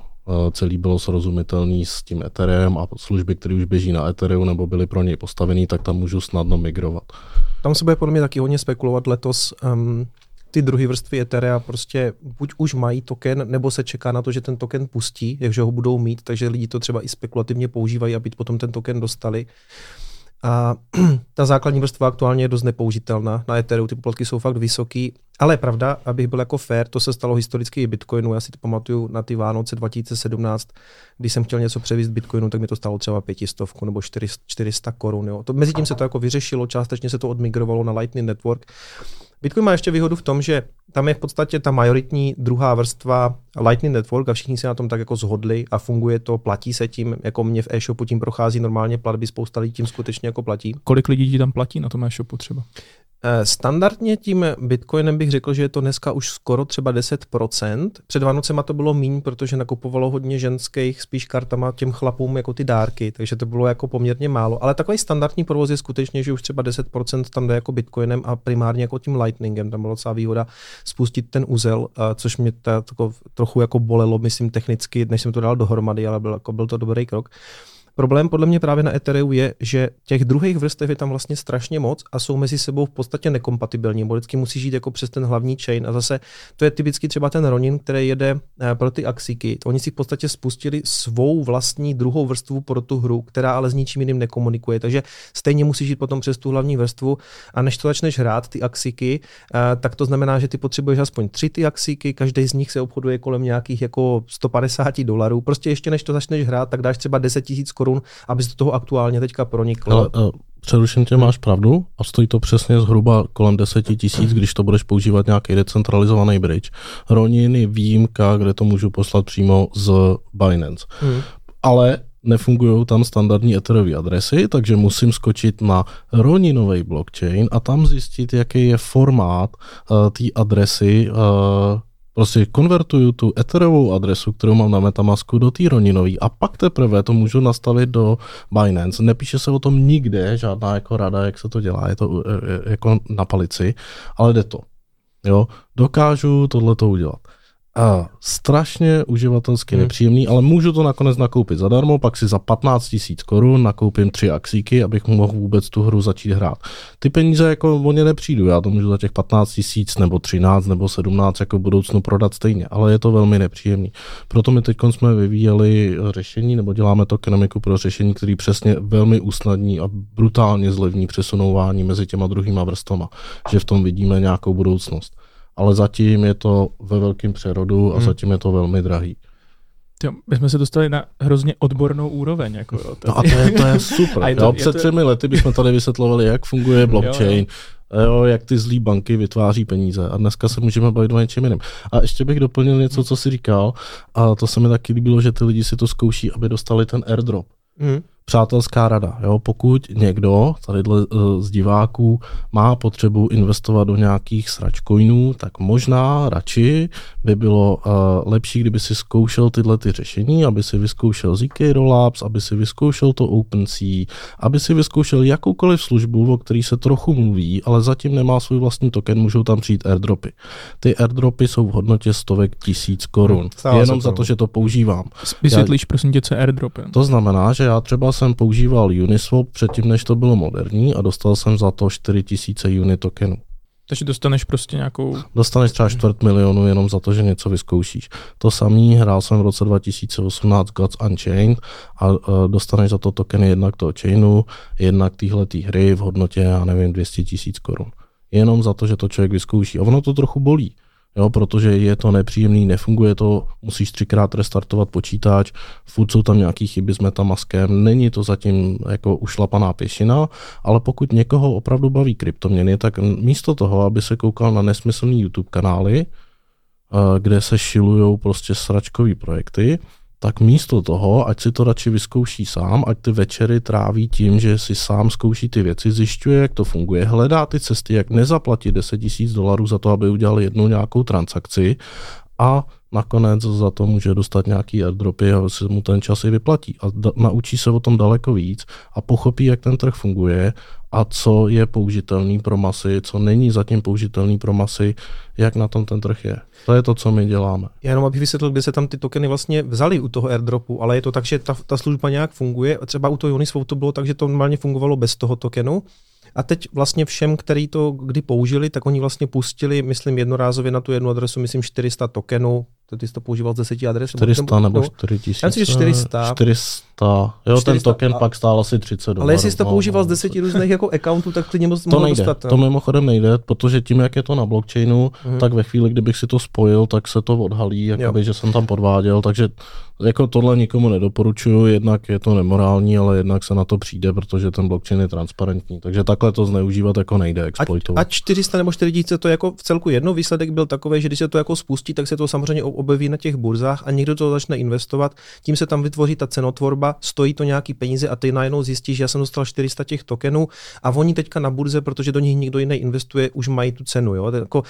celý bylo srozumitelný s tím Ethereum a služby, které už běží na Ethereum nebo byly pro něj postavený, tak tam můžu snadno migrovat. Tam se bude podle mě taky hodně spekulovat letos, um, ty druhé vrstvy Etherea prostě buď už mají token, nebo se čeká na to, že ten token pustí, jakže ho budou mít, takže lidi to třeba i spekulativně používají, aby potom ten token dostali. A ta základní vrstva aktuálně je dost nepoužitelná. Na Ethereum ty poplatky jsou fakt vysoký. Ale pravda, abych byl jako fair, to se stalo historicky i Bitcoinu. Já si to pamatuju na ty Vánoce 2017, když jsem chtěl něco převízt Bitcoinu, tak mi to stalo třeba pětistovku nebo 400 korun. Jo. To, mezi tím se to jako vyřešilo, částečně se to odmigrovalo na Lightning Network. Bitcoin má ještě výhodu v tom, že tam je v podstatě ta majoritní druhá vrstva Lightning Network a všichni se na tom tak jako zhodli a funguje to, platí se tím, jako mě v e-shopu tím prochází normálně platby, spousta lidí tím skutečně jako platí. Kolik lidí ti tam platí na tom e-shopu třeba? Eh, standardně tím Bitcoinem bych řekl, že je to dneska už skoro třeba 10%. Před Vánocema to bylo míň, protože nakupovalo hodně ženských spíš kartama těm chlapům jako ty dárky, takže to bylo jako poměrně málo. Ale takový standardní provoz je skutečně, že už třeba 10% tam jde jako Bitcoinem a primárně jako tím Lightningem. Tam byla docela výhoda spustit ten úzel, eh, což mě to, trochu jako bolelo, myslím technicky, než jsem to dal dohromady, ale byl, jako byl to dobrý krok. Problém podle mě právě na Ethereum je, že těch druhých vrstev je tam vlastně strašně moc a jsou mezi sebou v podstatě nekompatibilní. Bo vždycky musí žít jako přes ten hlavní chain a zase to je typicky třeba ten Ronin, který jede eh, pro ty Axiky. Oni si v podstatě spustili svou vlastní druhou vrstvu pro tu hru, která ale s ničím jiným nekomunikuje. Takže stejně musí žít potom přes tu hlavní vrstvu a než to začneš hrát, ty Axiky, eh, tak to znamená, že ty potřebuješ aspoň tři ty Axiky, každý z nich se obchoduje kolem nějakých jako 150 dolarů. Prostě ještě než to začneš hrát, tak dáš třeba 10 000 korun, aby se do toho aktuálně teďka proniklo. Ale, uh, přeruším tě, máš pravdu a stojí to přesně zhruba kolem 10 tisíc, když to budeš používat nějaký decentralizovaný bridge. Ronin je výjimka, kde to můžu poslat přímo z Binance. Hmm. Ale nefungují tam standardní Etherové adresy, takže musím skočit na Roninový blockchain a tam zjistit, jaký je formát uh, té adresy uh, Prostě konvertuju tu etherovou adresu, kterou mám na Metamasku, do té Roninový a pak teprve to můžu nastavit do Binance. Nepíše se o tom nikde, žádná jako rada, jak se to dělá, je to e, e, jako na palici, ale jde to. Jo, dokážu tohle to udělat a strašně uživatelsky hmm. nepříjemný, ale můžu to nakonec nakoupit zadarmo, pak si za 15 tisíc korun nakoupím tři axíky, abych mohl vůbec tu hru začít hrát. Ty peníze jako o ně nepřijdu, já to můžu za těch 15 tisíc nebo 13 nebo 17 jako v budoucnu prodat stejně, ale je to velmi nepříjemný. Proto my teď jsme vyvíjeli řešení, nebo děláme to ekonomiku pro řešení, který přesně velmi usnadní a brutálně zlevní přesunování mezi těma druhýma vrstvama, že v tom vidíme nějakou budoucnost ale zatím je to ve velkém přerodu a hmm. zatím je to velmi drahý. Jo, my jsme se dostali na hrozně odbornou úroveň. Jako, jo, no a to je, to je super. je to, jo, před to... třemi lety bychom tady vysvětlovali, jak funguje blockchain, jo, jo. Jo, jak ty zlý banky vytváří peníze. A dneska se můžeme bavit o něčem jiném. A ještě bych doplnil něco, co si říkal, a to se mi taky líbilo, že ty lidi si to zkouší, aby dostali ten airdrop. Hmm přátelská rada. Jo? Pokud někdo tady eh, z diváků má potřebu investovat do nějakých sračcoinů, tak možná radši by bylo uh, lepší, kdyby si zkoušel tyhle ty řešení, aby si vyzkoušel ZK Rollups, aby si vyzkoušel to OpenSea, aby si vyzkoušel jakoukoliv službu, o který se trochu mluví, ale zatím nemá svůj vlastní token, můžou tam přijít airdropy. Ty airdropy jsou v hodnotě stovek tisíc korun. Hmm, jenom za to, že to používám. Vysvětlíš, prosím tě, co airdropy. To znamená, že já třeba jsem používal Uniswap předtím, než to bylo moderní a dostal jsem za to 4000 unit tokenů. Takže dostaneš prostě nějakou... Dostaneš třeba čtvrt milionu jenom za to, že něco vyzkoušíš. To samý hrál jsem v roce 2018 Gods Unchained a uh, dostaneš za to tokeny jednak toho chainu, jednak téhle hry v hodnotě, já nevím, 200 tisíc korun. Jenom za to, že to člověk vyzkouší. A ono to trochu bolí jo, protože je to nepříjemný, nefunguje to, musíš třikrát restartovat počítač, furt jsou tam nějaký chyby s metamaskem, není to zatím jako ušlapaná pěšina, ale pokud někoho opravdu baví kryptoměny, tak místo toho, aby se koukal na nesmyslný YouTube kanály, eh, kde se šilují prostě sračkový projekty, tak místo toho, ať si to radši vyzkouší sám, ať ty večery tráví tím, že si sám zkouší ty věci, zjišťuje, jak to funguje, hledá ty cesty, jak nezaplatit 10 000 dolarů za to, aby udělal jednu nějakou transakci a nakonec za to může dostat nějaký airdropy a se mu ten čas i vyplatí. A da- naučí se o tom daleko víc a pochopí, jak ten trh funguje a co je použitelný pro masy, co není zatím použitelný pro masy, jak na tom ten trh je. To je to, co my děláme. Já jenom abych vysvětlil, kde se tam ty tokeny vlastně vzali u toho airdropu, ale je to tak, že ta, ta služba nějak funguje. Třeba u toho Uniswap to bylo tak, že to normálně fungovalo bez toho tokenu a teď vlastně všem, který to kdy použili, tak oni vlastně pustili, myslím, jednorázově na tu jednu adresu, myslím, 400 tokenů. To ty jsi to používal z 10 adres? 400 nebo 4000? Já myslím, že 400. 400. Jo, 400, ten token a, pak stál asi 30 dolarů. Ale jestli jsi to no, používal z 10 no, různých jako accountů, tak klidně moc to nejde. Dostat, no. To mimochodem nejde, protože tím, jak je to na blockchainu, hmm. tak ve chvíli, kdybych si to spojil, tak se to odhalí, jakoby, že jsem tam podváděl, takže jako tohle nikomu nedoporučuju, jednak je to nemorální, ale jednak se na to přijde, protože ten blockchain je transparentní. Takže takhle to zneužívat jako nejde, exploitovat. A, a 400 nebo 4000 to jako v celku jedno výsledek byl takový, že když se to jako spustí, tak se to samozřejmě objeví na těch burzách a někdo to začne investovat, tím se tam vytvoří ta cenotvorba, stojí to nějaký peníze a ty najednou zjistíš, že já jsem dostal 400 těch tokenů a oni teďka na burze, protože do nich nikdo jiný investuje, už mají tu cenu. Jo? Jako,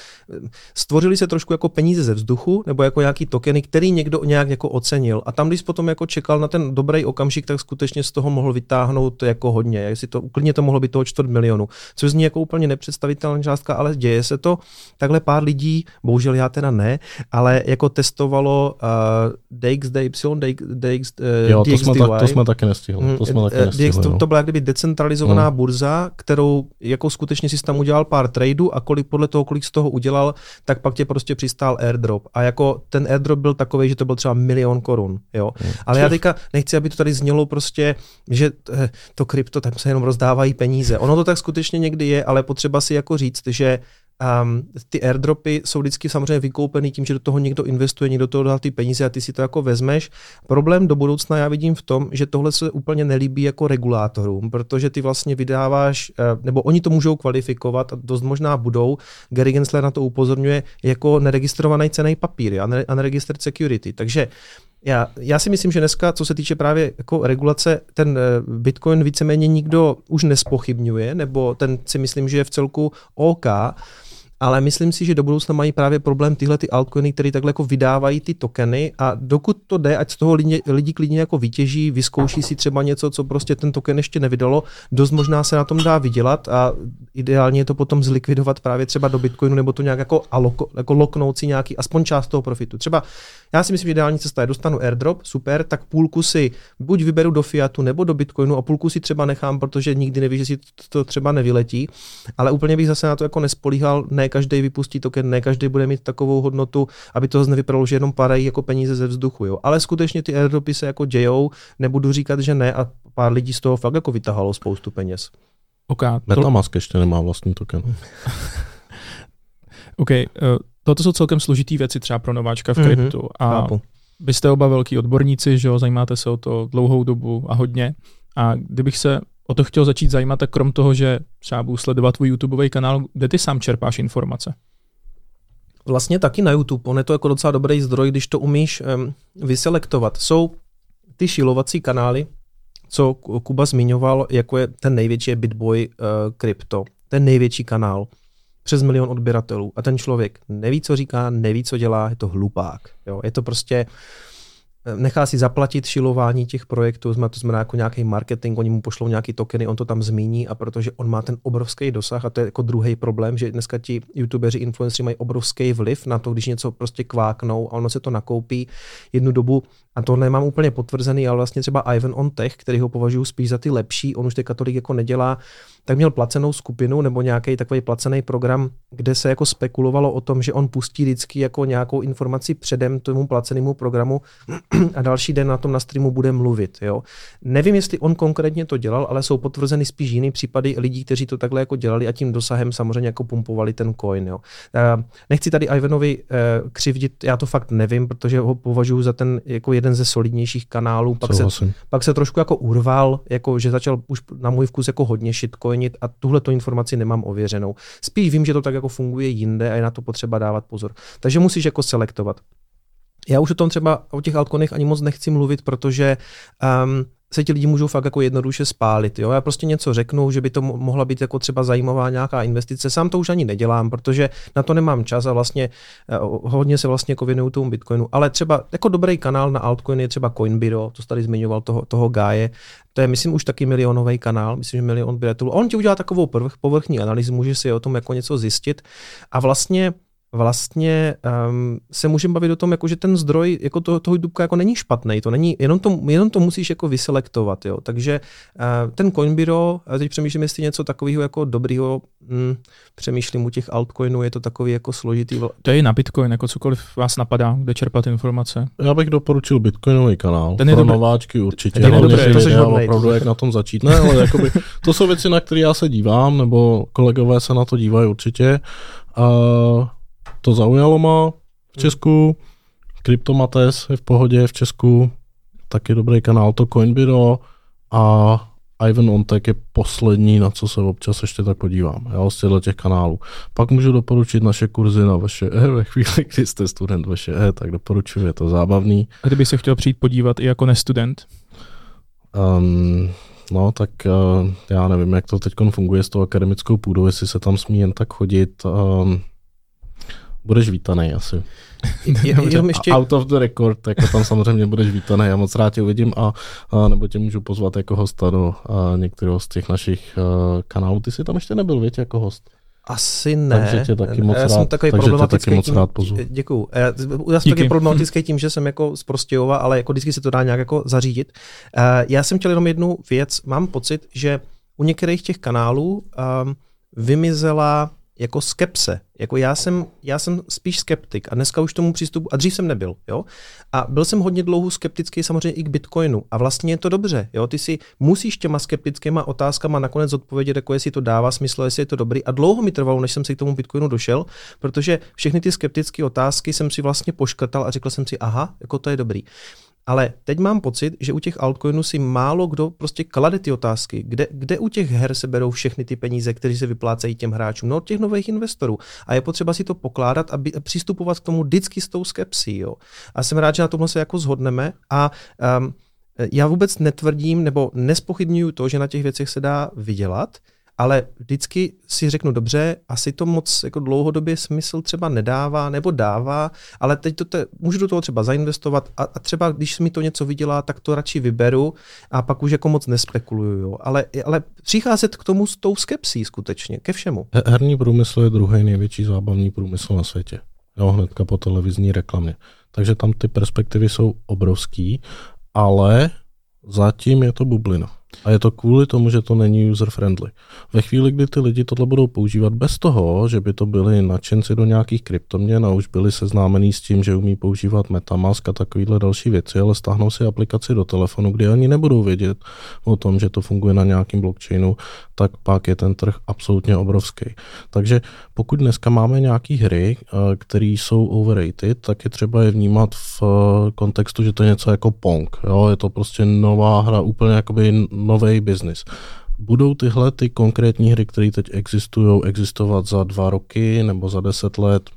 stvořili se trošku jako peníze ze vzduchu nebo jako nějaký tokeny, který někdo nějak jako ocenil. A tam, když potom jako čekal na ten dobrý okamžik, tak skutečně z toho mohl vytáhnout jako hodně. Jestli to úplně to mohlo být toho čtvrt milionu, což zní jako úplně nepředstavitelná částka, ale děje se to. Takhle pár lidí, bohužel já teda ne, ale jako testovalo uh, DXDY, DX, uh, jo, to jsme, tak, to jsme taky nestihli. To, jsme taky nestihli DX, to, to byla kdyby decentralizovaná hmm. burza, kterou jako skutečně si tam udělal pár tradeů a kolik podle toho, kolik z toho udělal, tak pak tě prostě přistál airdrop. A jako ten airdrop byl takový, že to byl třeba milion korun. Jo? Hmm. Ale já teďka nechci, aby to tady znělo prostě, že eh, to krypto, tam se jenom rozdávají peníze. Ono to tak skutečně někdy je, ale potřeba si jako říct, že Um, ty airdropy jsou vždycky samozřejmě vykoupený tím, že do toho někdo investuje, někdo do toho dal ty peníze a ty si to jako vezmeš. Problém do budoucna já vidím v tom, že tohle se úplně nelíbí jako regulátorům, protože ty vlastně vydáváš, eh, nebo oni to můžou kvalifikovat a dost možná budou. Gary Gensler na to upozorňuje jako neregistrovaný cený papír a neregistered security. Takže já, já si myslím, že dneska, co se týče právě jako regulace, ten eh, Bitcoin víceméně nikdo už nespochybňuje, nebo ten si myslím, že je v celku OK, ale myslím si, že do budoucna mají právě problém tyhle ty altcoiny, které takhle jako vydávají ty tokeny a dokud to jde, ať z toho lidi, lidi klidně jako vytěží, vyzkouší si třeba něco, co prostě ten token ještě nevydalo, dost možná se na tom dá vydělat a ideálně je to potom zlikvidovat právě třeba do Bitcoinu nebo to nějak jako, aloko, jako loknout si nějaký, aspoň část toho profitu. Třeba já si myslím, že ideální cesta je dostanu airdrop, super, tak půlku si buď vyberu do fiatu nebo do bitcoinu a půlku si třeba nechám, protože nikdy nevíš, že si to třeba nevyletí. Ale úplně bych zase na to jako nespolíhal, ne každý vypustí token, ne každý bude mít takovou hodnotu, aby to nevypadalo, že jenom padají jako peníze ze vzduchu. Jo. Ale skutečně ty airdropy se jako dějou, nebudu říkat, že ne a pár lidí z toho fakt jako vytahalo spoustu peněz. Okay, Metamask ještě nemá vlastní token. OK, uh, Toto jsou celkem složitý věci třeba pro nováčka v mm-hmm, kryptu. A chápu. vy jste oba velký odborníci, že jo, zajímáte se o to dlouhou dobu a hodně. A kdybych se o to chtěl začít zajímat, tak krom toho, že třeba budu sledovat tvůj YouTubeový kanál, kde ty sám čerpáš informace? Vlastně taky na YouTube. On je to jako docela dobrý zdroj, když to umíš um, vyselektovat. Jsou ty šilovací kanály, co Kuba zmiňoval, jako je ten největší Bitboy uh, Crypto. Ten největší kanál přes milion odběratelů a ten člověk neví, co říká, neví, co dělá, je to hlupák. Jo? Je to prostě, nechá si zaplatit šilování těch projektů, to znamená jako nějaký marketing, oni mu pošlou nějaký tokeny, on to tam zmíní a protože on má ten obrovský dosah a to je jako druhý problém, že dneska ti youtubeři, influenceri mají obrovský vliv na to, když něco prostě kváknou a ono se to nakoupí jednu dobu a to nemám úplně potvrzený, ale vlastně třeba Ivan on Tech, který ho považuji spíš za ty lepší, on už teď katolik jako nedělá, tak měl placenou skupinu nebo nějaký takový placený program, kde se jako spekulovalo o tom, že on pustí vždycky jako nějakou informaci předem tomu placenému programu a další den na tom na streamu bude mluvit. Jo. Nevím, jestli on konkrétně to dělal, ale jsou potvrzeny spíš jiný případy lidí, kteří to takhle jako dělali a tím dosahem samozřejmě jako pumpovali ten coin. Jo. Nechci tady Ivanovi eh, křivdit, já to fakt nevím, protože ho považuji za ten jako jeden ze solidnějších kanálů. Pak se, pak se trošku jako urval, jako že začal už na můj vkus jako hodně shitcoinit a tuhle informaci nemám ověřenou. Spíš vím, že to tak jako funguje jinde a je na to potřeba dávat pozor. Takže musíš jako selektovat. Já už o tom třeba o těch altkonech ani moc nechci mluvit, protože um, se ti lidi můžou fakt jako jednoduše spálit. Jo? Já prostě něco řeknu, že by to mohla být jako třeba zajímavá nějaká investice. Sám to už ani nedělám, protože na to nemám čas a vlastně eh, hodně se vlastně jako věnuju tomu Bitcoinu. Ale třeba jako dobrý kanál na altcoin je třeba Coinbiro, to tady zmiňoval toho, toho Gáje. To je, myslím, už taky milionový kanál, myslím, že milion odběratelů. On ti udělá takovou povrch, povrchní analýzu, může si o tom jako něco zjistit. A vlastně vlastně um, se můžeme bavit o tom, jako, že ten zdroj jako toho, toho dubka jako není špatný, to není, jenom to, jenom to musíš jako vyselektovat, jo. Takže uh, ten Coinbiro, teď přemýšlím, jestli něco takového jako dobrýho, hm, přemýšlím u těch altcoinů, je to takový jako složitý. Vl- to je na Bitcoin, jako cokoliv vás napadá, kde čerpat informace. Já bych doporučil Bitcoinový kanál. Ten je Pro dobrý. nováčky určitě. Ten je Hlavně dobrý. To jsi opravdu, jak na tom začít. Ne, ale jakoby, to jsou věci, na které já se dívám, nebo kolegové se na to dívají určitě. A to zaujalo má v Česku. Kryptomates je v pohodě v Česku. Taky dobrý kanál, to Coinbiro a Ivan Ontek je poslední, na co se občas ještě tak podívám. Já z těchto těch kanálů. Pak můžu doporučit naše kurzy na vaše E ve chvíli, kdy jste student vaše E, tak doporučuji, je to zábavný. A kdyby se chtěl přijít podívat i jako nestudent, Um, no, tak uh, já nevím, jak to teď funguje s tou akademickou půdou, jestli se tam smí jen tak chodit. Um, budeš vítaný asi. Jenom ještě, Out of the record, jako tam samozřejmě budeš vítaný, já moc rád tě uvidím a, a nebo tě můžu pozvat jako hosta do a, některého z těch našich uh, kanálů. Ty jsi tam ještě nebyl, větě, jako host. Asi ne. Takže tě taky moc já jsem rád- takový takže tě problematický taky moc tím, rád pozvu. Děkuju. Já, já jsem Díky. taky problematický tím, že jsem jako z Prostějova, ale jako vždycky se to dá nějak jako zařídit. Uh, já jsem chtěl jenom jednu věc. Mám pocit, že u některých těch kanálů um, vymizela jako skepse. Jako já jsem, já jsem spíš skeptik a dneska už tomu přístupu, a dřív jsem nebyl, jo. A byl jsem hodně dlouho skeptický samozřejmě i k Bitcoinu. A vlastně je to dobře, jo. Ty si musíš těma skeptickýma otázkama nakonec odpovědět, jako jestli to dává smysl, jestli je to dobrý. A dlouho mi trvalo, než jsem si k tomu Bitcoinu došel, protože všechny ty skeptické otázky jsem si vlastně poškrtal a řekl jsem si, aha, jako to je dobrý. Ale teď mám pocit, že u těch altcoinů si málo kdo prostě klade ty otázky. Kde, kde u těch her se berou všechny ty peníze, které se vyplácejí těm hráčům? No od těch nových investorů. A je potřeba si to pokládat a, přistupovat k tomu vždycky s tou skepsí. Jo. A jsem rád, že na tomhle se jako zhodneme. A um, já vůbec netvrdím nebo nespochybnuju to, že na těch věcech se dá vydělat, ale vždycky si řeknu, dobře, asi to moc jako dlouhodobě smysl třeba nedává, nebo dává, ale teď to te, můžu do toho třeba zainvestovat a, a třeba když mi to něco vydělá, tak to radši vyberu a pak už jako moc nespekuluju. Jo. Ale, ale přicházet k tomu s tou skepsí skutečně, ke všemu. Herní průmysl je druhý největší zábavní průmysl na světě. Jo, hnedka po televizní reklamě. Takže tam ty perspektivy jsou obrovský, ale zatím je to bublina. A je to kvůli tomu, že to není user-friendly. Ve chvíli, kdy ty lidi tohle budou používat bez toho, že by to byli nadšenci do nějakých kryptoměn a už byli seznámení s tím, že umí používat Metamask a takovéhle další věci, ale stáhnou si aplikaci do telefonu, kde ani nebudou vědět o tom, že to funguje na nějakém blockchainu, tak pak je ten trh absolutně obrovský. Takže pokud dneska máme nějaké hry, eh, které jsou overrated, tak je třeba je vnímat v eh, kontextu, že to je něco jako Pong. Jo? Je to prostě nová hra, úplně jakoby nový biznis. Budou tyhle ty konkrétní hry, které teď existují, existovat za dva roky nebo za deset let?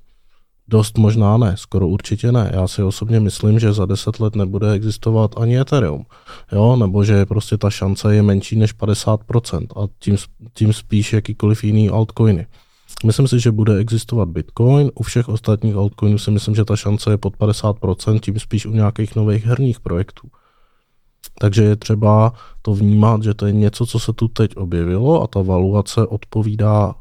Dost možná ne, skoro určitě ne. Já si osobně myslím, že za deset let nebude existovat ani Ethereum, jo? nebo že prostě ta šance je menší než 50% a tím, tím spíš jakýkoliv jiný altcoiny. Myslím si, že bude existovat Bitcoin, u všech ostatních altcoinů si myslím, že ta šance je pod 50%, tím spíš u nějakých nových herních projektů. Takže je třeba to vnímat, že to je něco, co se tu teď objevilo a ta valuace odpovídá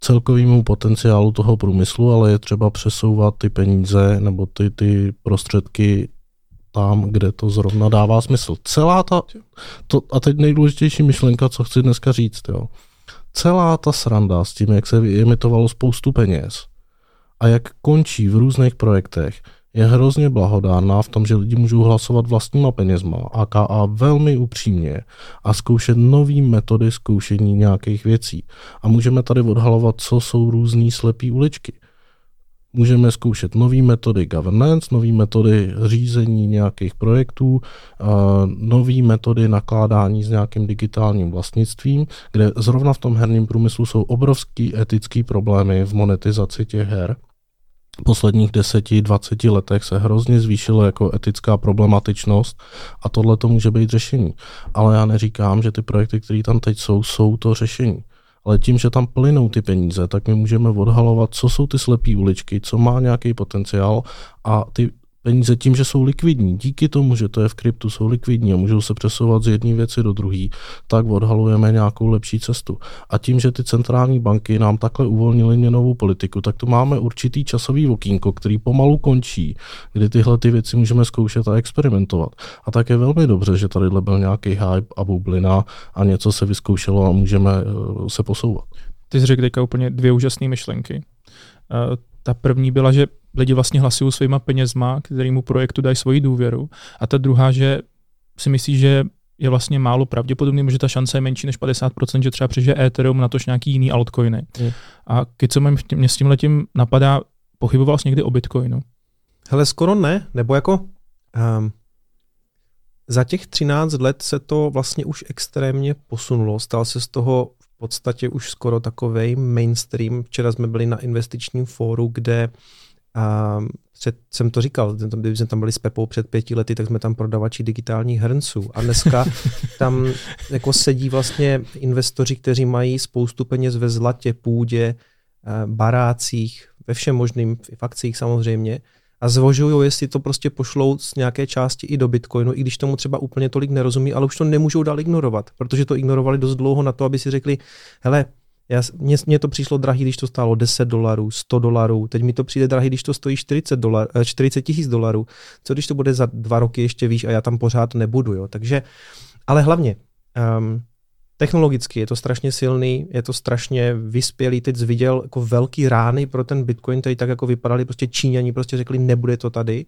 celkovému potenciálu toho průmyslu, ale je třeba přesouvat ty peníze nebo ty, ty prostředky tam, kde to zrovna dává smysl. Celá ta, to, a teď nejdůležitější myšlenka, co chci dneska říct, jo. Celá ta sranda s tím, jak se emitovalo spoustu peněz a jak končí v různých projektech, je hrozně blahodárná v tom, že lidi můžou hlasovat vlastníma penězma, aka velmi upřímně a zkoušet nové metody zkoušení nějakých věcí. A můžeme tady odhalovat, co jsou různé slepé uličky. Můžeme zkoušet nové metody governance, nové metody řízení nějakých projektů, nové metody nakládání s nějakým digitálním vlastnictvím, kde zrovna v tom herním průmyslu jsou obrovský etický problémy v monetizaci těch her posledních 10-20 letech se hrozně zvýšilo jako etická problematičnost a tohle to může být řešení. Ale já neříkám, že ty projekty, které tam teď jsou, jsou to řešení. Ale tím, že tam plynou ty peníze, tak my můžeme odhalovat, co jsou ty slepé uličky, co má nějaký potenciál a ty peníze tím, že jsou likvidní, díky tomu, že to je v kryptu, jsou likvidní a můžou se přesouvat z jedné věci do druhé, tak odhalujeme nějakou lepší cestu. A tím, že ty centrální banky nám takhle uvolnily měnovou politiku, tak tu máme určitý časový okýnko, který pomalu končí, kdy tyhle ty věci můžeme zkoušet a experimentovat. A tak je velmi dobře, že tady byl nějaký hype a bublina a něco se vyzkoušelo a můžeme eh, se posouvat. Ty jsi řekl teďka úplně dvě úžasné myšlenky. Uh, ta první byla, že lidi vlastně hlasují svýma penězma, kterýmu projektu dají svoji důvěru. A ta druhá, že si myslí, že je vlastně málo pravděpodobný, že ta šance je menší než 50%, že třeba přežije Ethereum na tož nějaký jiný altcoiny. Je. A když co mě s tím letím napadá, pochyboval jsi někdy o Bitcoinu? Hele, skoro ne, nebo jako um, za těch 13 let se to vlastně už extrémně posunulo. Stal se z toho v podstatě už skoro takovej mainstream. Včera jsme byli na investičním fóru, kde a před, jsem to říkal, když jsme tam byli s Pepou před pěti lety, tak jsme tam prodavači digitálních hrnců. A dneska tam jako sedí vlastně investoři, kteří mají spoustu peněz ve zlatě, půdě, eh, barácích, ve všem možným, v akcích samozřejmě, a zvožují, jestli to prostě pošlou z nějaké části i do Bitcoinu, i když tomu třeba úplně tolik nerozumí, ale už to nemůžou dál ignorovat, protože to ignorovali dost dlouho na to, aby si řekli, hele, já, mně, mně to přišlo drahý, když to stálo 10 dolarů, 100 dolarů. Teď mi to přijde drahý, když to stojí 40, dolar, 40 tisíc dolarů. Co když to bude za dva roky ještě výš a já tam pořád nebudu. Jo? Takže, ale hlavně, um, technologicky je to strašně silný, je to strašně vyspělý. Teď viděl jako velký rány pro ten Bitcoin, tady tak jako vypadali, prostě Číňani prostě řekli, nebude to tady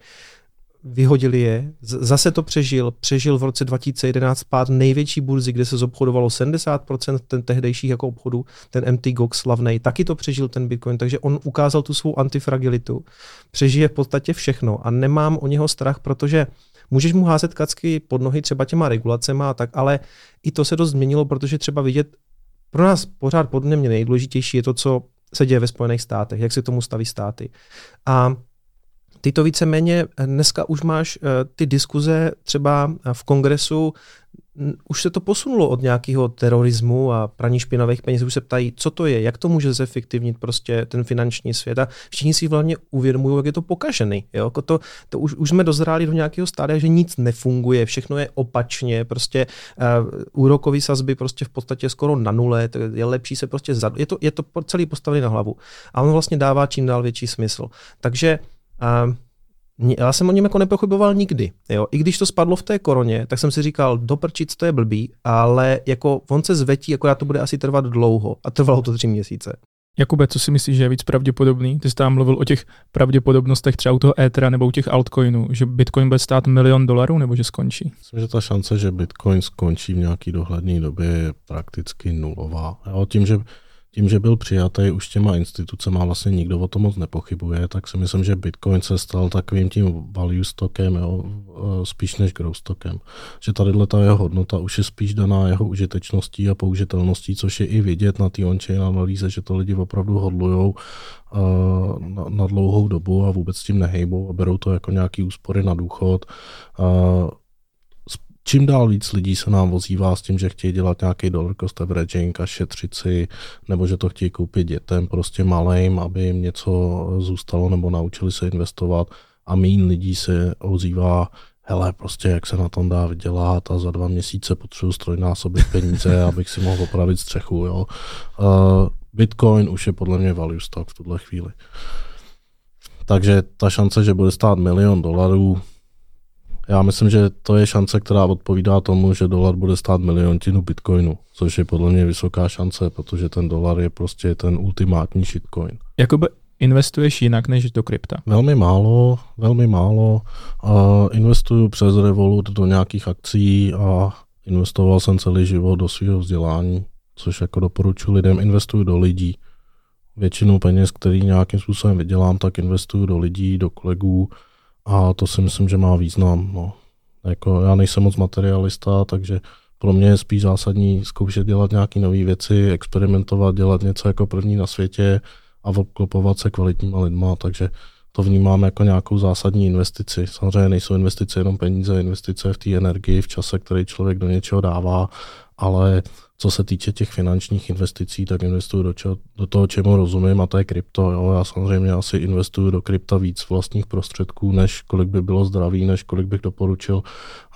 vyhodili je, zase to přežil, přežil v roce 2011 pád největší burzy, kde se zobchodovalo 70% ten tehdejších jako obchodu, ten MT Gox slavnej, taky to přežil ten Bitcoin, takže on ukázal tu svou antifragilitu, přežije v podstatě všechno a nemám o něho strach, protože můžeš mu házet kacky pod nohy třeba těma regulacema a tak, ale i to se dost změnilo, protože třeba vidět, pro nás pořád podle mě nejdůležitější je to, co se děje ve Spojených státech, jak se tomu staví státy. A ty to víceméně dneska už máš ty diskuze třeba v kongresu už se to posunulo od nějakého terorismu a praní špinavých peněz. Už se ptají, co to je, jak to může zefektivnit prostě ten finanční svět. A všichni si hlavně uvědomují, jak je to pokažený. Jo? Jako to, to už, už, jsme dozráli do nějakého stádia, že nic nefunguje, všechno je opačně, prostě uh, úrokový sazby prostě v podstatě skoro na nule, je lepší se prostě zad... je to, je to celý postavený na hlavu. A on vlastně dává čím dál větší smysl. Takže uh, já jsem o něm jako nepochyboval nikdy. Jo? I když to spadlo v té koroně, tak jsem si říkal, doprčit to je blbý, ale jako on se zvetí, jako já to bude asi trvat dlouho. A trvalo to tři měsíce. Jakube, co si myslíš, že je víc pravděpodobný? Ty jsi tam mluvil o těch pravděpodobnostech třeba u toho Ethera nebo u těch altcoinů, že Bitcoin bude stát milion dolarů nebo že skončí? Myslím, že ta šance, že Bitcoin skončí v nějaký dohledné době je prakticky nulová. Jo, tím, že tím, že byl přijatý už těma institucemi a vlastně nikdo o tom moc nepochybuje, tak si myslím, že Bitcoin se stal takovým tím value stockem, jo, e, spíš než growth stockem. Že tady ta jeho hodnota už je spíš daná jeho užitečností a použitelností, což je i vidět na té on-chain analýze, že to lidi opravdu hodlujou uh, na, na dlouhou dobu a vůbec s tím nehejbou a berou to jako nějaký úspory na důchod. Uh, čím dál víc lidí se nám ozývá s tím, že chtějí dělat nějaký dollar cost averaging a šetřit si, nebo že to chtějí koupit dětem prostě malým, aby jim něco zůstalo nebo naučili se investovat a méně lidí se ozývá hele, prostě jak se na tom dá vydělat a za dva měsíce potřebuji strojnásobit peníze, abych si mohl opravit střechu. Jo. Uh, Bitcoin už je podle mě value stock v tuhle chvíli. Takže ta šance, že bude stát milion dolarů, já myslím, že to je šance, která odpovídá tomu, že dolar bude stát miliontinu bitcoinu, což je podle mě vysoká šance, protože ten dolar je prostě ten ultimátní shitcoin. Jakoby investuješ jinak než do krypta? Velmi málo, velmi málo. Uh, investuju přes Revolut do nějakých akcí a investoval jsem celý život do svého vzdělání, což jako doporučuji lidem, investuju do lidí. Většinu peněz, který nějakým způsobem vydělám, tak investuju do lidí, do kolegů, a to si myslím, že má význam. No. Jako já nejsem moc materialista, takže pro mě je spíš zásadní zkoušet dělat nějaké nové věci, experimentovat, dělat něco jako první na světě a obklopovat se kvalitníma lidma, takže to vnímám jako nějakou zásadní investici. Samozřejmě nejsou investice jenom peníze, investice v té energii, v čase, který člověk do něčeho dává, ale co se týče těch finančních investicí, tak investuju do, čeho, do toho, čemu rozumím, a to je krypto. Jo. Já samozřejmě asi investuju do krypta víc vlastních prostředků, než kolik by bylo zdravý, než kolik bych doporučil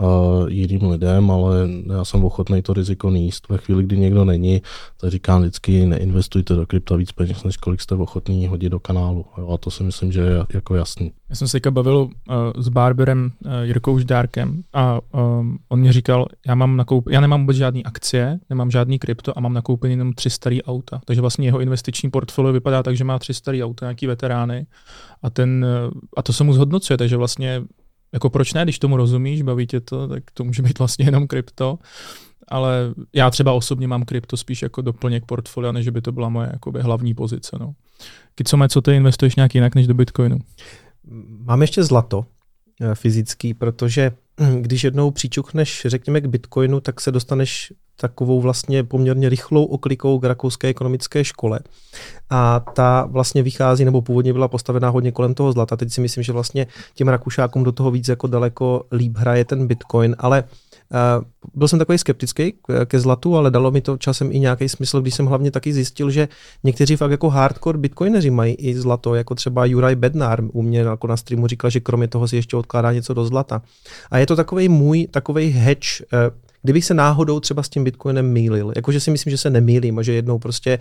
uh, jiným lidem, ale já jsem ochotný to riziko níst. Ve chvíli, kdy někdo není, tak říkám vždycky, neinvestujte do krypta víc peněz, než kolik jste ochotní hodit do kanálu. Jo. A to si myslím, že je jako jasný. Já jsem se bavil uh, s barberem uh, Jirkou Ždárkem a um, on mě říkal, já mám nakoup, já nemám vůbec žádný akcie, nemám žádný krypto a mám nakoupený jenom tři starý auta. Takže vlastně jeho investiční portfolio vypadá tak, že má tři starý auta, nějaký veterány a, ten, a to se mu zhodnocuje, takže vlastně jako proč ne, když tomu rozumíš, baví tě to, tak to může být vlastně jenom krypto. Ale já třeba osobně mám krypto spíš jako doplněk portfolia, než by to byla moje jakoby, hlavní pozice. No. Kicome, co ty investuješ nějak jinak než do Bitcoinu? Mám ještě zlato eh, fyzický, protože když jednou přičukneš, řekněme, k Bitcoinu, tak se dostaneš takovou vlastně poměrně rychlou oklikou k rakouské ekonomické škole. A ta vlastně vychází, nebo původně byla postavená hodně kolem toho zlata. Teď si myslím, že vlastně těm Rakušákům do toho víc jako daleko líp hraje ten Bitcoin, ale Uh, byl jsem takový skeptický ke zlatu, ale dalo mi to časem i nějaký smysl, když jsem hlavně taky zjistil, že někteří fakt jako hardcore bitcoineři mají i zlato, jako třeba Juraj Bednar u mě jako na streamu říkal, že kromě toho si ještě odkládá něco do zlata. A je to takový můj takový hedge, uh, kdybych se náhodou třeba s tím Bitcoinem mýlil, jakože si myslím, že se nemýlím a že jednou prostě,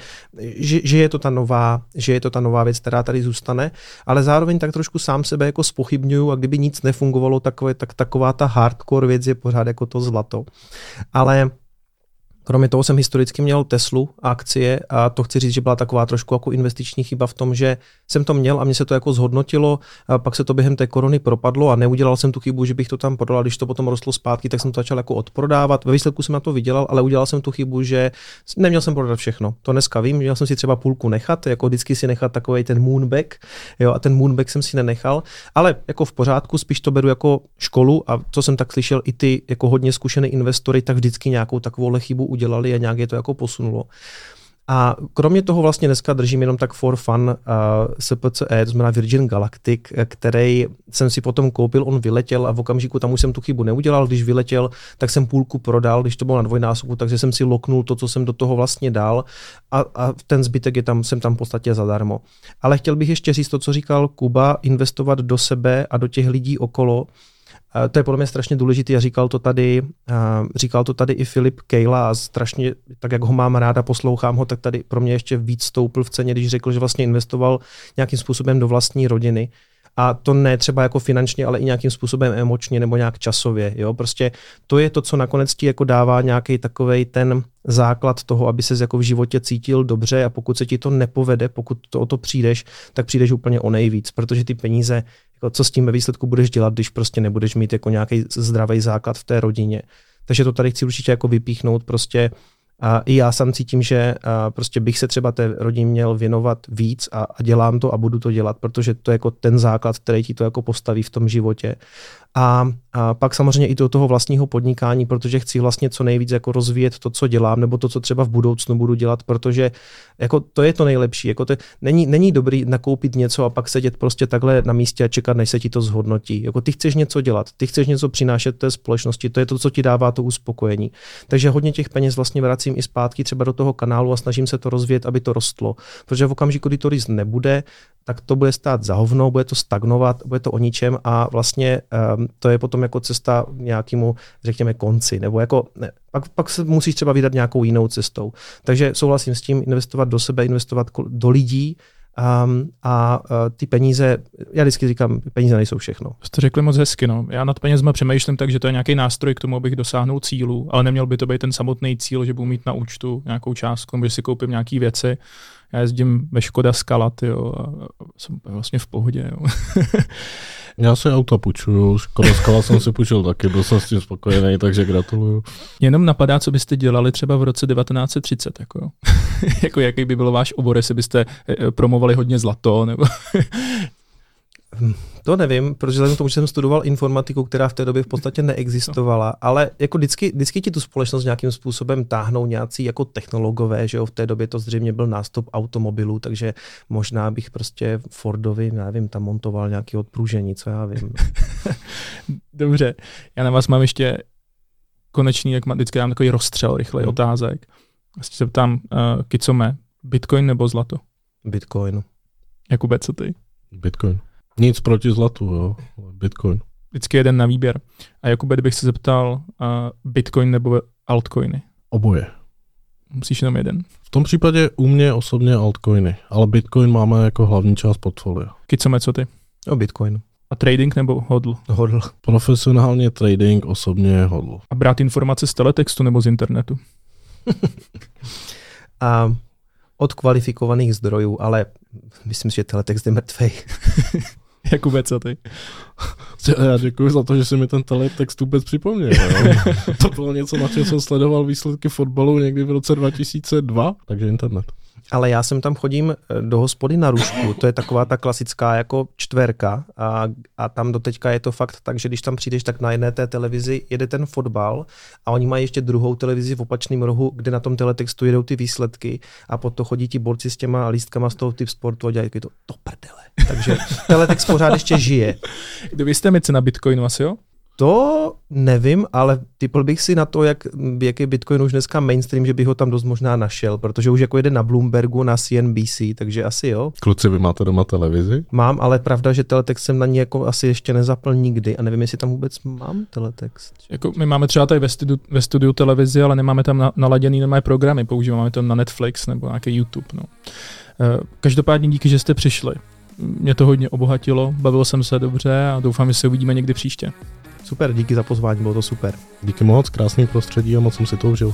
že, že, je to ta nová, že je to ta nová věc, která tady zůstane, ale zároveň tak trošku sám sebe jako spochybňuju a kdyby nic nefungovalo, takové, tak taková ta hardcore věc je pořád jako to zlato. Ale Kromě toho jsem historicky měl Teslu akcie a to chci říct, že byla taková trošku jako investiční chyba v tom, že jsem to měl a mě se to jako zhodnotilo, a pak se to během té korony propadlo a neudělal jsem tu chybu, že bych to tam prodal, když to potom rostlo zpátky, tak jsem to začal jako odprodávat. Ve výsledku jsem na to vydělal, ale udělal jsem tu chybu, že neměl jsem prodat všechno. To dneska vím, měl jsem si třeba půlku nechat, jako vždycky si nechat takový ten moonback, jo, a ten moonback jsem si nenechal, ale jako v pořádku, spíš to beru jako školu a co jsem tak slyšel, i ty jako hodně zkušený investory, tak vždycky nějakou takovou chybu udělali a nějak je to jako posunulo. A kromě toho vlastně dneska držím jenom tak for fun uh, SPCE, to znamená Virgin Galactic, který jsem si potom koupil, on vyletěl a v okamžiku tam už jsem tu chybu neudělal, když vyletěl, tak jsem půlku prodal, když to bylo na dvojnásobku, takže jsem si loknul to, co jsem do toho vlastně dal a, a ten zbytek je tam, jsem tam v podstatě zadarmo. Ale chtěl bych ještě říct to, co říkal Kuba, investovat do sebe a do těch lidí okolo, to je podle mě strašně důležité a říkal to tady, říkal to tady i Filip Kejla a strašně, tak jak ho mám ráda, poslouchám ho, tak tady pro mě ještě víc stoupil v ceně, když řekl, že vlastně investoval nějakým způsobem do vlastní rodiny. A to ne třeba jako finančně, ale i nějakým způsobem emočně nebo nějak časově. Jo? Prostě to je to, co nakonec ti jako dává nějaký takový ten základ toho, aby se jako v životě cítil dobře a pokud se ti to nepovede, pokud to o to přijdeš, tak přijdeš úplně o nejvíc, protože ty peníze, jako co s tím ve výsledku budeš dělat, když prostě nebudeš mít jako nějaký zdravý základ v té rodině. Takže to tady chci určitě jako vypíchnout, prostě a i já sám cítím, že prostě bych se třeba té rodině měl věnovat víc a, a dělám to a budu to dělat, protože to je jako ten základ, který ti to jako postaví v tom životě. A, a pak samozřejmě i do toho vlastního podnikání, protože chci vlastně co nejvíc jako rozvíjet to, co dělám, nebo to, co třeba v budoucnu budu dělat, protože jako to je to nejlepší. Jako to, není, není dobrý nakoupit něco a pak sedět prostě takhle na místě a čekat, než se ti to zhodnotí. Jako ty chceš něco dělat, ty chceš něco přinášet té společnosti, to je to, co ti dává to uspokojení. Takže hodně těch peněz vlastně vracím i zpátky třeba do toho kanálu a snažím se to rozvíjet, aby to rostlo. Protože v okamžiku, kdy to rýst nebude, tak to bude stát za hovno, bude to stagnovat, bude to o ničem a vlastně um, to je potom jako cesta nějakému, řekněme, konci. Nebo jako, ne, pak, pak se musíš třeba vydat nějakou jinou cestou. Takže souhlasím s tím, investovat do sebe, investovat do lidí, Um, a uh, ty peníze, já vždycky říkám, peníze nejsou všechno. Jste řekli moc hezky, no. Já nad penězma přemýšlím tak, že to je nějaký nástroj k tomu, abych dosáhnul cílu, ale neměl by to být ten samotný cíl, že budu mít na účtu nějakou částku, nebo že si koupím nějaké věci. Já jezdím ve Škoda Skala, jo, a jsem vlastně v pohodě, jo. Já si auta půjčuju, Škoda Skala jsem si půjčil taky, byl jsem s tím spokojený, takže gratuluju. Jenom napadá, co byste dělali třeba v roce 1930, jako, jako jaký by byl váš obor, jestli byste eh, promovali hodně zlato, nebo to nevím, protože vzhledem k tomu, že jsem studoval informatiku, která v té době v podstatě neexistovala, ale jako vždycky, vždycky ti tu společnost nějakým způsobem táhnou nějací jako technologové, že jo, v té době to zřejmě byl nástup automobilů, takže možná bych prostě Fordovi, já nevím, tam montoval nějaký odpružení, co já vím. Dobře, já na vás mám ještě konečný, jak mám, vždycky dám takový rozstřel rychlej hmm. otázek. Vlastně se ptám, uh, Kicome, Bitcoin nebo zlato? Bitcoin. Jakube, co ty? Bitcoin. Nic proti zlatu, jo. Bitcoin. Vždycky jeden na výběr. A Jakube, kdybych se zeptal, uh, Bitcoin nebo altcoiny? Oboje. Musíš jenom jeden. V tom případě u mě osobně altcoiny, ale Bitcoin máme jako hlavní část portfolia. Kicome, co ty? O Bitcoin. A trading nebo hodl? Hodl. Profesionálně trading, osobně hodl. A brát informace z teletextu nebo z internetu? a od kvalifikovaných zdrojů, ale myslím si, že teletext je mrtvej. Jakube, co ty? Já děkuji za to, že jsi mi ten teletext vůbec připomněl. to bylo něco, na čem jsem sledoval výsledky fotbalu někdy v roce 2002, takže internet ale já jsem tam chodím eh, do hospody na Rušku, to je taková ta klasická jako čtverka a, a tam doteďka je to fakt tak, že když tam přijdeš, tak na jedné té televizi jede ten fotbal a oni mají ještě druhou televizi v opačném rohu, kde na tom teletextu jedou ty výsledky a potom chodí ti borci s těma lístkama z toho typ sportu a dělají to to prdele. Takže teletext pořád ještě žije. Kdo jste mi na Bitcoinu asi, jo? To nevím, ale typl bych si na to, jak, jak je Bitcoin už dneska mainstream, že bych ho tam dost možná našel, protože už jako jede na Bloombergu, na CNBC, takže asi jo. Kluci, vy máte doma televizi? Mám, ale pravda, že teletext jsem na ní jako asi ještě nezapl nikdy a nevím, jestli tam vůbec mám teletext. Jako my máme třeba tady ve studiu, ve studiu televizi, ale nemáme tam na, naladěný nové programy, používáme to na Netflix nebo nějaký YouTube. No. Eh, každopádně díky, že jste přišli. Mě to hodně obohatilo, bavil jsem se dobře a doufám, že se uvidíme někdy příště. Super, díky za pozvání, bylo to super. Díky moc, krásný prostředí a moc jsem si to užil.